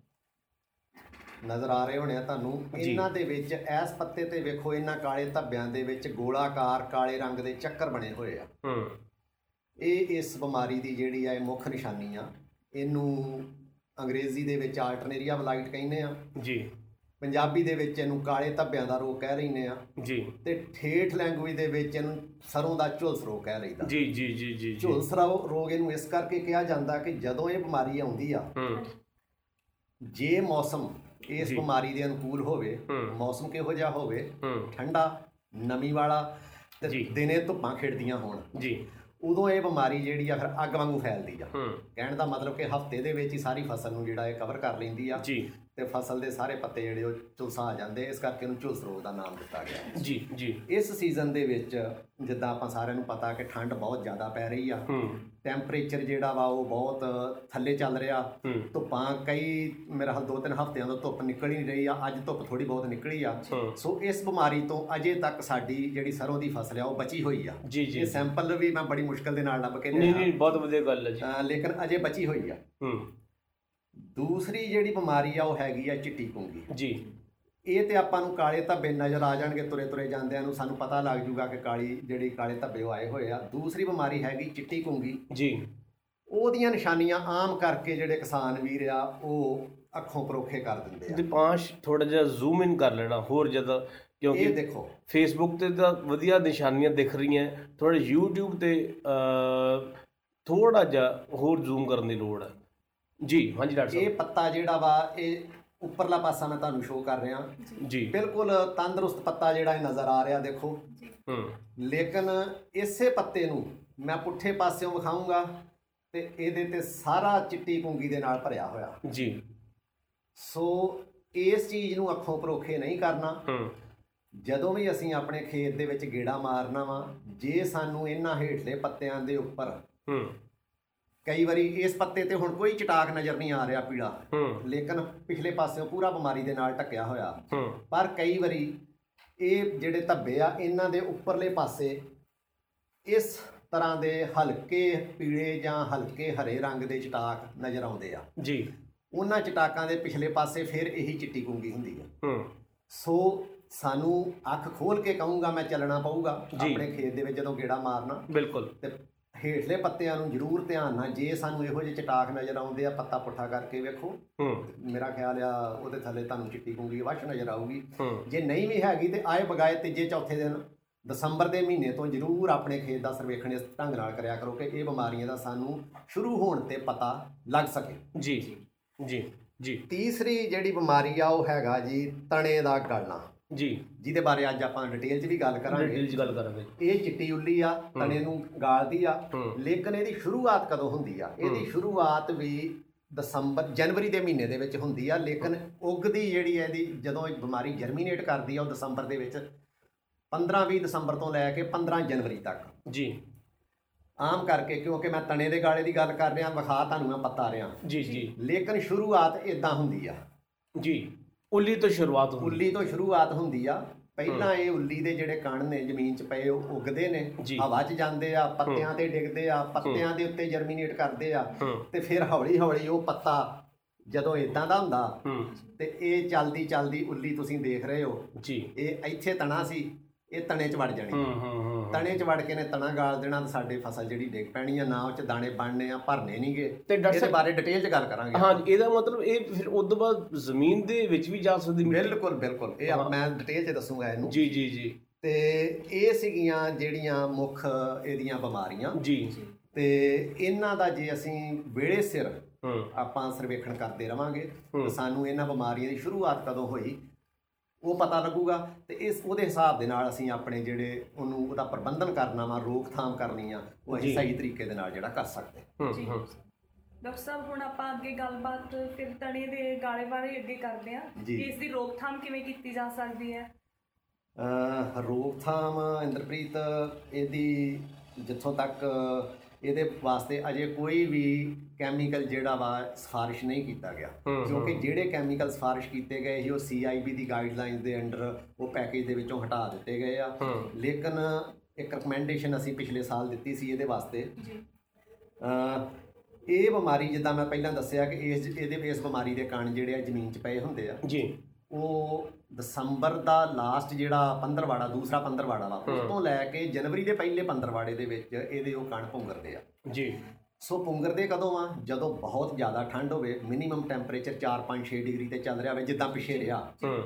ਨਜ਼ਰ ਆ ਰਹੇ ਹੋਣੇ ਆ ਤੁਹਾਨੂੰ। ਇਹਨਾਂ ਦੇ ਵਿੱਚ ਇਸ ਪੱਤੇ ਤੇ ਵੇਖੋ ਇਹਨਾਂ ਕਾਲੇ ਧੱਬਿਆਂ ਦੇ ਵਿੱਚ ਗੋਲਾਕਾਰ ਕਾਲੇ ਰੰਗ ਦੇ ਚੱਕਰ ਬਣੇ ਹੋਏ ਆ। ਹੂੰ। ਇਹ ਇਸ ਬਿਮਾਰੀ ਦੀ ਜਿਹੜੀ ਆ ਇਹ ਮੁੱਖ ਨਿਸ਼ਾਨੀ ਆ। ਇਹਨੂੰ ਅੰਗਰੇਜ਼ੀ ਦੇ ਵਿੱਚ ਆਲਟਰਨੇਰੀਆ ਬਲਾਈਟ ਕਹਿੰਦੇ ਆ। ਜੀ। ਪੰਜਾਬੀ ਦੇ ਵਿੱਚ ਇਹਨੂੰ ਕਾਲੇ ਧੱਬਿਆਂ ਦਾ ਰੋਗ ਕਹਿ ਰਹਿੰਦੇ ਆ। ਜੀ। ਤੇ ਠੇਠ ਲੈਂਗੁਏਜ ਦੇ ਵਿੱਚ ਇਹਨੂੰ ਸਰੋਂ ਦਾ ਝੁਲਸ ਰੋਗ ਕਹਿ ਰਹੀਦਾ। ਜੀ ਜੀ ਜੀ ਜੀ ਝੁਲਸ ਰੋਗ ਇਹਨੂੰ ਇਸ ਕਰਕੇ ਕਿਹਾ ਜਾਂਦਾ ਕਿ ਜਦੋਂ ਇਹ ਬਿਮਾਰੀ ਆਉਂਦੀ ਆ ਹੂੰ। ਜੇ ਮੌਸਮ ਇਸ। ਬਿਮਾਰੀ ਦੇ ਅਨੁਕੂਲ ਹੋਵੇ। ਮੌਸਮ ਕਿਹੋ ਜਿਹਾ ਹੋਵੇ ਠੰਡਾ ਨਮੀ ਵਾਲਾ ਤੇ। ਦਿਨੇ ਧੁੱਪਾਂ ਖਿੜਦੀਆਂ ਹੋਣ ਜੀ। ਉਦੋਂ ਇਹ ਬਿਮਾਰੀ ਜਿਹੜੀ ਆ ਫਿਰ ਅੱਗ ਵਾਂਗੂ ਫੈਲਦੀ ਆ। ਕਹਿਣ ਦਾ ਮਤਲਬ ਕਿ ਹਫ਼ਤੇ ਦੇ ਵਿੱਚ ਹੀ ਸਾਰੀ ਫਸਲ ਨੂੰ ਜਿਹੜਾ ਇਹ ਕਵਰ ਕਰ ਲੈਂਦੀ ਆ। ਜੀ। ਤੇ ਫਸਲ ਦੇ ਸਾਰੇ ਪੱਤੇ ਜਿਹੜੇ ਉਹ ਝੁਲਸਾ ਆ ਜਾਂਦੇ ਇਸ ਕਰਕੇ ਇਹਨੂੰ ਝੁਲਸ ਰੋਗ ਦਾ ਨਾਮ ਦਿੱਤਾ ਗਿਆ। ਜੀ ਜੀ। ਇਸ ਸੀਜ਼ਨ ਦੇ ਵਿੱਚ ਜਿੱਦਾਂ ਆਪਾਂ ਸਾਰਿਆਂ ਨੂੰ ਪਤਾ ਕਿ ਠੰਡ ਬਹੁਤ ਜ਼ਿਆਦਾ ਪੈ ਰਹੀ ਆ। ਹੂੰ। ਟੈਂਪਰੇਚਰ ਜਿਹੜਾ ਵਾ ਉਹ ਬਹੁਤ ਥੱਲੇ ਚੱਲ ਰਿਹਾ। ਧੁੱਪਾਂ ਕਈ ਮੇਰੇ ਹਾਲ ਦੋ ਤਿੰਨ ਹਫ਼ਤਿਆਂ ਤੋਂ ਧੁੱਪ ਨਿਕਲ ਹੀ ਨਹੀਂ ਰਹੀ ਆ ਅੱਜ ਧੁੱਪ ਥੋੜੀ ਬਹੁਤ ਨਿਕਲੀ ਆ। ਸੋ ਇਸ ਬਿਮਾਰੀ ਤੋਂ ਅਜੇ ਤੱਕ ਸਾਡੀ ਜਿਹੜੀ ਸਰੋਂ ਦੀ ਫਸਲ ਆ ਉਹ ਬਚੀ ਹੋਈ ਆ। ਇਹ ਸੈਂਪਲ ਵੀ ਮੈਂ ਬੜੀ ਮੁਸ਼ਕਲ ਦੇ ਨਾਲ ਲੱਭ ਕੇ ਨਹੀਂ ਲਿਆ। ਨਹੀਂ ਬਹੁਤ ਵਧੀਆ ਗੱਲ ਹੈ ਜੀ। ਲੇਕਿਨ ਅਜੇ ਬਚੀ ਹੋਈ ਆ। ਹੂੰ। ਦੂਸਰੀ ਜਿਹੜੀ ਬਿਮਾਰੀ ਆ ਉਹ ਹੈਗੀ ਆ ਚਿੱਟੀ ਕੁੰਗੀ ਜੀ। ਇਹ ਤੇ ਆਪਾਂ ਨੂੰ ਕਾਲੇ ਧੱਬੇ ਨਜ਼ਰ ਆ ਜਾਣਗੇ ਤੁਰੇ ਤੁਰੇ ਜਾਂਦਿਆਂ ਨੂੰ ਸਾਨੂੰ ਪਤਾ ਲੱਗ ਜੂਗਾ ਕਿ ਕਾਲੀ ਜਿਹੜੀ ਕਾਲੇ ਧੱਬੇ ਉਹ ਆਏ ਹੋਏ ਆ। ਦੂਸਰੀ ਬਿਮਾਰੀ ਹੈਗੀ ਚਿੱਟੀ ਕੁੰਗੀ ਜੀ। ਉਹਦੀਆਂ ਨਿਸ਼ਾਨੀਆਂ ਆਮ ਕਰਕੇ ਜਿਹੜੇ ਕਿਸਾਨ ਵੀਰ ਆ ਉਹ ਅੱਖੋਂ ਪਰੋਖੇ ਕਰ ਦਿੰਦੇ ਆ। ਦਿਪਾਂਸ਼ ਥੋੜਾ ਜਿਹਾ ਜ਼ੂਮ ਇਨ ਕਰ ਲੈਣਾ ਹੋਰ ਜ਼ਿਆਦਾ ਇਹ ਕਿਉਂਕਿ ਦੇਖੋ। ਫੇਸਬੁੱਕ ਤੇ ਤਾਂ ਵਧੀਆ ਨਿਸ਼ਾਨੀਆਂ ਦਿਖ ਰਹੀਆਂ ਥੋੜਾ YouTube ਤੇ ਥੋੜਾ ਜਿਹਾ ਹੋਰ ਜ਼ੂਮ ਕਰਨ ਦੀ ਲੋੜ ਹੈ ਜੀ ਹਾਂਜੀ ਡਾਕਟਰ ਇਹ ਪੱਤਾ ਜਿਹੜਾ ਵਾ ਇਹ ਉੱਪਰਲਾ ਪਾਸਾ ਮੈਂ ਤੁਹਾਨੂੰ ਸ਼ੋਅ ਕਰ ਰਿਹਾ। ਸਾਹਿਬ ਜੀ। ਬਿਲਕੁਲ ਤੰਦਰੁਸਤ ਪੱਤਾ ਜਿਹੜਾ ਇਹ ਨਜ਼ਰ ਆ ਰਿਹਾ ਦੇਖੋ। ਹੂੰ। ਲੇਕਿਨ ਇਸੇ ਪੱਤੇ ਨੂੰ ਮੈਂ ਪੁੱਠੇ ਪਾਸਿਓਂ ਵਿਖਾਉਂਗਾ ਤੇ ਇਹਦੇ ਤੇ ਸਾਰਾ ਚਿੱਟੀ ਪੁੰਗੀ ਦੇ ਨਾਲ ਭਰਿਆ ਹੋਇਆ। ਜੀ। ਸੋ ਇਸ ਚੀਜ਼ ਨੂੰ ਅੱਖੋਂ ਪਰੋਖੇ ਨਹੀਂ ਕਰਨਾ। ਹੂੰ। ਜਦੋਂ ਵੀ ਅਸੀਂ ਆਪਣੇ ਖੇਤ ਦੇ ਵਿੱਚ ਗੇੜਾ ਮਾਰਨਾ ਵਾ ਜੇ ਸਾਨੂੰ ਇਹਨਾਂ ਹੇਠਲੇ ਪੱਤਿਆਂ ਦੇ ਉੱਪਰ ਹੂੰ। ਕਈ ਵਾਰੀ ਇਸ ਪੱਤੇ ਤੇ ਹੁਣ ਕੋਈ ਚਟਾਕ ਨਜ਼ਰ ਨਹੀਂ ਆ ਰਿਹਾ ਪੀੜਾ ਲੇਕਿਨ ਪਿਛਲੇ ਪਾਸਿਓਂ ਪੂਰਾ ਬਿਮਾਰੀ ਦੇ ਨਾਲ ਢੱਕਿਆ ਹੋਇਆ। ਪਰ ਕਈ ਵਾਰੀ ਇਹ ਜਿਹੜੇ ਧੱਬੇ ਆ ਇਹਨਾਂ ਦੇ ਉੱਪਰਲੇ ਪਾਸੇ ਇਸ ਤਰ੍ਹਾਂ ਦੇ ਹਲਕੇ ਪੀਲੇ ਜਾਂ ਹਲਕੇ ਹਰੇ ਰੰਗ ਦੇ ਚਟਾਕ ਨਜ਼ਰ ਆਉਂਦੇ ਆ। ਜੀ। ਉਹਨਾਂ ਚਟਾਕਾਂ ਦੇ ਪਿਛਲੇ ਪਾਸੇ ਫਿਰ ਇਹੀ ਚਿੱਟੀ ਕੁੰਗੀ ਹੁੰਦੀ ਆ। ਹੂੰ। ਸੋ ਸਾਨੂੰ ਅੱਖ ਖੋਲ ਕੇ ਕਹੂੰਗਾ ਮੈਂ ਚੱਲਣਾ ਪਊਗਾ। ਆਪਣੇ ਖੇਤ ਦੇ ਵਿੱਚ ਜਦੋਂ ਗੇੜਾ ਮਾਰਨਾ। ਬਿਲਕੁਲ। ਤੇ ਹੇਠਲੇ ਪੱਤਿਆਂ ਨੂੰ ਜ਼ਰੂਰ ਧਿਆਨ ਨਾਲ ਜੇ ਸਾਨੂੰ ਇਹੋ ਜਿਹੇ ਚਟਾਕ ਨਜ਼ਰ ਆਉਂਦੇ ਆ ਪੱਤਾ ਪੁੱਠਾ ਕਰਕੇ ਵੇਖੋ। ਹੂੰ। ਮੇਰਾ ਖਿਆਲ ਆ ਉਹਦੇ ਥੱਲੇ ਤੁਹਾਨੂੰ ਚਿੱਟੀ ਕੁੰਗੀ ਵਸ਼ ਨਜ਼ਰ ਆਊਗੀ। ਜੇ ਨਹੀਂ ਵੀ ਹੈਗੀ ਤੇ ਆਏ ਬਗਾਏ ਤੀਜੇ ਚੌਥੇ ਦਿਨ ਦਸੰਬਰ ਦੇ ਮਹੀਨੇ ਤੋਂ ਜ਼ਰੂਰ ਆਪਣੇ ਖੇਤ ਦਾ ਸਰਵੇਖਣ ਇਸ ਢੰਗ ਨਾਲ ਕਰਿਆ ਕਰੋ ਕਿ ਇਹ ਬਿਮਾਰੀਆਂ ਦਾ ਸਾਨੂੰ ਸ਼ੁਰੂ ਹੋਣ ਤੇ ਪਤਾ ਲੱਗ ਸਕੇ। ਜੀ ਜੀ ਜੀ। ਤੀਸਰੀ ਜਿਹੜੀ ਬਿਮਾਰੀ ਆ ਉਹ ਹੈਗਾ ਜੀ ਤਣੇ ਦਾ ਗਲਣਾ। ਜੀ। ਜਿਹਦੇ ਬਾਰੇ ਅੱਜ ਆਪਾਂ ਡਿਟੇਲ 'ਚ ਵੀ ਗੱਲ ਕਰਾਂਗੇ। ਡਿਟੇਲ ਚ ਗੱਲ ਕਰਾਂਗੇ। ਇਹ ਚਿੱਟੀ ਉੱਲੀ ਆ ਤਣੇ ਨੂੰ ਗਾਲਦੀ ਆ। ਲੇਕਿਨ ਇਹਦੀ ਸ਼ੁਰੂਆਤ ਕਦੋਂ ਹੁੰਦੀ ਆ? ਇਹਦੀ ਸ਼ੁਰੂਆਤ ਵੀ ਦਸੰਬਰ ਜਨਵਰੀ ਦੇ ਮਹੀਨੇ ਦੇ ਵਿੱਚ ਹੁੰਦੀ ਆ। ਲੇਕਿਨ ਉਗਦੀ ਜਿਹੜੀ ਹੈ ਇਹਦੀ ਜਦੋਂ ਇਹ ਬਿਮਾਰੀ ਜਰਮੀਨੇਟ ਕਰਦੀ ਆ ਉਹ ਦਸੰਬਰ ਦੇ ਵਿੱਚ 15-20 ਦਸੰਬਰ ਤੋਂ ਲੈ ਕੇ 15 ਜਨਵਰੀ ਤੱਕ। ਜੀ। ਆਮ ਕਰਕੇ ਕਿਉਂਕਿ ਮੈਂ ਤਣੇ ਦੇ ਗਾਲੇ ਦੀ ਗੱਲ ਕਰ ਰਿਹਾ ਵਿਖਾ ਤੁਹਾਨੂੰ ਮੈਂ ਪਤਾ ਰਿਹਾ। ਜੀ ਜੀ। ਲੇਕਿਨ ਸ਼ੁਰੂਆਤ ਇਦਾਂ ਹੁੰਦੀ ਆ। ਜੀ। ਉੱਲੀ ਤੋਂ ਸ਼ੁਰੂਆਤ ਹੁੰਦੀ ਉੱਲੀ ਤੋਂ ਸ਼ੁਰੂਆਤ ਹੁੰਦੀ ਆ। ਪਹਿਲਾਂ ਇਹ ਉੱਲੀ ਦੇ ਜਿਹੜੇ ਕਣ ਨੇ ਜ਼ਮੀਨ 'ਚ ਪਏ ਉਹ ਉੱਗਦੇ ਨੇ। ਹਵਾ 'ਚ ਜਾਂਦੇ ਆ ਪੱਤਿਆਂ ਤੇ ਡਿੱਗਦੇ ਆ ਪੱਤਿਆਂ ਦੇ ਉੱਤੇ ਜਰਮੀਨੇਟ ਕਰਦੇ ਆ। ਤੇ ਫਿਰ ਹੌਲੀ ਹੌਲੀ ਉਹ ਪੱਤਾ ਜਦੋਂ ਇਦਾਂ ਦਾ ਹੁੰਦਾ ਤੇ ਇਹ ਚਲਦੀ ਚਲਦੀ ਉੱਲੀ ਤੁਸੀਂ ਦੇਖ ਰਹੇ ਹੋ। ਜੀ। ਇਹ ਇੱਥੇ ਤਣਾ ਸੀ। ਇਹ ਤਣੇ 'ਚ ਵੜ ਜਾਣੀ। ਹੂੰ ਹੂੰ ਹੂੰ ਤਣੇ 'ਚ ਵੜ ਕੇ ਨੇ ਤਣਾ ਗਾਲ ਦੇਣਾ ਤੇ ਸਾਡੇ ਫਸਲ ਜਿਹੜੀ ਡਿੱਗ ਪੈਣੀ ਆ ਨਾ ਉਹ 'ਚ ਦਾਣੇ ਬਣਨੇ ਆ ਭਰਨੇ ਨਹੀਂਗੇ ਇਹਦੇ ਬਾਰੇ ਡਿਟੇਲ 'ਚ ਗੱਲ ਕਰਾਂਗੇ। ਹਾਂ ਇਹਦਾ ਮਤਲਬ ਇਹ ਫਿਰ ਉਸ ਤੋਂ ਬਾਅਦ ਜ਼ਮੀਨ ਦੇ ਵਿੱਚ ਵੀ ਜਾ ਸਕਦੀ? ਬਿਲਕੁਲ ਬਿਲਕੁਲ। ਇਹ ਮੈਂ ਡਿਟੇਲ 'ਚ ਦੱਸੂਗਾ ਇਹਨੂੰ। ਜੀ ਜੀ ਜੀ। ਤੇ ਇਹ ਸੀਗੀਆਂ ਜਿਹੜੀਆਂ ਮੁੱਖ ਇਹਦੀਆਂ ਬਿਮਾਰੀਆਂ। ਜੀ। ਤੇ ਇਹਨਾਂ ਦਾ ਜੇ ਅਸੀਂ ਵੇਲੇ ਸਿਰ ਹੂੰ। ਆਪਾਂ ਸਰਵੇਖਣ ਕਰਦੇ ਰਵਾਂਗੇ ਸਾਨੂੰ ਇਹਨਾਂ ਬਿਮਾਰੀਆਂ ਦੀ ਸ਼ੁਰੂਆਤ ਕਦੋਂ ਹੋਈ? ਉਹ ਪਤਾ ਲੱਗੂਗਾ ਤੇ ਇਸ ਉਹਦੇ ਹਿਸਾਬ ਦੇ ਨਾਲ ਅਸੀਂ ਆਪਣੇ ਜਿਹੜੇ ਉਹਨੂੰ ਉਹਦਾ ਪ੍ਰਬੰਧਨ ਕਰਨਾ ਵਾ ਰੋਕਥਾਮ ਕਰਨੀ ਆ ਉਹ। ਅਸੀਂ ਸਹੀ ਤਰੀਕੇ ਦੇ ਨਾਲ ਜਿਹੜਾ ਕਰ ਸਕਦੇ ਹੂੰ ਡਾਕਟਰ ਸਾਹਿਬ ਹੁਣ ਆਪਾਂ ਅੱਗੇ ਗੱਲਬਾਤ ਫਿਰ ਤਣੇ ਦੇ ਗਾਲੇ ਬਾਰੇ ਅੱਗੇ ਕਰਦੇ ਜੀ। ਕਿ ਇਸ ਦੀ ਰੋਕਥਾਮ ਕਿਵੇਂ ਕੀਤੀ ਜਾ ਸਕਦੀ ਹੈ ਰੋਕਥਾਮ ਇੰਦਰਪ੍ਰੀਤ ਇਹਦੀ ਜਿੱਥੋਂ ਤੱਕ ਇਹਦੇ ਵਾਸਤੇ ਅਜੇ ਕੋਈ ਵੀ ਕੈਮੀਕਲ ਜਿਹੜਾ ਵਾ ਸਿਫਾਰਿਸ਼ ਨਹੀਂ ਕੀਤਾ ਗਿਆ। ਕਿਉਂਕਿ। ਜਿਹੜੇ ਕੈਮੀਕਲ ਸਿਫਾਰਿਸ਼ ਕੀਤੇ ਗਏ ਸੀ ਉਹ ਸੀਆਈਬੀ ਦੀ ਗਾਈਡਲਾਈਨਸ ਦੇ ਅੰਡਰ ਉਹ ਪੈਕੇਜ ਦੇ ਵਿੱਚੋਂ ਹਟਾ ਦਿੱਤੇ ਗਏ ਆ। ਲੇਕਿਨ ਇੱਕ ਰეკਮੈਂਡੇਸ਼ਨ ਅਸੀਂ ਪਿਛਲੇ ਸਾਲ ਦਿੱਤੀ ਸੀ ਇਹਦੇ ਵਾਸਤੇ। ਜੀ। ਇਹ ਬਿਮਾਰੀ ਜਿੱਦਾਂ ਮੈਂ ਪਹਿਲਾਂ ਦੱਸਿਆ ਕਿ ਇਸ ਇਹਦੇ ਇਸ ਬਿਮਾਰੀ ਦੇ ਕਣ ਜਿਹੜੇ ਆ ਜ਼ਮੀਨ 'ਚ ਪਏ ਹੁੰਦੇ ਆ। ਜੀ। ਉਹ ਦਸੰਬਰ ਦਾ ਲਾਸਟ ਜਿਹੜਾ ਪੰਦਰਵਾੜਾ ਦੂਸਰਾ ਪੰਦਰਵਾੜਾ ਵਾ ਉਸ। ਤੋਂ ਲੈ ਕੇ ਜਨਵਰੀ ਦੇ ਪਹਿਲੇ ਪੰਦਰਵਾੜੇ ਦੇ ਵਿੱਚ ਇਹਦੇ ਉਹ ਕਣ ਪੁੰਗਰਦੇ ਆ। ਜੀ। ਸੋ ਪੁੰਗਰਦੇ ਕਦੋਂ ਆ? ਜਦੋਂ ਬਹੁਤ ਜ਼ਿਆਦਾ ਠੰਡ ਹੋਵੇ ਮਿਨੀਮਮ ਟੈਂਪਰੇਚਰ 4 5 6 ਡਿਗਰੀ ਤੇ ਚੱਲ ਰਿਹਾ ਹੋਵੇ ਜਿੱਦਾਂ ਪਿਛੇ ਰਿਹਾ। ਹੂੰ।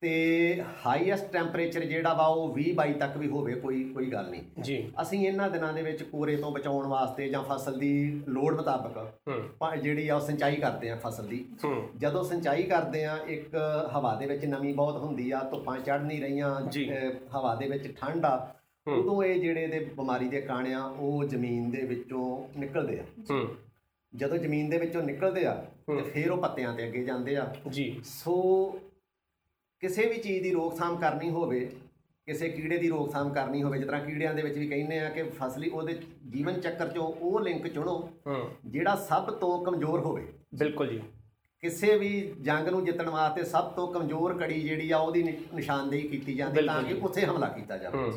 ਤੇ ਹਾਈਐਸਟ ਟੈਂਪਰੇਚਰ ਜਿਹੜਾ ਵਾ ਉਹ 20 22 ਤੱਕ ਵੀ ਹੋਵੇ ਕੋਈ ਕੋਈ ਗੱਲ ਨਹੀਂ। ਜੀ। ਅਸੀਂ ਇਹਨਾਂ ਦਿਨਾਂ ਦੇ ਵਿੱਚ ਕੋਰੇ ਤੋਂ ਬਚਾਉਣ ਵਾਸਤੇ ਜਾਂ ਫਸਲ ਦੀ ਲੋੜ ਮੁਤਾਬਕ ਜਿਹੜੀ ਆ ਸਿੰਚਾਈ ਕਰਦੇ ਆ ਫਸਲ ਦੀ। ਜਦੋਂ ਸਿੰਚਾਈ ਕਰਦੇ ਆ ਇੱਕ ਹਵਾ ਦੇ ਵਿੱਚ ਨਮੀ ਬਹੁਤ ਹੁੰਦੀ ਆ ਧੁੱਪਾਂ ਚੜ ਨਹੀਂ ਰਹੀਆਂ ਹਵਾ ਦੇ ਵਿੱਚ ਠੰਡ ਆ। ਉਦੋਂ ਇਹ ਜਿਹੜੇ ਦੇ ਬਿਮਾਰੀ ਦੇ ਕਣ ਆ ਉਹ ਜ਼ਮੀਨ ਦੇ ਵਿੱਚੋਂ ਨਿਕਲਦੇ ਆ। ਜਦੋਂ ਜ਼ਮੀਨ ਦੇ ਵਿੱਚੋਂ ਨਿਕਲਦੇ ਆ ਤੇ। ਫਿਰ ਉਹ ਪੱਤਿਆਂ ਤੇ ਅੱਗੇ ਜਾਂਦੇ ਆ। ਜੀ। ਸੋ ਕਿਸੇ ਵੀ ਚੀਜ਼ ਦੀ ਰੋਕਥਾਮ ਕਰਨੀ ਹੋਵੇ ਕਿਸੇ ਕੀੜੇ ਦੀ ਰੋਕਥਾਮ ਕਰਨੀ ਹੋਵੇ ਜਿਸ ਤਰ੍ਹਾਂ ਕੀੜਿਆਂ ਦੇ ਵਿੱਚ ਵੀ ਕਹਿੰਦੇ ਆ ਕਿ ਫਸਲੀ ਉਹਦੇ ਜੀਵਨ ਚੱਕਰ ਚੋਂ ਉਹ ਲਿੰਕ ਚੁਣੋ ਜਿਹੜਾ ਸਭ ਤੋਂ ਕਮਜ਼ੋਰ ਹੋਵੇ। ਬਿਲਕੁਲ ਜੀ। ਕਿਸੇ ਵੀ ਜੰਗ ਨੂੰ ਜਿੱਤਣ ਵਾਸਤੇ ਸਭ ਤੋਂ ਕਮਜ਼ੋਰ ਕੜੀ ਜਿਹੜੀ ਆ ਉਹਦੀ ਨਿਸ਼ਾਨਦੇਹੀ ਕੀਤੀ ਜਾਂਦੀ ਤਾਂ ਕਿ। ਉੱਥੇ ਹਮਲਾ ਕੀਤਾ ਜਾਵੇ।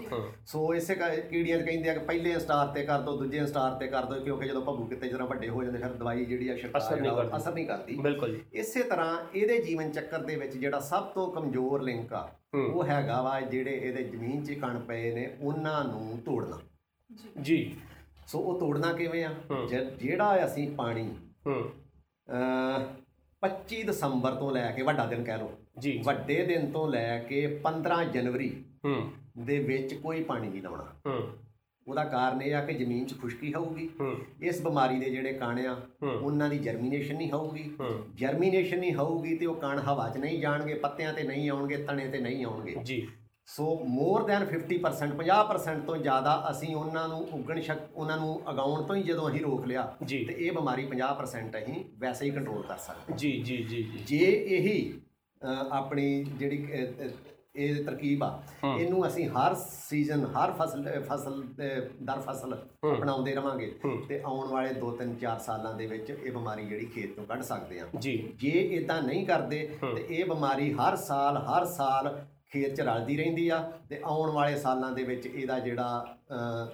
ਸੋ ਇਸੇ ਕ- ਕੀੜੀਆਂ ਕਹਿੰਦੇ ਆ ਕਿ ਪਹਿਲੇ ਸਟਾਰ ਤੇ ਕਰ ਦੋ ਦੂਜੇ ਸਟਾਰ ਤੇ ਕਰ ਦੋ ਕਿਉਂਕਿ ਜਦੋਂ ਭੱਬੂ ਕਿਤੇ ਜਰਾ ਵੱਡੇ ਹੋ ਜਾਂਦੇ ਫਿਰ ਦਵਾਈ ਜਿਹੜੀ ਆ ਛਿੜਕਾਅ ਅਸਰ ਨਹੀਂ ਕਰਦੀ। ਅਸਰ ਨਹੀਂ ਕਰਦੀ। ਬਿਲਕੁਲ ਜੀ। ਇਸੇ ਤਰ੍ਹਾਂ ਇਹਦੇ ਜੀਵਨ ਚੱਕਰ ਦੇ ਵਿੱਚ ਜਿਹੜਾ ਸਭ ਤੋਂ ਕਮਜ਼ੋਰ ਲਿੰਕ ਆ ਉਹ ਹੈਗਾ ਵਾ ਜਿਹੜੇ ਇਹਦੇ ਜ਼ਮੀਨ 'ਚ ਕਣ ਪਏ ਨੇ ਉਹਨਾਂ ਨੂੰ ਤੋੜਨਾ। ਜੀ। ਸੋ ਉਹ ਤੋੜਨਾ ਕਿਵੇਂ ਆ? ਜਿਹੜਾ ਅਸੀਂ ਪਾਣੀ ਹੂੰ। ਅ 25 ਦਸੰਬਰ ਤੋਂ ਲੈ ਕੇ ਵੱਡਾ ਦਿਨ ਕਹਿ ਲਓ। ਜੀ। ਵੱਡੇ ਦਿਨ ਤੋਂ ਲੈ ਕੇ 15 ਜਨਵਰੀ ਹੂੰ। ਦੇ ਵਿੱਚ ਕੋਈ ਪਾਣੀ ਨਹੀਂ ਲਾਉਣਾ। ਹੂੰ। ਉਹਦਾ ਕਾਰਨ ਇਹ ਆ ਕਿ ਜ਼ਮੀਨ 'ਚ ਖੁਸ਼ਕੀ ਹੋਊਗੀ। ਹੂੰ। ਇਸ ਬਿਮਾਰੀ ਦੇ ਜਿਹੜੇ ਕਣ ਆ ਉਹਨਾਂ ਦੀ ਜਰਮੀਨੇਸ਼ਨ ਨਹੀਂ ਹੋਊਗੀ। ਹੂੰ। ਜਰਮੀਨੇਸ਼ਨ ਨਹੀਂ ਹੋਊਗੀ ਤੇ ਉਹ ਕਣ ਹਵਾ 'ਚ ਨਹੀਂ ਜਾਣਗੇ ਪੱਤਿਆਂ ਤੇ ਨਹੀਂ ਆਉਣਗੇ ਤਣੇ ਤੇ ਨਹੀਂ ਆਉਣਗੇ। ਜੀ। ਸੋ ਮੋਰ ਦੈਨ 50% 50% ਤੋਂ ਜ਼ਿਆਦਾ ਅਸੀਂ ਉਹਨਾਂ ਨੂੰ ਉਗਣ ਸ਼ਕ ਉਹਨਾਂ ਨੂੰ ਅਗਾਉਣ ਤੋਂ ਹੀ ਜਦੋਂ ਅਸੀਂ ਰੋਕ ਲਿਆ ਤੇ ਇਹ ਬਿਮਾਰੀ 50% ਅਸੀਂ ਵੈਸੇ ਹੀ ਕੰਟਰੋਲ ਕਰ ਸਕਦੇ ਜੀ ਜੀ ਜੀ ਜੀ ਇਹੀ ਆਪਣੀ ਜਿਹੜੀ ਇਹ ਤਰਕੀਬ ਆ। ਇਹਨੂੰ ਅਸੀਂ ਹਰ ਸੀਜ਼ਨ ਹਰ ਫਸਲ ਫਸਲ ਦਰ ਫਸਲ ਹੂੰ। ਅਪਣਾਉਂਦੇ ਰਵਾਂਗੇ। ਤੇ ਆਉਣ ਵਾਲੇ 2 3 4 ਸਾਲਾਂ ਦੇ ਵਿੱਚ ਇਹ ਬਿਮਾਰੀ ਜਿਹੜੀ ਖੇਤ ਤੋਂ ਕੱਢ ਸਕਦੇ ਆ ਜੀ ਜੇ ਇਦਾਂ ਨਹੀਂ ਕਰਦੇ। ਤੇ ਇਹ ਬਿਮਾਰੀ ਹਰ ਸਾਲ ਹਰ ਸਾਲ ਖੇਤ 'ਚ ਰਲਦੀ ਰਹਿੰਦੀ ਆ ਤੇ ਆਉਣ ਵਾਲੇ ਸਾਲਾਂ ਦੇ ਵਿੱਚ ਇਹਦਾ ਜਿਹੜਾ ਅ,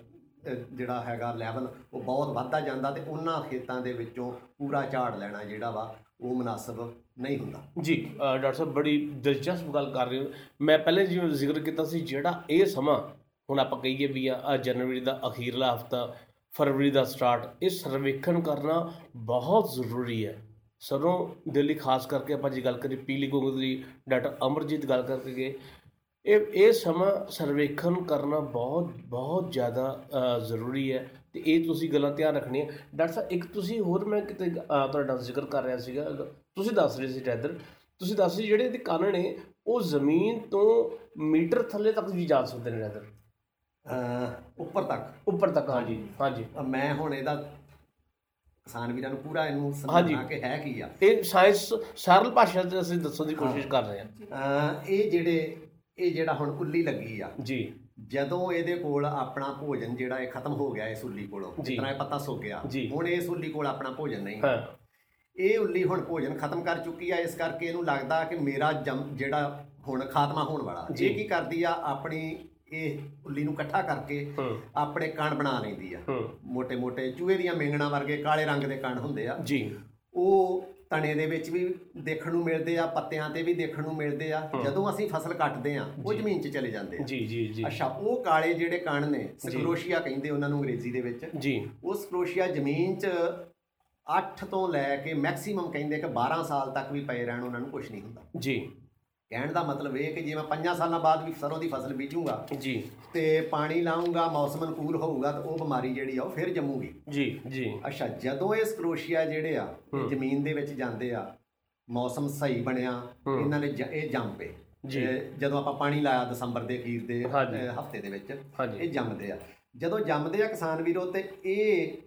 ਅ, ਜਿਹੜਾ ਹੈਗਾ ਲੈਵਲ ਉਹ ਬਹੁਤ ਵੱਧਦਾ ਜਾਂਦਾ ਤੇ ਉਹਨਾਂ ਖੇਤਾਂ ਦੇ ਵਿੱਚੋਂ ਪੂਰਾ ਝਾੜ ਲੈਣਾ ਜਿਹੜਾ ਵਾ ਉਹ ਮੁਨਾਸਬ ਨਹੀਂ ਹੁੰਦਾ। ਜੀ ਅ, ਡਾਕਟਰ ਸਾਹਿਬ ਬੜੀ ਦਿਲਚਸਪ ਗੱਲ ਕਰ ਰਹੇ ਹੋ। ਮੈਂ ਪਹਿਲੇ ਜਿਵੇਂ ਜ਼ਿਕਰ ਕੀਤਾ ਸੀ ਜਿਹੜਾ ਇਹ ਸਮਾਂ ਹੁਣ ਆਪਾਂ ਕਹੀਏ ਵੀ ਆ ਆਹ ਜਨਵਰੀ ਦਾ ਅਖੀਰਲਾ ਹਫਤਾ ਫਰਵਰੀ ਦਾ ਸਟਾਰਟ ਇਹ ਸਰਵੇਖਣ ਕਰਨਾ ਬਹੁਤ ਜ਼ਰੂਰੀ ਹੈ। ਸਰੋਂ ਦੇ ਲਈ ਖਾਸ ਕਰਕੇ ਆਪਾਂ ਜੇ ਗੱਲ ਕਰੀਏ ਪੀਲੀ ਗੁੰਗਦ ਦੀ ਡਾਕਟਰ ਅਮਰਜੀਤ ਗੱਲ ਕਰਕੇ ਗਏ ਇਹ ਇਹ ਸਮਾਂ ਸਰਵੇਖਣ ਕਰਨਾ ਬਹੁਤ ਬਹੁਤ ਜ਼ਿਆਦਾ ਜ਼ਰੂਰੀ ਹੈ ਤੇ ਇਹ ਤੁਸੀਂ ਗੱਲਾਂ ਧਿਆਨ ਰੱਖਣੀਆਂ। ਡਾਕਟਰ ਸਾਹਿਬ ਇੱਕ ਤੁਸੀਂ ਹੋਰ ਮੈਂ ਕਿਤੇ ਤੁਹਾਡਾ ਜ਼ਿਕਰ ਕਰ ਰਿਹਾ ਸੀਗਾ ਤੁਸੀਂ ਦੱਸ ਰਹੇ ਸੀ ਰੈਦਰ ਤੁਸੀਂ ਦੱਸ ਰਹੇ ਜਿਹੜੇ ਇਹਦੇ ਕੰਨ ਨੇ ਉਹ ਜ਼ਮੀਨ ਤੋਂ ਮੀਟਰ ਥੱਲੇ ਤੱਕ ਵੀ ਜਾ ਸਕਦੇ ਨੇ ਰੈਦਰ ਅ, ਉੱਪਰ ਤੱਕ। ਉੱਪਰ ਤੱਕ ਹਾਂਜੀ ਹਾਂਜੀ। ਮੈਂ ਹੁਣ ਇਹਦਾ ਕਿਸਾਨ ਵੀਰਾਂ ਨੂੰ ਪੂਰਾ ਇਹਨੂੰ। ਸਮਝਾਉਣਾ ਕਿ ਹੈ ਕੀ ਆ ਇਹ ਸਾਇੰਸ ਸਰਲ ਭਾਸ਼ਾ 'ਚ ਅਸੀਂ ਦੱਸਣ ਦੀ ਕੋਸ਼ਿਸ਼ ਕਰ ਰਹੇ ਹਾਂ ਇਹ ਜਿਹੜੇ ਇਹ ਜਿਹੜਾ ਹੁਣ ਉੱਲੀ ਲੱਗੀ ਆ ਜੀ ਜਦੋਂ ਇਹਦੇ ਕੋਲ ਆਪਣਾ ਭੋਜਨ ਜਿਹੜਾ ਇਹ ਖਤਮ ਹੋ ਗਿਆ ਇਸ ਉੱਲੀ ਕੋਲੋਂ। ਜਿਤਨਾ ਇਹ ਪੱਤਾ ਸੁੱਕ ਗਿਆ। ਹੁਣ ਇਸ ਉੱਲੀ ਕੋਲ ਆਪਣਾ ਭੋਜਨ ਨਹੀਂ ਹਾਂ ਇਹ ਉੱਲੀ ਹੁਣ ਭੋਜਨ ਖਤਮ ਕਰ ਚੁੱਕੀ ਆ ਇਸ ਕਰਕੇ ਇਹਨੂੰ ਲੱਗਦਾ ਕਿ ਮੇਰਾ ਜਿਹੜਾ ਹੁਣ ਖਾਤਮਾ ਹੋਣ ਵਾਲਾ। ਇਹ ਕੀ ਕਰਦੀ ਆ ਆਪਣੀ ਇਹ ਉੱਲੀ ਨੂੰ ਇਕੱਠਾ ਕਰਕੇ ਆਪਣੇ ਕਣ ਬਣਾ ਲੈਂਦੀ ਆ। ਮੋٹے ਮੋٹے ਚੂਹੇ ਦੀਆਂ ਮੇਂਗਣਾ ਵਰਗੇ ਕਾਲੇ ਰੰਗ ਦੇ ਕਣ ਹੁੰਦੇ ਆ। ਜੀ। ਉਹ ਤਣੇ ਦੇ ਵਿੱਚ ਵੀ ਦੇਖਣ ਨੂੰ ਮਿਲਦੇ ਆ ਪੱਤਿਆਂ ਤੇ ਵੀ ਦੇਖਣ ਨੂੰ ਮਿਲਦੇ ਆ। ਜਦੋਂ ਅਸੀਂ ਫਸਲ ਕੱਟਦੇ ਆ ਉਹ ਜ਼ਮੀਨ 'ਚ ਚਲੇ ਜਾਂਦੇ ਆ। ਜੀ ਜੀ ਜੀ। ਅੱਛਾ ਉਹ ਕਾਲੇ ਜਿਹੜੇ ਕਣ ਨੇ ਸਕਰੋਸ਼ੀਆ ਕਹਿੰਦੇ ਉਹਨਾਂ ਨੂੰ ਅੰਗਰੇਜ਼ੀ ਦੇ ਵਿੱਚ। ਜੀ। ਉਹ ਸਕਰੋਸ਼ੀਆ ਜ਼ਮੀਨ 'ਚ 8 ਤੋਂ ਲੈ ਕੇ ਮੈਕਸਿਮਮ ਕਹਿੰਦੇ ਕਿ 12 ਸਾਲ ਤੱਕ ਵੀ ਪਏ ਰਹਿਣ ਉਹਨਾਂ ਨੂੰ ਕੁਝ ਨਹੀਂ ਹੁੰਦਾ। ਜੀ। ਕਹਿਣ ਦਾ ਮਤਲਬ ਇਹ ਕਿ ਜੇ ਮੈਂ 5 ਸਾਲਾਂ ਬਾਅਦ ਵੀ ਸਰੋਂ ਦੀ ਫਸਲ ਬੀਜੂੰਗਾ ਜੀ ਤੇ ਪਾਣੀ ਲਾਉਂਗਾ ਮੌਸਮ ਅਨੁਕੂਲ ਹੋਊਗਾ ਤਾਂ ਉਹ ਬਿਮਾਰੀ ਜਿਹੜੀ ਆ ਉਹ ਫਿਰ ਜੰਮੂਗੀ ਜੀ ਜੀ ਅੱਛਾ ਜਦੋਂ ਇਹ ਸਕਰੋਸ਼ੀਆ ਜਿਹੜੇ ਆ। ਜ਼ਮੀਨ ਦੇ ਵਿੱਚ ਜਾਂਦੇ ਆ ਮੌਸਮ ਸਹੀ ਬਣਿਆ। ਇਹਨਾਂ ਨੇ ਇਹ ਜੰਮ ਪਏ ਜੀ। ਜਦੋਂ ਆਪਾਂ ਪਾਣੀ ਲਾਇਆ ਦਸੰਬਰ ਦੇ ਅਖੀਰ ਦੇ। ਹਫ਼ਤੇ ਦੇ ਵਿੱਚ ਇਹ ਜੰਮਦੇ ਆ ਜਦੋਂ ਜੰਮਦੇ ਆ ਕਿਸਾਨ ਵੀਰੋ ਤੇ ਇਹ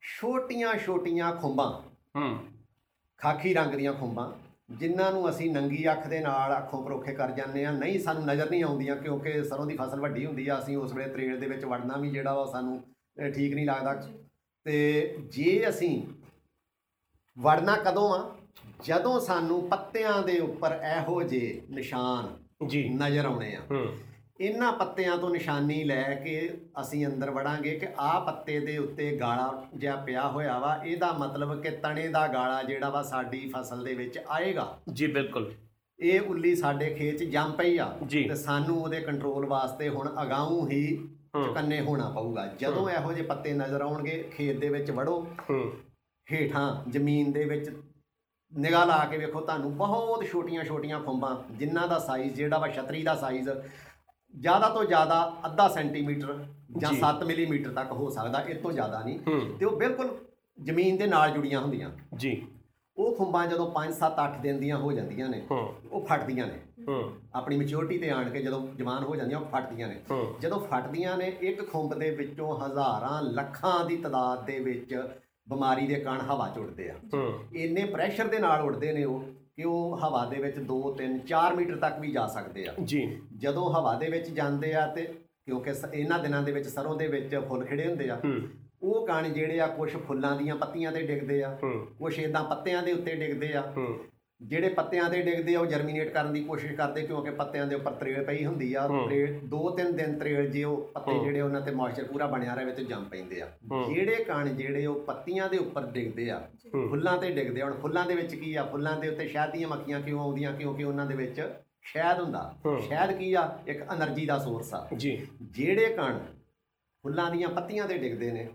ਛੋਟੀਆਂ ਛੋਟੀਆਂ ਖੁੰਬਾਂ ਹੂੰ ਖਾਕੀ ਰੰਗ ਦੀਆਂ ਖੁੰਬਾਂ ਜਿਨ੍ਹਾਂ ਨੂੰ ਅਸੀਂ ਨੰਗੀ ਅੱਖ ਦੇ ਨਾਲ ਅੱਖੋਂ ਪਰੋਖੇ ਕਰ ਜਾਂਦੇ ਆ ਨਹੀਂ ਸਾਨੂੰ ਨਜ਼ਰ ਨਹੀਂ ਆਉਂਦੀਆਂ ਕਿਉਂਕਿ ਸਰੋਂ ਦੀ ਫਸਲ ਵੱਡੀ ਹੁੰਦੀ ਆ ਅਸੀਂ ਉਸ ਵੇਲੇ ਤਰੇਲ ਦੇ ਵਿੱਚ ਵੜਨਾ ਵੀ ਜਿਹੜਾ ਵਾ ਸਾਨੂੰ ਠੀਕ ਨਹੀਂ ਲੱਗਦਾ। ਤੇ ਜੇ ਅਸੀਂ ਵੜਨਾ ਕਦੋਂ ਆ? ਜਦੋਂ ਸਾਨੂੰ ਪੱਤਿਆਂ ਦੇ ਉੱਪਰ ਇਹੋ ਜਿਹੇ ਨਿਸ਼ਾਨ ਜੀ। ਨਜ਼ਰ ਆਉਣੇ ਆ। ਹੂੰ। ਇਹਨਾਂ ਪੱਤਿਆਂ ਤੋਂ ਨਿਸ਼ਾਨੀ ਲੈ ਕੇ ਅਸੀਂ ਅੰਦਰ ਵੜਾਂਗੇ ਕਿ ਆਹ ਪੱਤੇ ਦੇ ਉੱਤੇ ਗਾਲਾ ਜਿਹਾ ਪਿਆ ਹੋਇਆ ਵਾ ਇਹਦਾ ਮਤਲਬ ਕਿ ਤਣੇ ਦਾ ਗਾਲਾ ਜਿਹੜਾ ਵਾ ਸਾਡੀ ਫਸਲ ਦੇ ਵਿੱਚ ਆਏਗਾ। ਜੀ ਬਿਲਕੁਲ। ਇਹ ਉੱਲੀ ਸਾਡੇ ਖੇਤ 'ਚ ਜੰਮ ਪਈ ਆ ਜੀ। ਤੇ ਸਾਨੂੰ ਉਹਦੇ ਕੰਟਰੋਲ ਵਾਸਤੇ ਹੁਣ ਅਗਾਊਂ ਹੀ ਚੁਕੰਨੇ ਹੋਣਾ ਪਊਗਾ। ਜਦੋਂ ਇਹੋ ਜਿਹੇ ਪੱਤੇ ਨਜ਼ਰ ਆਉਣਗੇ ਖੇਤ ਦੇ ਵਿੱਚ ਵੜੋ। ਹੂੰ। ਹੇਠਾਂ ਜ਼ਮੀਨ ਦੇ ਵਿੱਚ ਨਿਗਾਹ ਲਾ ਕੇ ਵੇਖੋ ਤੁਹਾਨੂੰ ਬਹੁਤ ਛੋਟੀਆਂ-ਛੋਟੀਆਂ ਖੁੰਬਾਂ ਜਿਨ੍ਹਾਂ ਦਾ ਸਾਈਜ਼ ਜਿਹੜਾ ਵਾ ਛਤਰੀ ਦਾ ਸਾਈਜ਼ ਜ਼ਿਆਦਾ ਤੋਂ ਜ਼ਿਆਦਾ ਅੱਧਾ ਸੈਂਟੀਮੀਟਰ ਜਾਂ ਜੀ। 7 ਮਿਲੀਮੀਟਰ ਤੱਕ ਹੋ ਸਕਦਾ ਇਹ ਤੋਂ ਜ਼ਿਆਦਾ ਨਹੀਂ। ਤੇ ਉਹ ਬਿਲਕੁਲ ਜ਼ਮੀਨ ਦੇ ਨਾਲ ਜੁੜੀਆਂ ਹੁੰਦੀਆਂ। ਜੀ। ਉਹ ਖੁੰਬਾਂ ਜਦੋਂ 5 7 8 ਦਿਨ ਦੀਆਂ ਹੋ ਜਾਂਦੀਆਂ ਨੇ ਉਹ ਫਟਦੀਆਂ ਨੇ। ਆਪਣੀ ਮੈਚੁਰਿਟੀ ਤੇ ਆਣ ਕੇ ਜਦੋਂ ਜਵਾਨ ਹੋ ਜਾਂਦੀਆਂ ਉਹ ਫਟਦੀਆਂ ਨੇ। ਜਦੋਂ ਫਟਦੀਆਂ ਨੇ ਇੱਕ ਖੁੰਬ ਦੇ ਵਿੱਚੋਂ ਹਜ਼ਾਰਾਂ ਲੱਖਾਂ ਦੀ ਤਦਾਦ ਦੇ ਵਿੱਚ ਬਿਮਾਰੀ ਦੇ ਕਣ ਹਵਾ 'ਚ ਉੱਡਦੇ ਆ ਇੰਨੇ ਪ੍ਰੈਸ਼ਰ ਦੇ ਨਾਲ ਉੱਡਦੇ ਨੇ ਉਹ ਕਿ ਉਹ ਹਵਾ ਦੇ ਵਿੱਚ 2 3 4 ਮੀਟਰ ਤੱਕ ਵੀ ਜਾ ਸਕਦੇ ਆ। ਜੀ। ਜਦੋਂ ਹਵਾ ਦੇ ਵਿੱਚ ਜਾਂਦੇ ਆ ਤੇ ਕਿਉਂਕਿ ਇਹਨਾਂ ਦਿਨਾਂ ਦੇ ਵਿੱਚ ਸਰੋਂ ਦੇ ਵਿੱਚ ਫੁੱਲ ਖਿੜੇ ਹੁੰਦੇ ਆ। ਉਹ ਕਣ ਜਿਹੜੇ ਆ ਕੁਝ ਫੁੱਲਾਂ ਦੀਆਂ ਪੱਤੀਆਂ ਤੇ ਡਿੱਗਦੇ ਆ। ਕੁਝ ਇਦਾਂ ਪੱਤਿਆਂ ਦੇ ਉੱਤੇ ਡਿੱਗਦੇ ਆ। ਜਿਹੜੇ ਪੱਤਿਆਂ ਤੇ ਡਿੱਗਦੇ ਆ ਉਹ ਜਰਮੀਨੇਟ ਕਰਨ ਦੀ ਕੋਸ਼ਿਸ਼ ਕਰਦੇ ਕਿਉਂਕਿ ਪੱਤਿਆਂ ਦੇ ਉੱਪਰ ਤਰੇਲ ਪਈ ਹੁੰਦੀ ਆ। ਤਰੇਲ 2-3 ਦਿਨ ਤਰੇਲ ਜੇ ਉਹ ਪੱਤੇ ਜਿਹੜੇ ਉਹਨਾਂ ਤੇ ਮੌਇਸਚਰ ਪੂਰਾ ਬਣਿਆ ਰਹੇ ਤੇ ਜੰਮ ਪੈਂਦੇ ਆ। ਜਿਹੜੇ ਕਣ ਜਿਹੜੇ ਉਹ ਪੱਤੀਆਂ ਦੇ ਉੱਪਰ ਡਿੱਗਦੇ ਆ ਫੁੱਲਾਂ ਤੇ ਡਿੱਗਦੇ ਹੁਣ ਫੁੱਲਾਂ ਦੇ ਵਿੱਚ ਕੀ ਆ? ਫੁੱਲਾਂ ਦੇ ਉੱਤੇ ਸ਼ਹਿਦ ਦੀਆਂ ਮੱਖੀਆਂ ਕਿਉਂ ਆਉਂਦੀਆਂ? ਕਿਉਂਕਿ ਉਹਨਾਂ ਦੇ ਵਿੱਚ ਸ਼ਹਿਦ ਹੁੰਦਾ। ਸ਼ਹਿਦ ਕੀ ਆ? ਇੱਕ એનર્ਜੀ ਦਾ ਸੋਰਸ ਆ। ਜਿਹੜੇ ਕਣ ਫੁੱਲਾਂ ਦੀਆਂ ਪੱਤੀਆਂ ਤੇ ਡਿੱਗਦੇ ਨੇ।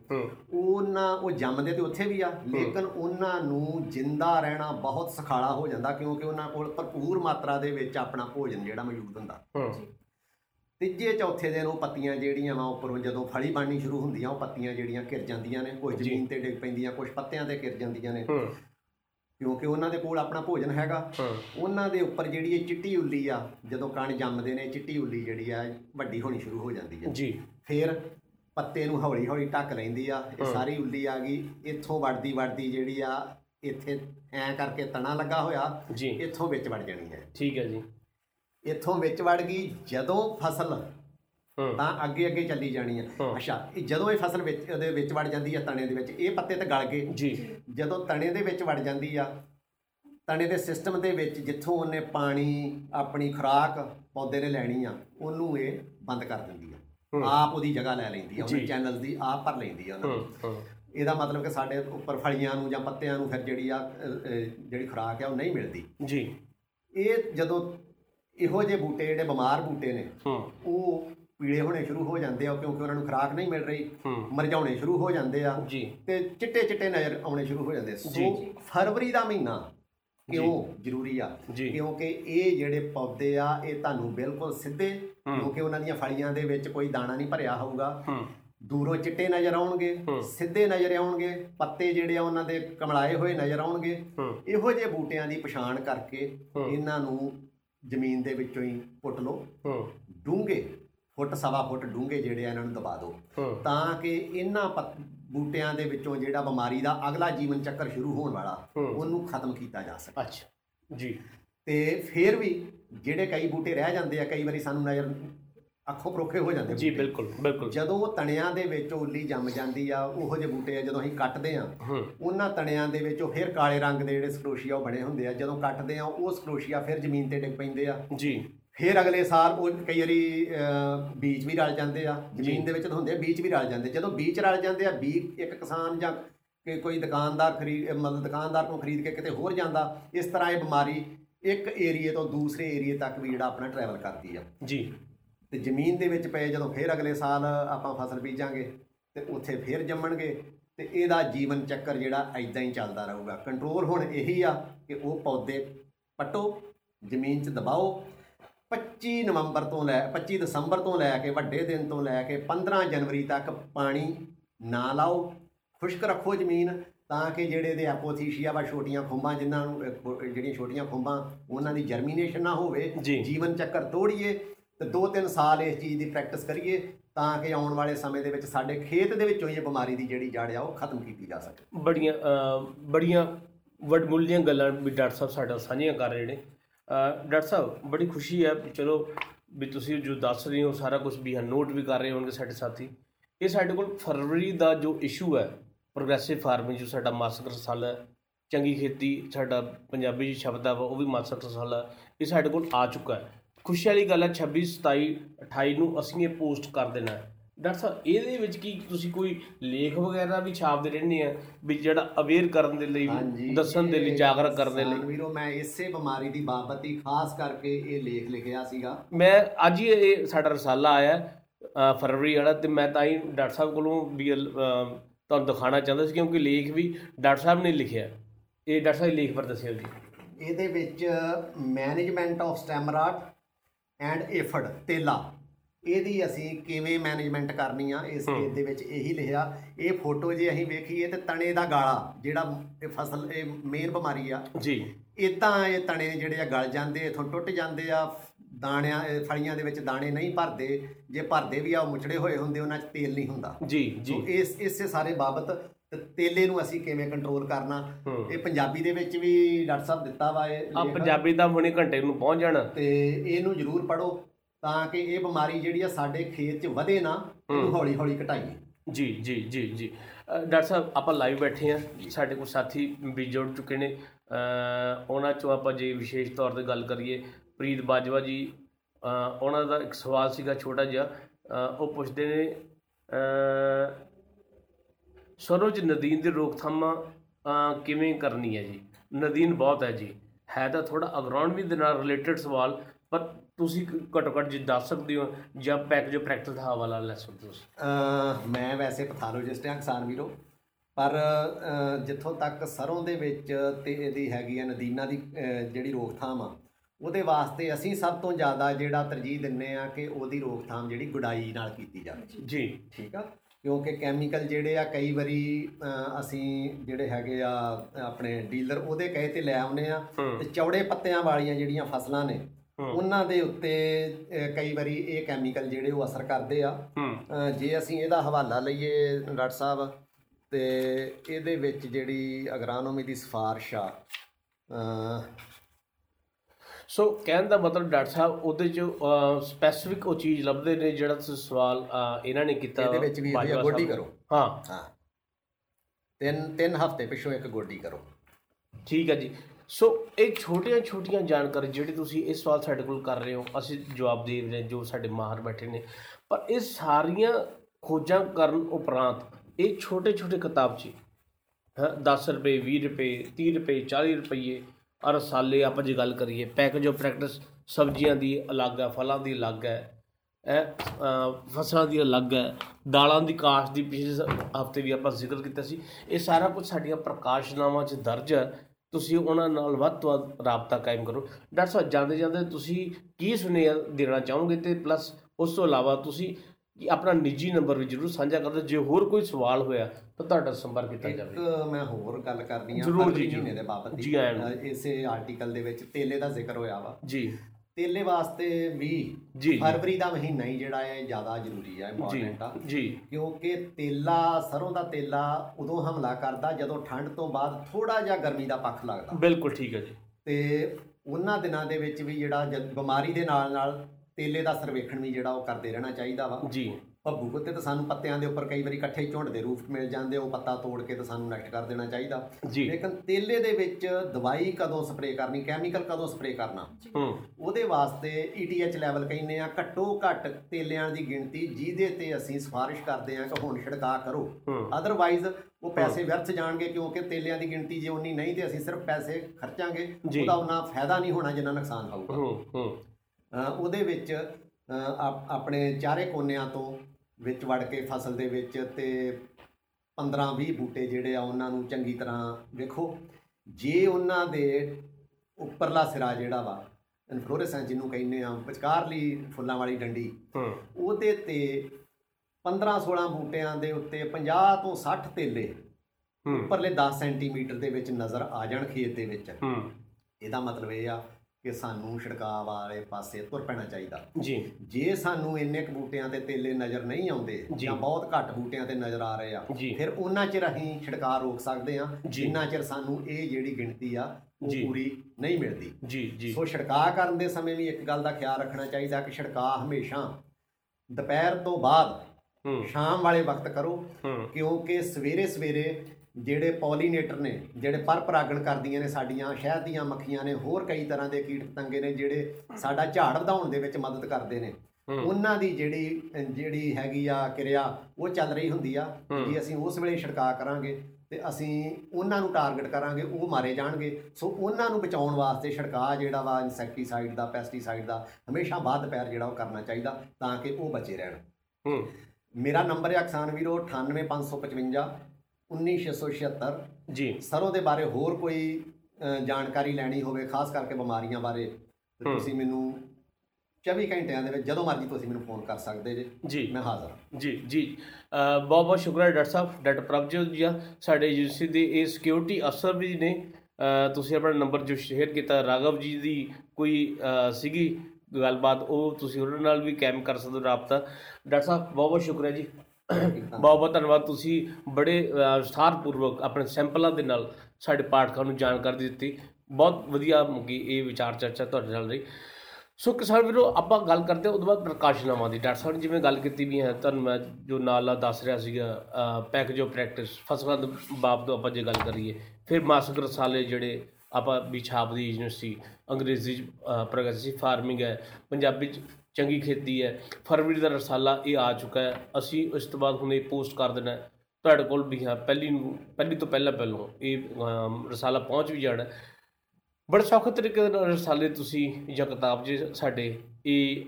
ਉਹਨਾਂ ਉਹ ਜੰਮਦੇ ਤੇ ਉੱਥੇ ਵੀ ਆ ਲੇਕਿਨ ਉਹਨਾਂ ਨੂੰ ਜਿੰਦਾ ਰਹਿਣਾ ਬਹੁਤ ਸਖਾਲਾ ਹੋ ਜਾਂਦਾ ਕਿਉਂਕਿ ਉਹਨਾਂ ਕੋਲ ਭਰਪੂਰ ਮਾਤਰਾ ਦੇ ਵਿੱਚ ਆਪਣਾ ਭੋਜਨ ਜਿਹੜਾ ਮੌਜੂਦ ਹੁੰਦਾ। ਤੀਜੇ ਚੌਥੇ ਦਿਨ ਉਹ ਪੱਤੀਆਂ ਜਿਹੜੀਆਂ ਵਾ ਉੱਪਰੋਂ ਜਦੋਂ ਫਲੀ ਬਣਨੀ ਸ਼ੁਰੂ ਹੁੰਦੀਆਂ ਉਹ ਪੱਤੀਆਂ ਜਿਹੜੀਆਂ ਘਿਰ ਜਾਂਦੀਆਂ ਨੇ ਕੁਝ। ਜ਼ਮੀਨ ਤੇ ਡਿੱਗ ਪੈਂਦੀਆਂ ਕੁਝ ਪੱਤਿਆਂ ਤੇ ਘਿਰ ਜਾਂਦੀਆਂ ਨੇ। ਕਿਉਂਕਿ ਉਹਨਾਂ ਦੇ ਕੋਲ ਆਪਣਾ ਭੋਜਨ ਹੈਗਾ। ਉਹਨਾਂ ਦੇ ਉੱਪਰ ਜਿਹੜੀ ਇਹ ਚਿੱਟੀ ਉੱਲੀ ਆ ਜਦੋਂ ਕਣ ਜੰਮਦੇ ਨੇ ਚਿੱਟੀ ਉੱਲੀ ਜਿਹੜੀ ਆ ਵੱਡੀ ਹੋਣੀ ਸ਼ੁਰੂ ਹੋ ਜਾਂਦੀ ਹੈ ਜੀ। ਫਿਰ ਪੱਤੇ ਨੂੰ ਹੌਲੀ ਹੌਲੀ ਢੱਕ ਲੈਂਦੀ ਆ ਇਹ। ਸਾਰੀ ਉੱਲੀ ਆ ਗਈ ਇੱਥੋਂ ਵੜਦੀ ਵੜਦੀ ਜਿਹੜੀ ਆ ਇੱਥੇ ਐ ਕਰਕੇ ਤਣਾ ਲੱਗਾ ਹੋਇਆ ਇੱਥੋਂ ਵਿੱਚ ਵੜ ਜਾਣੀ ਹੈ। ਠੀਕ ਹੈ ਜੀ। ਇੱਥੋਂ ਵਿੱਚ ਵੜ ਗਈ ਜਦੋਂ ਫਸਲ ਤਾਂ ਅੱਗੇ ਅੱਗੇ ਚੱਲੀ ਜਾਣੀ ਹਾਂ। ਅੱਛਾ ਇਹ ਜਦੋਂ ਇਹ ਫਸਲ ਵਿੱਚ ਉਹਦੇ ਵਿੱਚ ਵੜ ਜਾਂਦੀ ਹੈ ਤਣੇ ਦੇ ਵਿੱਚ ਇਹ ਪੱਤੇ ਤੇ ਗਲ ਗਏ। ਜੀ। ਜਦੋਂ ਤਣੇ ਦੇ ਵਿੱਚ ਵੜ ਜਾਂਦੀ ਆ ਤਣੇ ਦੇ ਸਿਸਟਮ ਦੇ ਵਿੱਚ ਜਿੱਥੋਂ ਉਹਨੇ ਪਾਣੀ ਆਪਣੀ ਖੁਰਾਕ ਪੌਦੇ ਨੇ ਲੈਣੀ ਆ ਉਹਨੂੰ ਇਹ ਬੰਦ ਕਰ ਦਿੰਦੀ ਆ। ਆਪ ਉਹਦੀ ਜਗ੍ਹਾ ਲੈ ਲੈਂਦੀ ਆ ਉਹਨੇ। ਚੈਨਲ ਦੀ ਆਪ ਭਰ ਲੈਂਦੀ ਆ ਉਹਨਾਂ ਨੂੰ। ਇਹਦਾ ਮਤਲਬ ਕਿ ਸਾਡੇ ਉੱਪਰ ਫਲੀਆਂ ਨੂੰ ਜਾਂ ਪੱਤਿਆਂ ਨੂੰ ਫਿਰ ਜਿਹੜੀ ਆ ਜਿਹੜੀ ਖੁਰਾਕ ਆ ਉਹ ਨਹੀਂ ਮਿਲਦੀ। ਜੀ। ਇਹ ਜਦੋਂ ਇਹੋ ਜਿਹੇ ਬੂਟੇ ਜਿਹੜੇ ਬਿਮਾਰ ਬੂਟੇ ਨੇ ਉਹ ਪੀਲੇ ਹੋਣੇ ਸ਼ੁਰੂ ਹੋ ਜਾਂਦੇ ਆ ਕਿਉਂਕਿ ਉਹਨਾਂ ਨੂੰ ਖੁਰਾਕ ਨਹੀਂ ਮਿਲ ਰਹੀ ਮਰਝਾਉਣੇ ਸ਼ੁਰੂ ਹੋ ਜਾਂਦੇ ਆ ਤੇ ਚਿੱਟੇ ਚਿੱਟੇ ਨਜ਼ਰ ਆਉਣੇ ਸ਼ੁਰੂ ਹੋ ਜਾਂਦੇ ਸੋ ਫਰਵਰੀ ਦਾ ਮਹੀਨਾ ਕਿਉਂ ਜ਼ਰੂਰੀ ਆ? ਕਿਉਂਕਿ ਇਹ ਜਿਹੜੇ ਪੌਦੇ ਆ ਇਹ ਤੁਹਾਨੂੰ ਬਿਲਕੁਲ ਸਿੱਧੇ। ਕਿਉਂਕਿ ਉਹਨਾਂ ਦੀਆਂ ਫਲੀਆਂ ਦੇ ਵਿੱਚ ਕੋਈ ਦਾਣਾ ਨਹੀਂ ਭਰਿਆ ਹੋਊਗਾ। ਹੂੰ। ਦੂਰੋਂ ਚਿੱਟੇ ਨਜ਼ਰ ਆਉਣਗੇ। ਸਿੱਧੇ ਨਜ਼ਰ ਆਉਣਗੇ ਪੱਤੇ ਜਿਹੜੇ ਆ ਉਹਨਾਂ ਦੇ ਕਮਲਾਏ ਹੋਏ ਨਜ਼ਰ ਆਉਣਗੇ। ਇਹੋ ਜਿਹੇ ਬੂਟਿਆਂ ਦੀ ਪਛਾਣ ਕਰਕੇ। ਇਹਨਾਂ ਨੂੰ ਜ਼ਮੀਨ ਦੇ ਵਿੱਚੋਂ ਹੀ ਪੁੱਟ ਲਓ। ਹੂੰ। ਡੂੰਘੇ ਫੁੱਟ ਸਵਾ ਫੁੱਟ ਡੂੰਘੇ ਜਿਹੜੇ ਆ ਇਹਨਾਂ ਨੂੰ ਦਬਾ ਦਿਓ। ਤਾਂ ਕਿ ਇਹਨਾਂ ਬੂਟਿਆਂ ਦੇ ਵਿੱਚੋਂ ਜਿਹੜਾ ਬਿਮਾਰੀ ਦਾ ਅਗਲਾ ਜੀਵਨ ਚੱਕਰ ਸ਼ੁਰੂ ਹੋਣ ਵਾਲਾ। ਉਹਨੂੰ ਖਤਮ ਕੀਤਾ ਜਾ ਸਕੇ। ਅੱਛਾ। ਜੀ। ਤੇ ਫਿਰ ਵੀ ਜਿਹੜੇ ਕਈ ਬੂਟੇ ਰਹਿ ਜਾਂਦੇ ਆ ਕਈ ਵਾਰੀ ਸਾਨੂੰ ਨਜ਼ਰ ਅੱਖੋਂ ਪਰੋਖੇ ਹੋ ਜਾਂਦੇ ਜੀ। ਬਿਲਕੁਲ ਬਿਲਕੁਲ। ਜਦੋਂ ਉਹ ਤਣਿਆਂ ਦੇ ਵਿੱਚ ਉੱਲੀ ਜੰਮ ਜਾਂਦੀ ਆ ਉਹੋ ਜਿਹੇ ਬੂਟੇ ਆ ਜਦੋਂ ਅਸੀਂ ਕੱਟਦੇ ਆ ਉਹਨਾਂ ਤਣਿਆਂ ਦੇ ਵਿੱਚ ਉਹ ਫਿਰ ਕਾਲੇ ਰੰਗ ਦੇ ਜਿਹੜੇ ਸਕਰੋਸ਼ੀਆ ਉਹ ਬਣੇ ਹੁੰਦੇ ਆ। ਜਦੋਂ ਕੱਟਦੇ ਆ ਉਹ ਸਕਰੋਸ਼ੀਆ ਫਿਰ ਜ਼ਮੀਨ ਤੇ ਡਿੱਗ ਪੈਂਦੇ ਆ। ਜੀ। ਫਿਰ ਅਗਲੇ ਸਾਲ ਉਹ ਕਈ ਵਾਰੀ ਬੀਜ ਵੀ ਰਲ ਜਾਂਦੇ ਆ। ਜ਼ਮੀਨ ਦੇ ਵਿੱਚ ਤਾਂ ਹੁੰਦੇ ਆ ਬੀਜ ਵੀ ਰਲ ਜਾਂਦੇ। ਜਦੋਂ ਬੀਜ ਰਲ ਜਾਂਦੇ ਆ ਬੀਜ ਇੱਕ ਕਿਸਾਨ ਜਾਂ ਕਿ ਕੋਈ ਦੁਕਾਨਦਾਰ ਖਰੀਦ ਮਤਲਬ ਦੁਕਾਨਦਾਰ ਤੋਂ ਖਰੀਦ ਕੇ ਕਿਤੇ ਹੋਰ ਜਾਂਦਾ ਇਸ ਤਰ੍ਹਾਂ ਇਹ ਬਿਮਾਰੀ ਇੱਕ ਏਰੀਏ ਤੋਂ ਦੂਸਰੇ ਏਰੀਏ ਤੱਕ ਵੀ ਜਿਹੜਾ ਆਪਣਾ ਟਰੈਵਲ ਕਰਦੀ ਆ। ਜੀ। ਤੇ ਜ਼ਮੀਨ ਦੇ ਵਿੱਚ ਪਏ ਜਦੋਂ ਫਿਰ ਅਗਲੇ ਸਾਲ ਆਪਾਂ ਫਸਲ ਬੀਜਾਂਗੇ ਤੇ ਉੱਥੇ ਫਿਰ ਜੰਮਣਗੇ ਤੇ ਇਹਦਾ ਜੀਵਨ ਚੱਕਰ ਜਿਹੜਾ ਐਦਾਂ ਹੀ ਚੱਲਦਾ ਰਹੂਗਾ। ਕੰਟਰੋਲ ਹੁਣ ਇਹੀ ਆ ਕਿ ਉਹ ਪੌਦੇ ਪੱਟੋ ਜ਼ਮੀਨ 'ਚ ਦਬਾਓ। 25 ਨਵੰਬਰ ਤੋਂ ਲੈ 25 ਦਸੰਬਰ ਤੋਂ ਲੈ ਕੇ ਵੱਡੇ ਦਿਨ ਤੋਂ ਲੈ ਕੇ 15 ਜਨਵਰੀ ਤੱਕ ਪਾਣੀ ਨਾ ਲਾਓ। ਖੁਸ਼ਕ ਰੱਖੋ ਜ਼ਮੀਨ। ਤਾਂ ਕਿ ਜਿਹੜੇ ਦੇ ਐਪੋਥੀਸ਼ੀਆ ਵਾ ਛੋਟੀਆਂ ਖੁੰਬਾਂ ਜਿਨ੍ਹਾਂ ਨੂੰ ਜਿਹੜੀਆਂ ਛੋਟੀਆਂ ਖੁੰਬਾਂ ਉਹਨਾਂ ਦੀ ਜਰਮੀਨੇਸ਼ਨ ਨਾ ਹੋਵੇ। ਜੀਵਨ ਚੱਕਰ ਤੋੜੀਏ ਤੇ 2-3 ਸਾਲ ਇਸ ਚੀਜ਼ ਦੀ ਪ੍ਰੈਕਟਿਸ ਕਰੀਏ ਤਾਂ ਕਿ ਆਉਣ ਵਾਲੇ ਸਮੇਂ ਦੇ ਵਿੱਚ ਸਾਡੇ ਖੇਤ ਦੇ ਵਿੱਚੋਂ ਇਹ ਬਿਮਾਰੀ ਦੀ ਜਿਹੜੀ ਜੜ ਆ ਉਹ ਖਤਮ ਕੀਤੀ ਜਾ ਸਕੇ। ਬੜੀਆਂ ਬੜੀਆਂ ਵੱਡਮੁੱਲੀਆਂ ਗੱਲਾਂ ਵੀ ਡਾਕਟਰ ਸਾਹਿਬ ਸਾਡਾ ਸਾਂਝੀਆਂ ਕਰ ਰਹੇ ਨੇ। ਡਾਕਟਰ ਸਾਹਿਬ ਬੜੀ ਖੁਸ਼ੀ ਹੈ ਚਲੋ ਵੀ ਤੁਸੀਂ ਜੋ ਦੱਸ ਰਹੇ ਹੋ ਸਾਰਾ ਕੁਝ ਵੀ ਨੋਟ ਵੀ ਕਰ ਰਹੇ ਹੋਣਗੇ ਸਾਡੇ ਸਾਥੀ। ਇਹ ਸਾਡੇ ਕੋਲ ਫਰਵਰੀ ਦਾ ਜੋ ਇਸ਼ੂ ਹੈ ਪ੍ਰੋਗਰੈਸਿਵ ਫਾਰਮਿੰਗ ਜੋ ਸਾਡਾ ਮਾਸਕ ਰਸਾਲਾ ਹੈ ਚੰਗੀ ਖੇਤੀ ਸਾਡਾ ਪੰਜਾਬੀ ਸ਼ਬਦ ਆ ਉਹ ਵੀ ਮਾਸਕ ਰਸਾਲਾ ਹੈ, ਇਹ ਸਾਡੇ ਕੋਲ ਆ ਚੁੱਕਾ ਹੈ। ਖੁਸ਼ੀ ਵਾਲੀ ਗੱਲ ਹੈ 26 27 28 ਨੂੰ ਅਸੀਂ ਇਹ ਪੋਸਟ ਕਰ ਦੇਣਾ ਹੈ। ਡਾਕਟਰ ਸਾਹਿਬ ਇਹਦੇ ਵਿੱਚ ਕੀ ਤੁਸੀਂ ਕੋਈ ਲੇਖ ਵਗੈਰਾ ਵੀ ਛਾਪਦੇ ਰਹਿੰਦੇ ਆ ਵੀ ਜਿਹੜਾ ਅਵੇਅਰ ਕਰਨ ਦੇ ਲਈ ਦੱਸਣ ਦੇ ਲਈ ਜਾਗਰਕ ਕਰਨ ਦੇ ਲਈ? ਵੀਰੋ ਮੈਂ ਇਸੇ ਬਿਮਾਰੀ ਦੀ ਬਾਬਤ ਹੀ ਖਾਸ ਕਰਕੇ ਇਹ ਲੇਖ ਲਿਖਿਆ ਸੀਗਾ। ਮੈਂ ਅੱਜ ਹੀ ਇਹ ਸਾਡਾ ਰਸਾਲਾ ਆਇਆ ਫਰਵਰੀ ਵਾਲਾ ਤੇ ਮੈਂ ਤਾਂ ਹੀ ਡਾਕਟਰ ਸਾਹਿਬ ਕੋਲੋਂ ਵੀ ਤੁਹਾਨੂੰ ਦਿਖਾਉਣਾ ਚਾਹੁੰਦਾ ਸੀ ਕਿਉਂਕਿ ਲੇਖ ਵੀ ਡਾਕਟਰ ਸਾਹਿਬ ਨੇ ਲਿਖਿਆ। ਇਹ ਡਾਕਟਰ ਸਾਹਿਬ ਲੇਖ ਪਰ ਦੱਸਿਓ ਜੀ। ਇਹਦੇ ਵਿੱਚ management of stem rot and ਏਫਡ ਤੇਲਾ। ਇਹਦੀ ਅਸੀਂ ਕਿਵੇਂ ਮੈਨੇਜਮੈਂਟ ਕਰਨੀ ਆ ਇਸ। ਲੇਖ ਦੇ ਵਿੱਚ ਇਹੀ ਲਿਖਿਆ। ਇਹ ਫੋਟੋ ਜੇ ਅਸੀਂ ਵੇਖੀਏ ਤੇ ਤਣੇ ਦਾ ਗਾਲਾ ਜਿਹੜਾ ਇਹ ਫਸਲ ਇਹ ਮੇਨ ਬਿਮਾਰੀ ਆ। ਜੀ। ਇਦਾਂ ਇਹ ਤਣੇ ਜਿਹੜੇ ਆ ਗਲ ਜਾਂਦੇ ਇਥੋਂ ਟੁੱਟ ਜਾਂਦੇ ਆ ਦਾਣਿਆਂ ਫਲੀਆਂ ਦੇ ਵਿੱਚ ਦਾਣੇ ਨਹੀਂ ਭਰਦੇ ਜੇ ਭਰਦੇ ਵੀ ਆ ਉਹ ਮੁਚੜੇ ਹੋਏ ਹੁੰਦੇ ਉਹਨਾਂ 'ਚ ਤੇਲ ਨਹੀਂ ਹੁੰਦਾ। ਜੀ ਜੀ। ਇਸ ਇਸੇ ਸਾਰੇ ਬਾਬਤ ਤੇਲੇ ਨੂੰ ਅਸੀਂ ਕਿਵੇਂ ਕੰਟਰੋਲ ਕਰਨਾ। ਇਹ ਪੰਜਾਬੀ ਦੇ ਵਿੱਚ ਵੀ ਡਾਕਟਰ ਸਾਹਿਬ ਦਿੱਤਾ ਵਾ ਇਹ ਆ। ਪੰਜਾਬੀ ਦਾ ਹੁਣੇ ਘੰਟੇ ਨੂੰ ਪਹੁੰਚ ਜਾਣਾ। ਤੇ ਇਹਨੂੰ ਜ਼ਰੂਰ ਪੜੋ ਤਾਂ ਕਿ ਇਹ ਬਿਮਾਰੀ ਜਿਹੜੀ ਆ ਸਾਡੇ ਖੇਤ 'ਚ ਵਧੇ ਨਾ ਇਹਨੂੰ ਹੂੰ। ਹੌਲੀ ਹੌਲੀ ਘਟਾਈਏ। ਜੀ ਜੀ ਜੀ ਜੀ। ਡਾਕਟਰ ਸਾਹਿਬ ਆਪਾਂ ਲਾਈਵ ਬੈਠੇ ਆ ਸਾਡੇ ਕੋਲ ਸਾਥੀ ਵੀ ਜੁੜ ਚੁੱਕੇ ਨੇ। ਉਹਨਾਂ ਚੋਂ ਆਪਾਂ ਜੇ ਵਿਸ਼ੇਸ਼ ਤੌਰ ਤੇ ਗੱਲ ਕਰੀਏ ਪ੍ਰੀਤ ਬਾਜਵਾ ਜੀ ਅ, ਉਹਨਾਂ ਦਾ ਇੱਕ ਸਵਾਲ ਸੀਗਾ ਛੋਟਾ ਜਿਹਾ ਅ, ਉਹ ਪੁੱਛਦੇ ਨੇ ਅ, ਸਰੋਜ ਨਦੀਨ ਦੀ ਰੋਕਥਾਮ ਅ, ਕਿਵੇਂ ਕਰਨੀ ਹੈ ਜੀ? ਨਦੀਨ ਬਹੁਤ ਹੈ ਜੀ। ਹੈ ਤਾਂ ਥੋੜਾ ਅਗਰਾਉਂਡ ਦੇ ਨਾਲ ਰਿਲੇਟਡ ਸਵਾਲ ਪਰ ਤੁਸੀਂ ਘੱਟੋ ਘੱਟ ਜੀ ਦੱਸ ਸਕਦੇ ਹੋ ਜਾਂ ਪੈਕ ਜੋ ਪ੍ਰੈਕਟਿਸ ਦਾ ਹਵਾਲਾ ਲੈ ਸਕਦੇ ਹੋ ਅਹ ਮੈਂ ਵੈਸੇ ਪੈਥੋਲੋਜਿਸਟ ਹਾਂ ਕਿਸਾਨ ਵੀਰੋ ਪਰ ਅਹ ਜਿੱਥੋਂ ਤੱਕ ਸਰੋਂ ਦੇ ਵਿੱਚ ਤੇ ਇਹਦੀ ਹੈਗੀ ਆ ਨਦੀਨਾਂ ਦੀ ਅਹ ਜਿਹੜੀ ਰੋਕਥਾਮ ਆ ਉਹਦੇ ਵਾਸਤੇ ਅਸੀਂ ਸਭ ਤੋਂ ਜ਼ਿਆਦਾ ਜਿਹੜਾ ਤਰਜੀਹ ਦਿੰਨੇ ਆ ਕਿ ਉਹਦੀ ਰੋਕਥਾਮ ਜਿਹੜੀ ਗੁਡਾਈ ਨਾਲ ਕੀਤੀ ਜਾਵੇ। ਜੀ। ਠੀਕ ਆ? ਕਿਉਂਕਿ ਕੈਮੀਕਲ ਜਿਹੜੇ ਆ ਕਈ ਵਾਰੀ ਅਸੀਂ ਜਿਹੜੇ ਹੈਗੇ ਆ ਆਪਣੇ ਡੀਲਰ ਉਹਦੇ ਕਹੇ ਤੇ ਲੈ ਆਉਨੇ ਆ। ਤੇ ਚੌੜੇ ਪੱਤਿਆਂ ਵਾਲੀਆਂ ਜਿਹੜੀਆਂ ਫਸਲਾਂ ਨੇ। ਉਹਨਾਂ ਦੇ ਉੱਤੇ ਕਈ ਵਾਰੀ ਇਹ ਕੈਮੀਕਲ ਜਿਹੜੇ ਉਹ ਅਸਰ ਕਰਦੇ ਆ। ਜੇ ਅਸੀਂ ਇਹਦਾ ਹਵਾਲਾ ਲਈਏ ਡਾਕਟਰ ਸਾਹਿਬ ਤੇ ਇਹਦੇ ਵਿੱਚ ਜਿਹੜੀ ਅਗਰਾਨੋਮੀ ਦੀ ਸਿਫਾਰਿਸ਼ ਆ ਅ, ਸੋ ਕਹਿਣ ਦਾ ਮਤਲਬ ਡਾਕਟਰ ਸਾਹਿਬ ਉਹਦੇ ਚ ਸਪੈਸੀਫਿਕ ਉਹ ਚੀਜ਼ ਲੱਭਦੇ ਨੇ ਜਿਹੜਾ ਤੁਸੀਂ ਸਵਾਲ ਇਹਨਾਂ ਨੇ ਕੀਤਾ ਇਹਦੇ ਵਿੱਚ ਵੀ ਇਹ ਗੋਡੀ। ਕਰੋ। ਹਾਂ। ਹਾਂ। ਤਿੰਨ ਤਿੰਨ ਹਫ਼ਤੇ ਪਿਛੋਂ ਇੱਕ ਗੋਡੀ ਕਰੋ। ਠੀਕ ਹੈ ਜੀ। ਸੋ ਇਹ ਛੋਟੀਆਂ ਛੋਟੀਆਂ ਜਾਣਕਾਰੀ ਜਿਹੜੀ ਤੁਸੀਂ ਇਹ ਸਵਾਲ ਸਾਡੇ ਕੋਲ ਕਰ ਰਹੇ ਹੋ ਅਸੀਂ ਜਵਾਬ ਦੇ ਰਹੇ ਜੋ ਸਾਡੇ ਮਾਹਰ ਬੈਠੇ ਨੇ। ਪਰ ਇਹ ਸਾਰੀਆਂ ਖੋਜਾਂ ਕਰਨ ਉਪਰੰਤ ਇਹ ਛੋਟੇ ਛੋਟੇ ਕਿਤਾਬਚੇ ਹਾਂ 10 ਰੁਪਏ 20 ਰੁਪਏ 30 ਰੁਪਏ 40 ਰੁਪਏ ਔਰ ਰਸਾਲੇ ਆਪਾਂ ਜੇ ਗੱਲ ਕਰੀਏ ਪੈਕੇਜ ਆਫ ਪ੍ਰੈਕਟਿਸ ਸਬਜ਼ੀਆਂ ਦੀ ਅਲੱਗ ਹੈ ਫਲਾਂ ਦੀ ਅਲੱਗ ਹੈ ਇਹ ਅ, ਫਸਲਾਂ ਦੀ ਅਲੱਗ ਹੈ ਦਾਲਾਂ ਦੀ ਕਾਸ਼ਤ ਦੀ ਪਿਛਲੇ ਹਫ਼ਤੇ ਵੀ ਆਪਾਂ ਜ਼ਿਕਰ ਕੀਤਾ ਸੀ। ਇਹ ਸਾਰਾ ਕੁਝ ਸਾਡੀਆਂ ਪ੍ਰਕਾਸ਼ਨਾਵਾਂ 'ਚ ਦਰਜ ਹੈ। ਤੁਸੀਂ ਉਹਨਾਂ ਨਾਲ ਵੱਧ ਤੋਂ ਵੱਧ ਰਾਬਤਾ ਕਾਇਮ ਕਰੋ। ਡਾਕਟਰ ਸਾਹਿਬ ਜਾਂਦੇ ਜਾਂਦੇ ਤੁਸੀਂ ਕੀ ਸੁਨੇਹਾ ਦੇਣਾ ਚਾਹੋਗੇ? ਤੇ ਪਲੱਸ ਉਸ ਤੋਂ ਇਲਾਵਾ ਤੁਸੀਂ ਕੀ ਆਪਣਾ ਨਿੱਜੀ ਨੰਬਰ ਵੀ ਜਰੂਰ ਸਾਂਝਾ ਕਰ ਦਿਓ ਜੇ ਹੋਰ ਕੋਈ ਸਵਾਲ ਹੋਇਆ ਤਾਂ ਤੁਹਾਡਾ ਸੰਪਰਕ ਕੀਤਾ ਇੱਕ ਜਾਵੇ ਮੈਂ ਹੋਰ ਗੱਲ ਕਰਨੀ ਆ ਜ਼ਰੂਰ ਜੀ, ਮਹੀਨੇ ਦੇ ਬਾਬਤ ਜੀ ਇਸੇ ਆਰਟੀਕਲ ਦੇ ਵਿੱਚ ਤੇਲੇ ਦਾ ਜ਼ਿਕਰ ਹੋਇਆ ਵਾ। ਜੀ। ਤੇਲੇ ਵਾਸਤੇ ਵੀ ਜੀ। ਫਰਵਰੀ ਦਾ ਮਹੀਨਾ ਹੀ ਜਿਹੜਾ ਹੈ ਜ਼ਿਆਦਾ ਜ਼ਰੂਰੀ ਜੀ ਇੰਪੋਰਟੈਂਟ ਆ। ਜੀ। ਕਿਉਂਕਿ ਤੇਲਾ ਸਰੋਂ ਦਾ ਤੇਲਾ ਉਦੋਂ ਹਮਲਾ ਕਰਦਾ ਜਦੋਂ ਠੰਡ ਤੋਂ ਬਾਅਦ ਥੋੜਾ ਜਿਹਾ ਗਰਮੀ ਦਾ ਪੱਖ ਲੱਗਦਾ। ਬਿਲਕੁਲ ਠੀਕ ਹੈ ਜੀ। ਤੇ ਉਹਨਾਂ ਦਿਨਾਂ ਦੇ ਵਿੱਚ ਵੀ ਜਿਹੜਾ ਬਿਮਾਰੀ ਦੇ ਨਾਲ ਨਾਲ ਤੇਲੇ ਦਾ ਸਰਵੇਖਣ ਵੀ ਜਿਹੜਾ ਉਹ ਕਰਦੇ ਰਹਿਣਾ ਚਾਹੀਦਾ ਵਾ। ਜੀ। ਭੱਬੂ ਕੁੱਤੇ ਤਾਂ ਸਾਨੂੰ ਪੱਤਿਆਂ ਦੇ ਉੱਪਰ ਕਈ ਵਾਰੀ ਇਕੱਠੇ ਝੁੰਡ ਦੇ ਰੂਪ 'ਚ ਮਿਲ ਜਾਂਦੇ ਉਹ ਪੱਤਾ ਤੋੜ ਕੇ ਤਾਂ ਸਾਨੂੰ ਨਸ਼ਟ ਕਰ ਦੇਣਾ ਚਾਹੀਦਾ। ਜੀ। ਲੇਕਿਨ ਤੇਲੇ ਦੇ ਵਿੱਚ ਦਵਾਈ ਕਦੋਂ ਸਪਰੇਅ ਕਰਨੀ ਕੈਮੀਕਲ ਕਦੋਂ ਸਪਰੇਅ ਕਰਨਾ? ਹੂੰ। ਉਹਦੇ ਵਾਸਤੇ ETH ਲੈਵਲ ਕਹਿੰਦੇ ਆ ਘੱਟੋ ਘੱਟ ਤੇਲਿਆਂ ਦੀ ਗਿਣਤੀ ਜਿਹਦੇ ਤੇ ਅਸੀਂ ਸਿਫਾਰਿਸ਼ ਕਰਦੇ ਆ ਕਿ ਹੁਣ ਛਿੜਕਾ ਕਰੋ। ਹੂੰ। ਅਦਰਵਾਈਜ਼ ਉਹ ਪੈਸੇ ਵਿਅਰਥ ਜਾਣਗੇ ਕਿਉਂਕਿ ਤੇਲਿਆਂ ਦੀ ਗਿਣਤੀ ਜੇ ਉਨੀ ਨਹੀਂ ਤੇ ਅਸੀਂ ਸਿਰਫ ਪੈਸੇ ਖਰਚਾਂਗੇ। ਉਹਦਾ ਉਹਨਾਂ ਫਾਇਦਾ ਨਹੀਂ ਹੋਣਾ ਜਿੰਨਾ ਨੁਕਸਾਨ ਹੋਊਗਾ। ਹੂੰ ਹੂੰ। ਉਹਦੇ ਵਿੱਚ ਆਪਣੇ ਚਾਰੇ ਕੋਨਿਆਂ ਤੋਂ ਵਿੱਚ ਵੜ ਕੇ ਫਸਲ ਦੇ ਵਿੱਚ ਤੇ 15-20 ਬੂਟੇ ਜਿਹੜੇ ਆ ਉਹਨਾਂ ਨੂੰ ਚੰਗੀ ਤਰ੍ਹਾਂ ਵੇਖੋ। ਜੇ ਉਹਨਾਂ ਦੇ ਉੱਪਰਲਾ ਸਿਰਾ ਜਿਹੜਾ ਵਾ ਇਨਫਲੋਰੈਸੈਂਸ ਜਿਹਨੂੰ ਕਹਿੰਦੇ ਆ ਵਿਚਕਾਰਲੀ ਫੁੱਲਾਂ ਵਾਲੀ ਡੰਡੀ ਉਹਦੇ ਤੇ 15-16 ਬੂਟਿਆਂ ਦੇ ਉੱਤੇ 50 ਤੋਂ 60 ਤੇਲੇ ਉੱਪਰਲੇ 10 ਸੈਂਟੀਮੀਟਰ ਦੇ ਵਿੱਚ ਨਜ਼ਰ ਆ ਜਾਣ ਖੇਤ ਦੇ ਵਿੱਚ। ਇਹਦਾ ਮਤਲਬ ਇਹ ਆ ਕਿ ਸਾਨੂੰ ਛਿੜਕਾਅ ਵਾਲੇ ਪਾਸੇ ਤੁਰ ਪੈਣਾ ਚਾਹੀਦਾ। ਜੀ। ਜੇ ਸਾਨੂੰ ਇੰਨੇ ਕੁ ਬੂਟਿਆਂ ਤੇ ਤੇਲੇ ਨਜ਼ਰ ਨਹੀਂ ਆਉਂਦੇ ਜੀ। ਬਹੁਤ ਘੱਟ ਬੂਟਿਆਂ ਤੇ ਨਜ਼ਰ ਆ ਰਹੇ ਆ ਫਿਰ ਉਹਨਾਂ ਚਿਰ ਅਸੀਂ ਛਿੜਕਾਅ ਰੋਕ ਸਕਦੇ ਆ। ਜਿੰਨਾ ਚਿਰ ਸਾਨੂੰ ਇਹ ਜਿਹੜੀ ਗਿਣਤੀ ਆ ਉਹ। ਪੂਰੀ ਨਹੀਂ ਮਿਲਦੀ। ਜੀ ਜੀ। ਸੋ ਛਿੜਕਾਅ ਕਰਨ ਦੇ ਸਮੇਂ ਵੀ ਇੱਕ ਗੱਲ ਦਾ ਖਿਆਲ ਰੱਖਣਾ ਚਾਹੀਦਾ ਕਿ ਛਿੜਕਾਅ ਹਮੇਸ਼ਾ ਦੁਪਹਿਰ ਤੋਂ ਬਾਅਦ ਸ਼ਾਮ ਵਾਲੇ ਵਕਤ ਕਰੋ। ਕਿਉਂਕਿ ਸਵੇਰੇ ਸਵੇਰੇ ਜਿਹੜੇ ਪੋਲੀਨੇਟਰ ਨੇ ਜਿਹੜੇ ਪਰ ਪਰਾਗਣ ਕਰਦੀਆਂ ਨੇ ਸਾਡੀਆਂ ਸ਼ਹਿਦ ਦੀਆਂ ਮੱਖੀਆਂ ਨੇ ਹੋਰ ਕਈ ਤਰ੍ਹਾਂ ਦੇ ਕੀਟ ਪਤੰਗੇ ਨੇ ਜਿਹੜੇ ਸਾਡਾ ਝਾੜ ਵਧਾਉਣ ਦੇ ਵਿੱਚ ਮਦਦ ਕਰਦੇ ਨੇ। ਉਹਨਾਂ ਦੀ ਜਿਹੜੀ ਜਿਹੜੀ ਹੈਗੀ ਆ ਕਿਰਿਆ ਉਹ ਚੱਲ ਰਹੀ ਹੁੰਦੀ ਆ। ਜੇ ਅਸੀਂ ਉਸ ਵੇਲੇ ਛਿੜਕਾਅ ਕਰਾਂਗੇ ਤੇ ਅਸੀਂ ਉਹਨਾਂ ਨੂੰ ਟਾਰਗੇਟ ਕਰਾਂਗੇ ਉਹ ਮਾਰੇ ਜਾਣਗੇ। ਸੋ ਉਹਨਾਂ ਨੂੰ ਬਚਾਉਣ ਵਾਸਤੇ ਛਿੜਕਾਅ ਜਿਹੜਾ ਵਾ ਇਨਸੈਕਟੀਸਾਈਡ ਦਾ ਪੈਸਟੀਸਾਈਡ ਦਾ ਹਮੇਸ਼ਾ ਬਾਅਦ ਪੈਰ ਜਿਹੜਾ ਉਹ ਕਰਨਾ ਚਾਹੀਦਾ ਤਾਂ ਕਿ ਉਹ ਬਚੇ ਰਹਿਣ। ਹੂੰ। ਮੇਰਾ ਨੰਬਰ ਹੈ ਕਿਸਾਨ ਵੀਰੋ 98555 19676 ਜੀ। ਸਰੋਂ ਦੇ ਬਾਰੇ ਹੋਰ ਕੋਈ ਜਾਣਕਾਰੀ ਲੈਣੀ ਹੋਵੇ ਖਾਸ ਕਰਕੇ ਬਿਮਾਰੀਆਂ ਬਾਰੇ ਤੇ। ਤੁਸੀਂ ਮੈਨੂੰ 24 ਘੰਟਿਆਂ ਦੇ ਵਿੱਚ ਜਦੋਂ ਮਰਜ਼ੀ ਤੁਸੀਂ ਮੈਨੂੰ ਫੋਨ ਕਰ ਸਕਦੇ ਜੇ। ਜੀ। ਮੈਂ ਹਾਜ਼ਰ ਹਾਂ। ਜੀ ਜੀ। ਬਹੁਤ ਬਹੁਤ ਸ਼ੁਕਰੀਆ ਡਾਕਟਰ ਸਾਹਿਬ ਡਾਕਟਰ ਪ੍ਰਭਜੋਤ ਜੀ ਸਾਡੇ ਏਜੰਸੀ ਦੇ ਇਹ ਸਿਕਿਉਰਿਟੀ ਅਫਸਰ ਵੀ ਨੇ। ਤੁਸੀਂ ਆਪਣਾ ਨੰਬਰ ਜੋ ਸ਼ੇਅਰ ਕੀਤਾ ਰਾਘਵ ਜੀ ਦੀ ਕੋਈ ਸੀਗੀ ਗੱਲਬਾਤ ਉਹ ਤੁਸੀਂ ਉਹਨਾਂ ਨਾਲ ਵੀ ਕਾਇਮ ਕਰ ਸਕਦੇ ਹੋ ਰਾਬਤਾ। ਡਾਕਟਰ ਸਾਹਿਬ ਬਹੁਤ ਬਹੁਤ ਸ਼ੁਕਰੀਆ ਜੀ। ਬਹੁਤ ਬਹੁਤ ਧੰਨਵਾਦ। ਤੁਸੀਂ ਬੜੇ ਅ, ਵਿਸਥਾਰਪੂਰਵਕ ਆਪਣੇ ਸੈਂਪਲਾਂ ਦੇ ਨਾਲ ਸਾਡੇ ਪਾਠਕਾਂ ਨੂੰ ਜਾਣਕਾਰੀ ਦਿੱਤੀ। ਬਹੁਤ ਵਧੀਆ ਮੁਕੀ ਇਹ ਵਿਚਾਰ ਚਰਚਾ ਤੁਹਾਡੇ ਨਾਲ ਰਹੀ। ਸੋ ਕਿਸਾਨ ਵੀਰੋ ਆਪਾਂ ਗੱਲ ਕਰਦੇ ਹਾਂ ਉਹਦੇ ਬਾਅਦ ਪ੍ਰਕਾਸ਼ਨਾਵਾਂ ਦੀ। ਡਾਕਟਰ ਸਾਹਿਬ ਨੇ ਜਿਵੇਂ ਗੱਲ ਕੀਤੀ ਵੀ ਹੈ ਤੁਹਾਨੂੰ ਮੈਂ ਜੋ ਨਾਲ ਨਾਲ ਦੱਸ ਰਿਹਾ ਸੀਗਾ ਪੈਕੇਜ ਆਫ ਪ੍ਰੈਕਟਿਸ ਫਸਲਾਂ ਦੇ ਬਾਬਤ ਆਪਾਂ ਜੇ ਗੱਲ ਕਰੀਏ ਫਿਰ ਮਾਸਕ ਰਸਾਲੇ ਜਿਹੜੇ ਆਪਾਂ ਵੀ ਛਾਪ ਦੀ ਯੂਨੀਵਰਸਿਟੀ ਅੰਗਰੇਜ਼ੀ 'ਚ ਪ੍ਰੋਗਰੈਸਿਵ ਫਾਰਮਿੰਗ ਹੈ ਪੰਜਾਬੀ 'ਚ ਚੰਗੀ ਖੇਤੀ ਹੈ ਫਰਵਰੀ ਦਾ ਰਸਾਲਾ ਇਹ ਆ ਚੁੱਕਾ ਹੈ ਅਸੀਂ ਉਸ ਤੋਂ ਬਾਅਦ ਹੁਣ ਇਹ ਪੋਸਟ ਕਰ ਦੇਣਾ ਹੈ। ਤੁਹਾਡੇ ਕੋਲ ਵੀ ਹਾਂ ਪਹਿਲੀ ਨੂੰ ਪਹਿਲੀ ਤੋਂ ਪਹਿਲਾਂ ਪਹਿਲੋਂ ਇਹ ਅਮ, ਰਸਾਲਾ ਪਹੁੰਚ ਵੀ ਜਾਣਾ ਹੈ। ਬੜੇ ਸੌਖੇ ਤਰੀਕੇ ਦੇ ਨਾਲ ਰਸਾਲੇ ਤੁਸੀਂ ਜਾਂ ਕਿਤਾਬ ਜੇ ਸਾਡੇ ਇਹ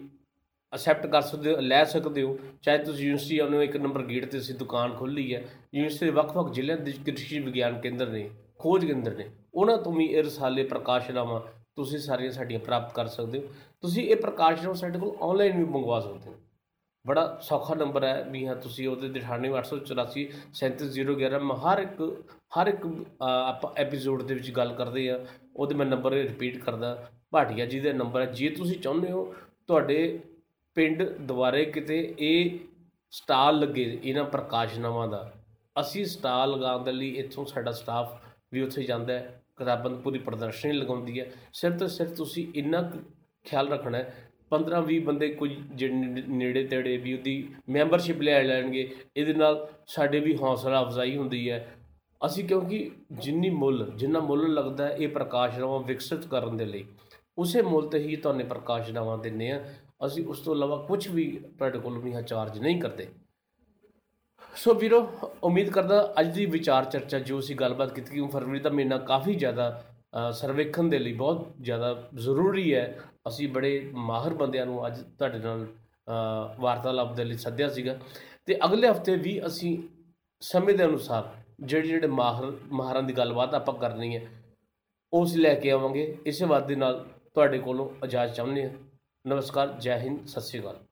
ਅਸੈਪਟ ਕਰ ਸਕਦੇ ਹੋ ਲੈ ਸਕਦੇ ਹੋ ਚਾਹੇ ਤੁਸੀਂ ਯੂਨੀਵਰਸਿਟੀ ਆਉਂਦੇ ਹੋ ਇੱਕ ਨੰਬਰ ਗੇਟ ਤੇ ਅਸੀਂ ਦੁਕਾਨ ਖੋਲ੍ਹੀ ਹੈ ਯੂਨੀਵਰਸਿਟੀ ਦੇ ਵੱਖ-ਵੱਖ ਜ਼ਿਲ੍ਹਿਆਂ ਦੇ ਕ੍ਰਿਸ਼ੀ ਵਿਗਿਆਨ ਕੇਂਦਰ ਨੇ ਖੋਜ ਕੇਂਦਰ ਨੇ ਉਹਨਾਂ ਤੋਂ ਵੀ ਇਹ ਰਸਾਲੇ ਪ੍ਰਕਾਸ਼ਨਾਵਾਂ ਤੁਸੀਂ ਸਾਰੀਆਂ ਸਾਡੀਆਂ ਪ੍ਰਾਪਤ ਕਰ ਸਕਦੇ ਹੋ ਤੁਸੀਂ ਇਹ ਪ੍ਰਕਾਸ਼ਨਾਵਾਂ ਸਾਡੇ ਕੋਲ ਆਨਲਾਈਨ ਵੀ ਮੰਗਵਾ ਸਕਦੇ ਹੋ। ਬੜਾ ਸੌਖਾ ਨੰਬਰ ਹੈ ਵੀ ਹਾਂ ਤੁਸੀਂ ਉਹਦੇ 98884 37011 ਮੈਂ ਹਰ ਇੱਕ ਹਰ ਇੱਕ ਅ, ਆਪਾਂ ਐਪੀਸੋਡ ਦੇ ਵਿੱਚ ਗੱਲ ਕਰਦੇ ਆ ਉਹਦੇ ਮੈਂ ਨੰਬਰ ਰਿਪੀਟ ਕਰਦਾ। ਭਾਟੀਆ ਜੀ ਦਾ ਨੰਬਰ ਹੈ ਜੇ ਤੁਸੀਂ ਚਾਹੁੰਦੇ ਹੋ ਤੁਹਾਡੇ ਪਿੰਡ ਦੁਆਰੇ ਕਿਤੇ ਇਹ ਸਟਾਲ ਲੱਗੇ ਇਹਨਾਂ ਪ੍ਰਕਾਸ਼ਨਾਵਾਂ ਦਾ ਅਸੀਂ ਸਟਾਲ ਲਗਾਉਣ ਦੇ ਲਈ ਇੱਥੋਂ ਸਾਡਾ ਸਟਾਫ ਵੀ ਉੱਥੇ ਜਾਂਦਾ ਹੈ ਕਿਤਾਬਾਂ ਦੀ ਪੂਰੀ ਪ੍ਰਦਰਸ਼ਨੀ ਲਗਾਉਂਦੀ ਹੈ। ਸਿਰਫ ਤੇ ਸਿਰਫ ਤੁਸੀਂ ਇੰਨਾ ਕੁ ਖਿਆਲ ਰੱਖਣਾ ਹੈ। 15 20 ਬੰਦੇ ਕੁਝ ਜਿਹੜੇ ਨੇੜੇ ਤੇੜੇ ਵੀ ਉਹਦੀ ਮੈਂਬਰਸ਼ਿਪ ਲੈ ਲੈਣਗੇ ਇਹਦੇ ਨਾਲ ਸਾਡੇ ਵੀ ਹੌਸਲਾ ਅਫਜ਼ਾਈ ਹੁੰਦੀ ਹੈ। ਅਸੀਂ ਕਿਉਂਕਿ ਜਿੰਨੀ ਮੁੱਲ ਜਿੰਨਾ ਮੁੱਲ ਲੱਗਦਾ ਹੈ ਇਹ ਪ੍ਰਕਾਸ਼ਨਾਵਾਂ ਵਿਕਸਿਤ ਕਰਨ ਦੇ ਲਈ। ਉਸੇ ਮੁੱਲ ਤੇ ਹੀ ਤੁਹਾਨੂੰ ਪ੍ਰਕਾਸ਼ਨਾਵਾਂ ਦਿੰਨੇ ਆ ਅਸੀਂ ਉਸ ਤੋਂ ਇਲਾਵਾ ਕੁਝ ਵੀ ਤੁਹਾਡੇ ਕੋਲ ਵੀ ਚਾਰਜ ਨਹੀਂ ਕਰਦੇ। ਸੋ ਵੀਰੋ ਉਮੀਦ ਕਰਦਾ ਅੱਜ ਦੀ ਵਿਚਾਰ ਚਰਚਾ ਜੋ ਅਸੀਂ ਗੱਲਬਾਤ ਕੀਤੀ ਕਿ ਫਰਵਰੀ ਦਾ ਮਹੀਨਾ ਕਾਫੀ ਜ਼ਿਆਦਾ ਅ, ਸਰਵੇਖਣ ਦੇ ਲਈ ਬਹੁਤ ਜ਼ਿਆਦਾ ਜ਼ਰੂਰੀ ਹੈ। ਅਸੀਂ ਬੜੇ ਮਾਹਰ ਬੰਦਿਆਂ ਨੂੰ ਅੱਜ ਤੁਹਾਡੇ ਨਾਲ ਅ, ਵਾਰਤਾਲਾਪ ਦੇ ਲਈ ਸੱਦਿਆ ਸੀਗਾ। ਤੇ ਅਗਲੇ ਹਫ਼ਤੇ ਵੀ ਅਸੀਂ ਸਮੇਂ ਦੇ ਅਨੁਸਾਰ ਜਿਹੜੇ ਜਿਹੜੇ ਮਾਹਰ ਮਾਹਰਾਂ ਦੀ ਗੱਲਬਾਤ ਆਪਾਂ ਕਰਨੀ ਹੈ ਉਸ ਲੈ ਕੇ ਆਵਾਂਗੇ। ਇਸੇ ਵਾਅਦੇ ਨਾਲ ਤੁਹਾਡੇ ਕੋਲੋਂ ਇਜਾਜ਼ਤ ਚਾਹੁੰਦੇ ਹਾਂ। ਨਮਸਕਾਰ ਜੈ ਹਿੰਦ ਸਤਿ ਸ਼੍ਰੀ ਅਕਾਲ।